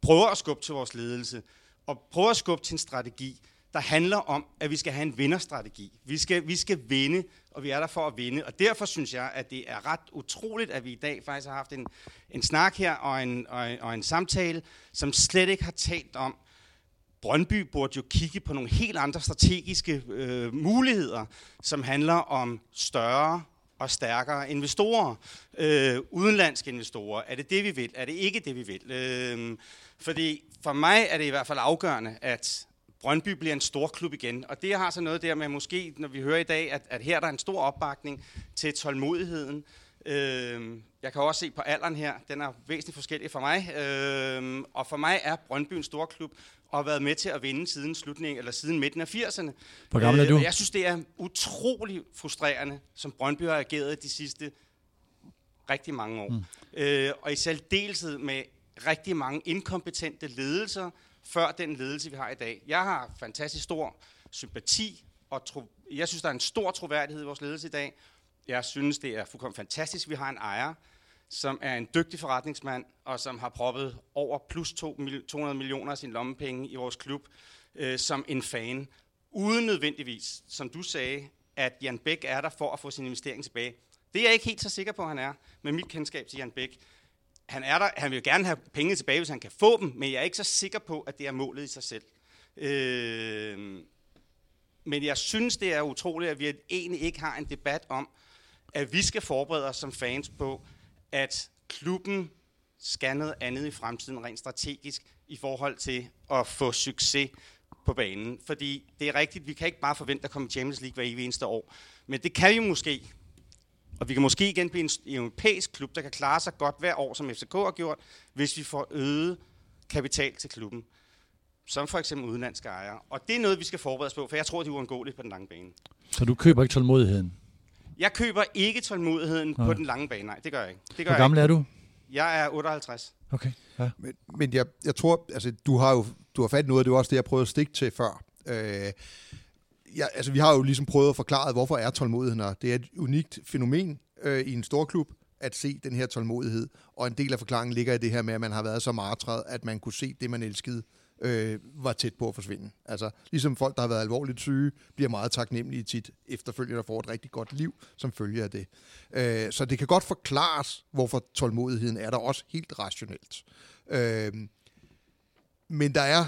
prøver at skubbe til vores ledelse, og prøver at skubbe til en strategi, der handler om, at vi skal have en vinderstrategi. Vi skal, vi skal vinde, og vi er der for at vinde. Og derfor synes jeg, at det er ret utroligt, at vi i dag faktisk har haft en, en snak her og en, og, en, og en samtale, som slet ikke har talt om, Brøndby burde jo kigge på nogle helt andre strategiske øh, muligheder, som handler om større og stærkere investorer, øh, udenlandske investorer. Er det det, vi vil? Er det ikke det, vi vil? Øh, fordi for mig er det i hvert fald afgørende, at Brøndby bliver en stor klub igen. Og det har så noget der med måske, når vi hører i dag, at, at her er der en stor opbakning til tålmodigheden. Øh, jeg kan også se på alderen her, den er væsentligt forskellig for mig. Øh, og for mig er Brøndby en stor klub, og har været med til at vinde siden slutningen, eller siden midten af 80'erne. Hvor gammel er Øh, du? jeg synes, det er utrolig frustrerende, som Brøndby har ageret de sidste rigtig mange år. Mm. Øh, og i særdeleshed med rigtig mange inkompetente ledelser, før den ledelse, vi har i dag. Jeg har fantastisk stor sympati, og tro, jeg synes, der er en stor troværdighed i vores ledelse i dag. Jeg synes, det er fuldkommen fantastisk, at vi har en ejer, som er en dygtig forretningsmand, og som har proppet over plus 200 millioner af sin lommepenge i vores klub, øh, som en fan, uden nødvendigvis, som du sagde, at Jan Bæk er der for at få sin investering tilbage. Det er jeg ikke helt så sikker på, at han er, med mit kendskab til Jan Bæk. Han, er der, han vil jo gerne have penge tilbage, hvis han kan få dem, men jeg er ikke så sikker på, at det er målet i sig selv. Øh, men jeg synes, det er utroligt, at vi egentlig ikke har en debat om, at vi skal forberede os som fans på, at klubben skal noget andet i fremtiden, rent strategisk, i forhold til at få succes på banen. Fordi det er rigtigt, vi kan ikke bare forvente at komme i Champions League hver evig eneste år. Men det kan vi måske. Og vi kan måske igen blive en europæisk klub, der kan klare sig godt hver år, som FCK har gjort, hvis vi får øget kapital til klubben. Som for eksempel udenlandske ejere. Og det er noget, vi skal forberede os på, for jeg tror, det er uundgåeligt på den lange bane. Så du køber ikke tålmodigheden? Jeg køber ikke tålmodigheden Nej. på den lange bane. Nej, det gør jeg ikke. Det gør Hvor jeg gammel ikke. er du? Jeg er 58. Okay, ja. Men, men jeg, jeg tror, altså, du har jo du har fat i noget, det var også det, jeg prøvede at stikke til før. Øh, ja, altså, vi har jo ligesom prøvet at forklare, hvorfor er tålmodigheden her. Det er et unikt fænomen øh, i en stor klub, at se den her tålmodighed. Og en del af forklaringen ligger i det her med, at man har været så martret, at man kunne se det, man elskede, øh, var tæt på at forsvinde. Altså, ligesom folk, der har været alvorligt syge, bliver meget taknemmelige tit efterfølgende og får et rigtig godt liv, som følge af det. Øh, så det kan godt forklares, hvorfor tålmodigheden er der også helt rationelt. Øh, men der er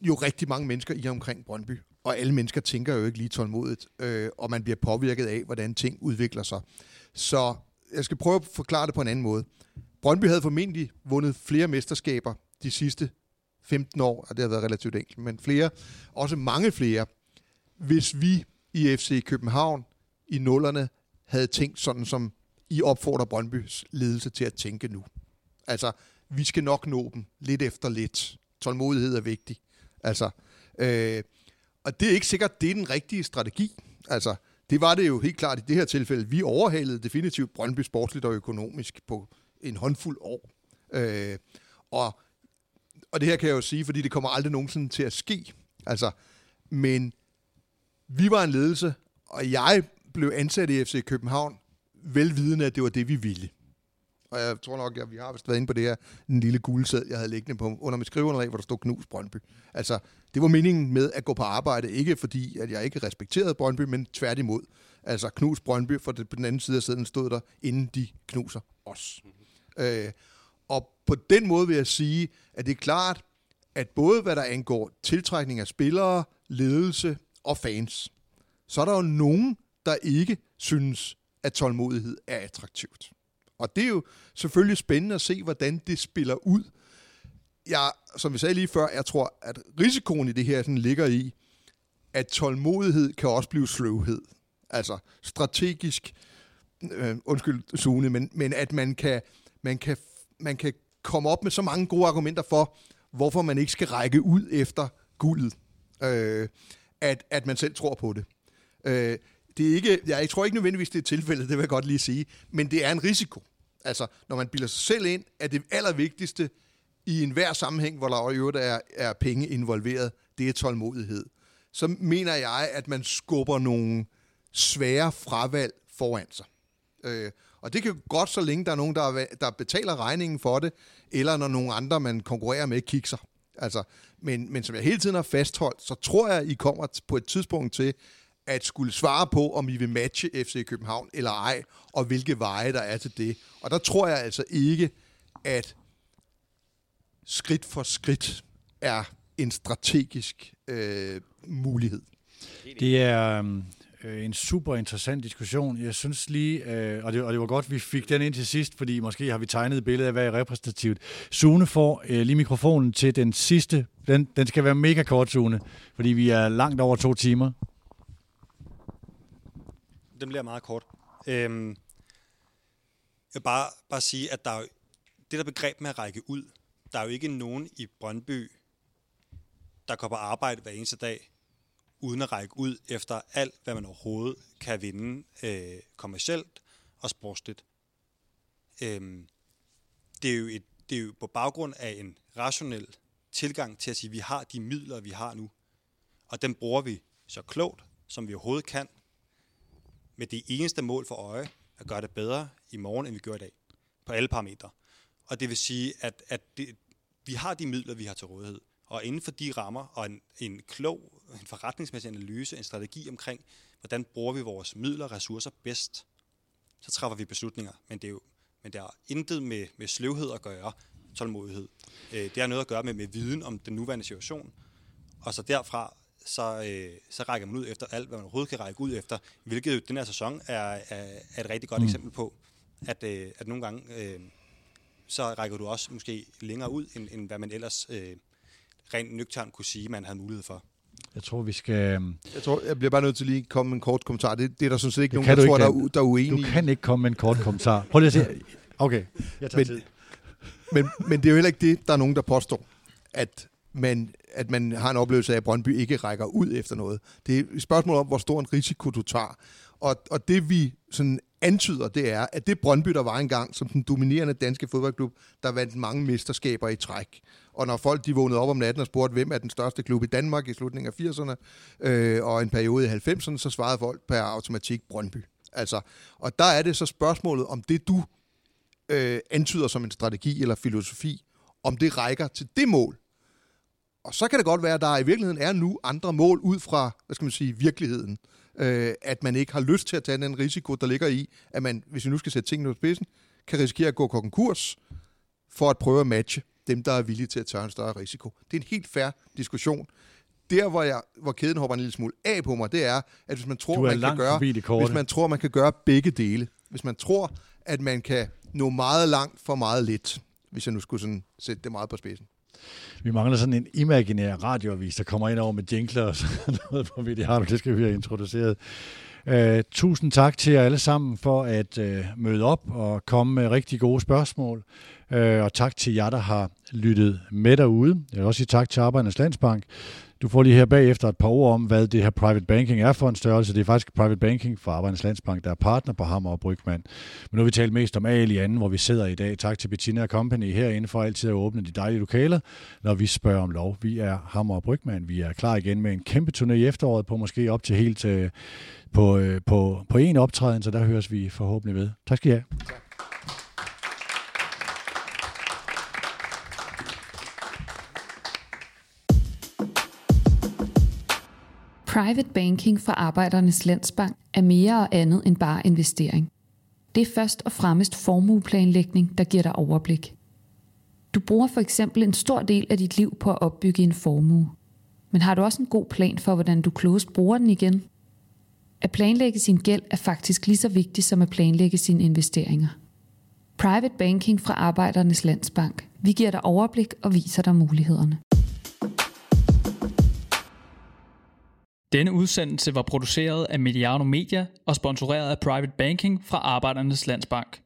jo rigtig mange mennesker i og omkring Brøndby, og alle mennesker tænker jo ikke lige tålmodigt, øh, og man bliver påvirket af, hvordan ting udvikler sig. Så jeg skal prøve at forklare det på en anden måde. Brøndby havde formentlig vundet flere mesterskaber de sidste 15 år, og det har været relativt enkelt, men flere, også mange flere, hvis vi i FC København i nullerne havde tænkt sådan, som I opfordrer Brøndbys ledelse til at tænke nu. Altså, vi skal nok nå dem lidt efter lidt. Tålmodighed er vigtig. Altså, øh, og det er ikke sikkert, det er den rigtige strategi. Altså, det var det jo helt klart i det her tilfælde. Vi overhalede definitivt Brøndby sportsligt og økonomisk på en håndfuld år. Øh, og, og det her kan jeg jo sige, fordi det kommer aldrig nogensinde til at ske. Altså, men vi var en ledelse, og jeg blev ansat i FC København, velvidende, at det var det, vi ville. og jeg tror nok, at vi har vist været inde på det her, den lille guldsæd, jeg havde liggende på under mit skriveunderlag, hvor der stod Knus Brøndby. Altså, det var meningen med at gå på arbejde, ikke fordi, at jeg ikke respekterede Brøndby, men tværtimod. Altså, knus Brøndby, for det, på den anden side af siden stod der, inden de knuser os. Mm-hmm. Øh, og på den måde vil jeg sige, at det er klart, at både hvad der angår tiltrækning af spillere, ledelse og fans, så er der jo nogen, der ikke synes, at tålmodighed er attraktivt. Og det er jo selvfølgelig spændende at se, hvordan det spiller ud. Jeg, som vi sagde lige før, jeg tror, at risikoen i det her sådan ligger i, at tålmodighed kan også blive sløvhed. Altså strategisk, øh, undskyld Sune, men, men at man kan, man, kan, man kan komme op med så mange gode argumenter for, hvorfor man ikke skal række ud efter guldet, øh, at, at man selv tror på det. Øh, det er ikke, jeg tror ikke nødvendigvis, det er tilfældet, det vil jeg godt lige sige, men det er en risiko. Altså, når man bilder sig selv ind, at det allervigtigste i enhver sammenhæng, hvor der i øvrigt er, er penge involveret, det er tålmodighed. Så mener jeg, at man skubber nogle svære fravalg foran sig. Øh, og det kan godt, så længe der er nogen, der, der betaler regningen for det, eller når nogle andre, man konkurrerer med, kikser. Altså, men, men som jeg hele tiden har fastholdt, så tror jeg, I kommer på et tidspunkt til at skulle svare på, om I vil matche FC København eller ej, og hvilke veje der er til det. Og der tror jeg altså ikke, at skridt for skridt er en strategisk øh, mulighed. Det er øh, en super interessant diskussion. Jeg synes lige, øh, og, det, og det var godt, vi fik den ind til sidst, fordi måske har vi tegnet et billede af, hvad er repræsentativt. Sune får øh, lige mikrofonen til den sidste. Den, den skal være mega kort, Sune, fordi vi er langt over to timer. Den bliver meget kort. Øhm, jeg vil bare, bare sige, at der er, det der begreb med at række ud, der er jo ikke nogen i Brøndby, der går på arbejde hver eneste dag, uden at række ud efter alt, hvad man overhovedet kan vinde øh, kommercielt og sportsligt. Øhm, det, er jo et, det er jo på baggrund af en rationel tilgang til at sige, at vi har de midler, vi har nu, og dem bruger vi så klogt, som vi overhovedet kan, med det eneste mål for øje, at gøre det bedre i morgen, end vi gør i dag, på alle parametre. Og det vil sige, at, at det, vi har de midler, vi har til rådighed. Og inden for de rammer og en, en klog, en forretningsmæssig analyse, en strategi omkring, hvordan bruger vi vores midler og ressourcer bedst, så træffer vi beslutninger. Men det er jo men det har intet med, med sløvhed at gøre, tålmodighed. Øh, det har noget at gøre med, med viden om den nuværende situation. Og så derfra, så, øh, så rækker man ud efter alt, hvad man overhovedet kan række ud efter, hvilket den her sæson er, er, er et rigtig godt mm. eksempel på, at, øh, at nogle gange, øh, så rækker du også måske længere ud, end, end hvad man ellers øh, rent nøgtern kunne sige, man havde mulighed for. Jeg tror, vi skal... Øhm, jeg tror, jeg bliver bare nødt til lige at komme med en kort kommentar. Det, det er der sådan set ikke det nogen, der tror, der, er, der er uenige Du kan ikke komme med en kort kommentar. Prøv lige at se. Okay, jeg tager men, tid. Men, men det er jo heller ikke det, der er nogen, der påstår, at man, at man har en oplevelse af, at Brøndby ikke rækker ud efter noget. Det er et spørgsmål om, hvor stor en risiko du tager. Og, og det vi sådan antyder, det er, at det Brøndby, der var engang som den dominerende danske fodboldklub, der vandt mange mesterskaber i træk. Og når folk de vågnede op om natten og spurgte, hvem er den største klub i Danmark i slutningen af 80'erne øh, og en periode i 90'erne, så svarede folk per automatik Brøndby. Altså, og der er det så spørgsmålet, om det du øh, antyder som en strategi eller filosofi, om det rækker til det mål. Og så kan det godt være, at der i virkeligheden er nu andre mål ud fra, hvad skal man sige, virkeligheden øh, at man ikke har lyst til at tage den risiko, der ligger i, at man, hvis vi nu skal sætte tingene på spidsen, kan risikere at gå konkurs for at prøve at matche dem, der er villige til at tage en større risiko. Det er en helt fair diskussion. Der, hvor, jeg, hvor kæden hopper en lille smule af på mig, det er, at hvis man tror, man kan gøre, hvis man tror, man kan gøre begge dele, hvis man tror, at man kan nå meget langt for meget lidt, hvis jeg nu skulle sådan sætte det meget på spidsen, vi mangler sådan en imaginær radioavis, der kommer ind over med jingler og sådan noget på Mediano. Det skal vi have introduceret. Uh, tusind tak til jer alle sammen for at uh, møde op og komme med rigtig gode spørgsmål. Uh, og tak til jer, der har lyttet med derude. Jeg vil også sige tak til Arbejdernes Landsbank, du får lige her bagefter et par ord om, hvad det her private banking er for en størrelse. Det er faktisk private banking for Arbejdernes Landsbank, der er partner på Hammer og Brygman. Men nu har vi talt mest om Ali anden, hvor vi sidder i dag. Tak til Bettina Company herinde for altid at åbne de dejlige lokaler, når vi spørger om lov. Vi er Hammer og Brygman. Vi er klar igen med en kæmpe turné i efteråret på måske op til helt øh, på, øh, på, på en optræden, så der høres vi forhåbentlig ved. Tak skal I have. Tak. Private banking for Arbejdernes Landsbank er mere og andet end bare investering. Det er først og fremmest formueplanlægning, der giver dig overblik. Du bruger for eksempel en stor del af dit liv på at opbygge en formue. Men har du også en god plan for, hvordan du klogest bruger den igen? At planlægge sin gæld er faktisk lige så vigtigt som at planlægge sine investeringer. Private Banking fra Arbejdernes Landsbank. Vi giver dig overblik og viser dig mulighederne. Denne udsendelse var produceret af Mediano Media og sponsoreret af Private Banking fra Arbejdernes Landsbank.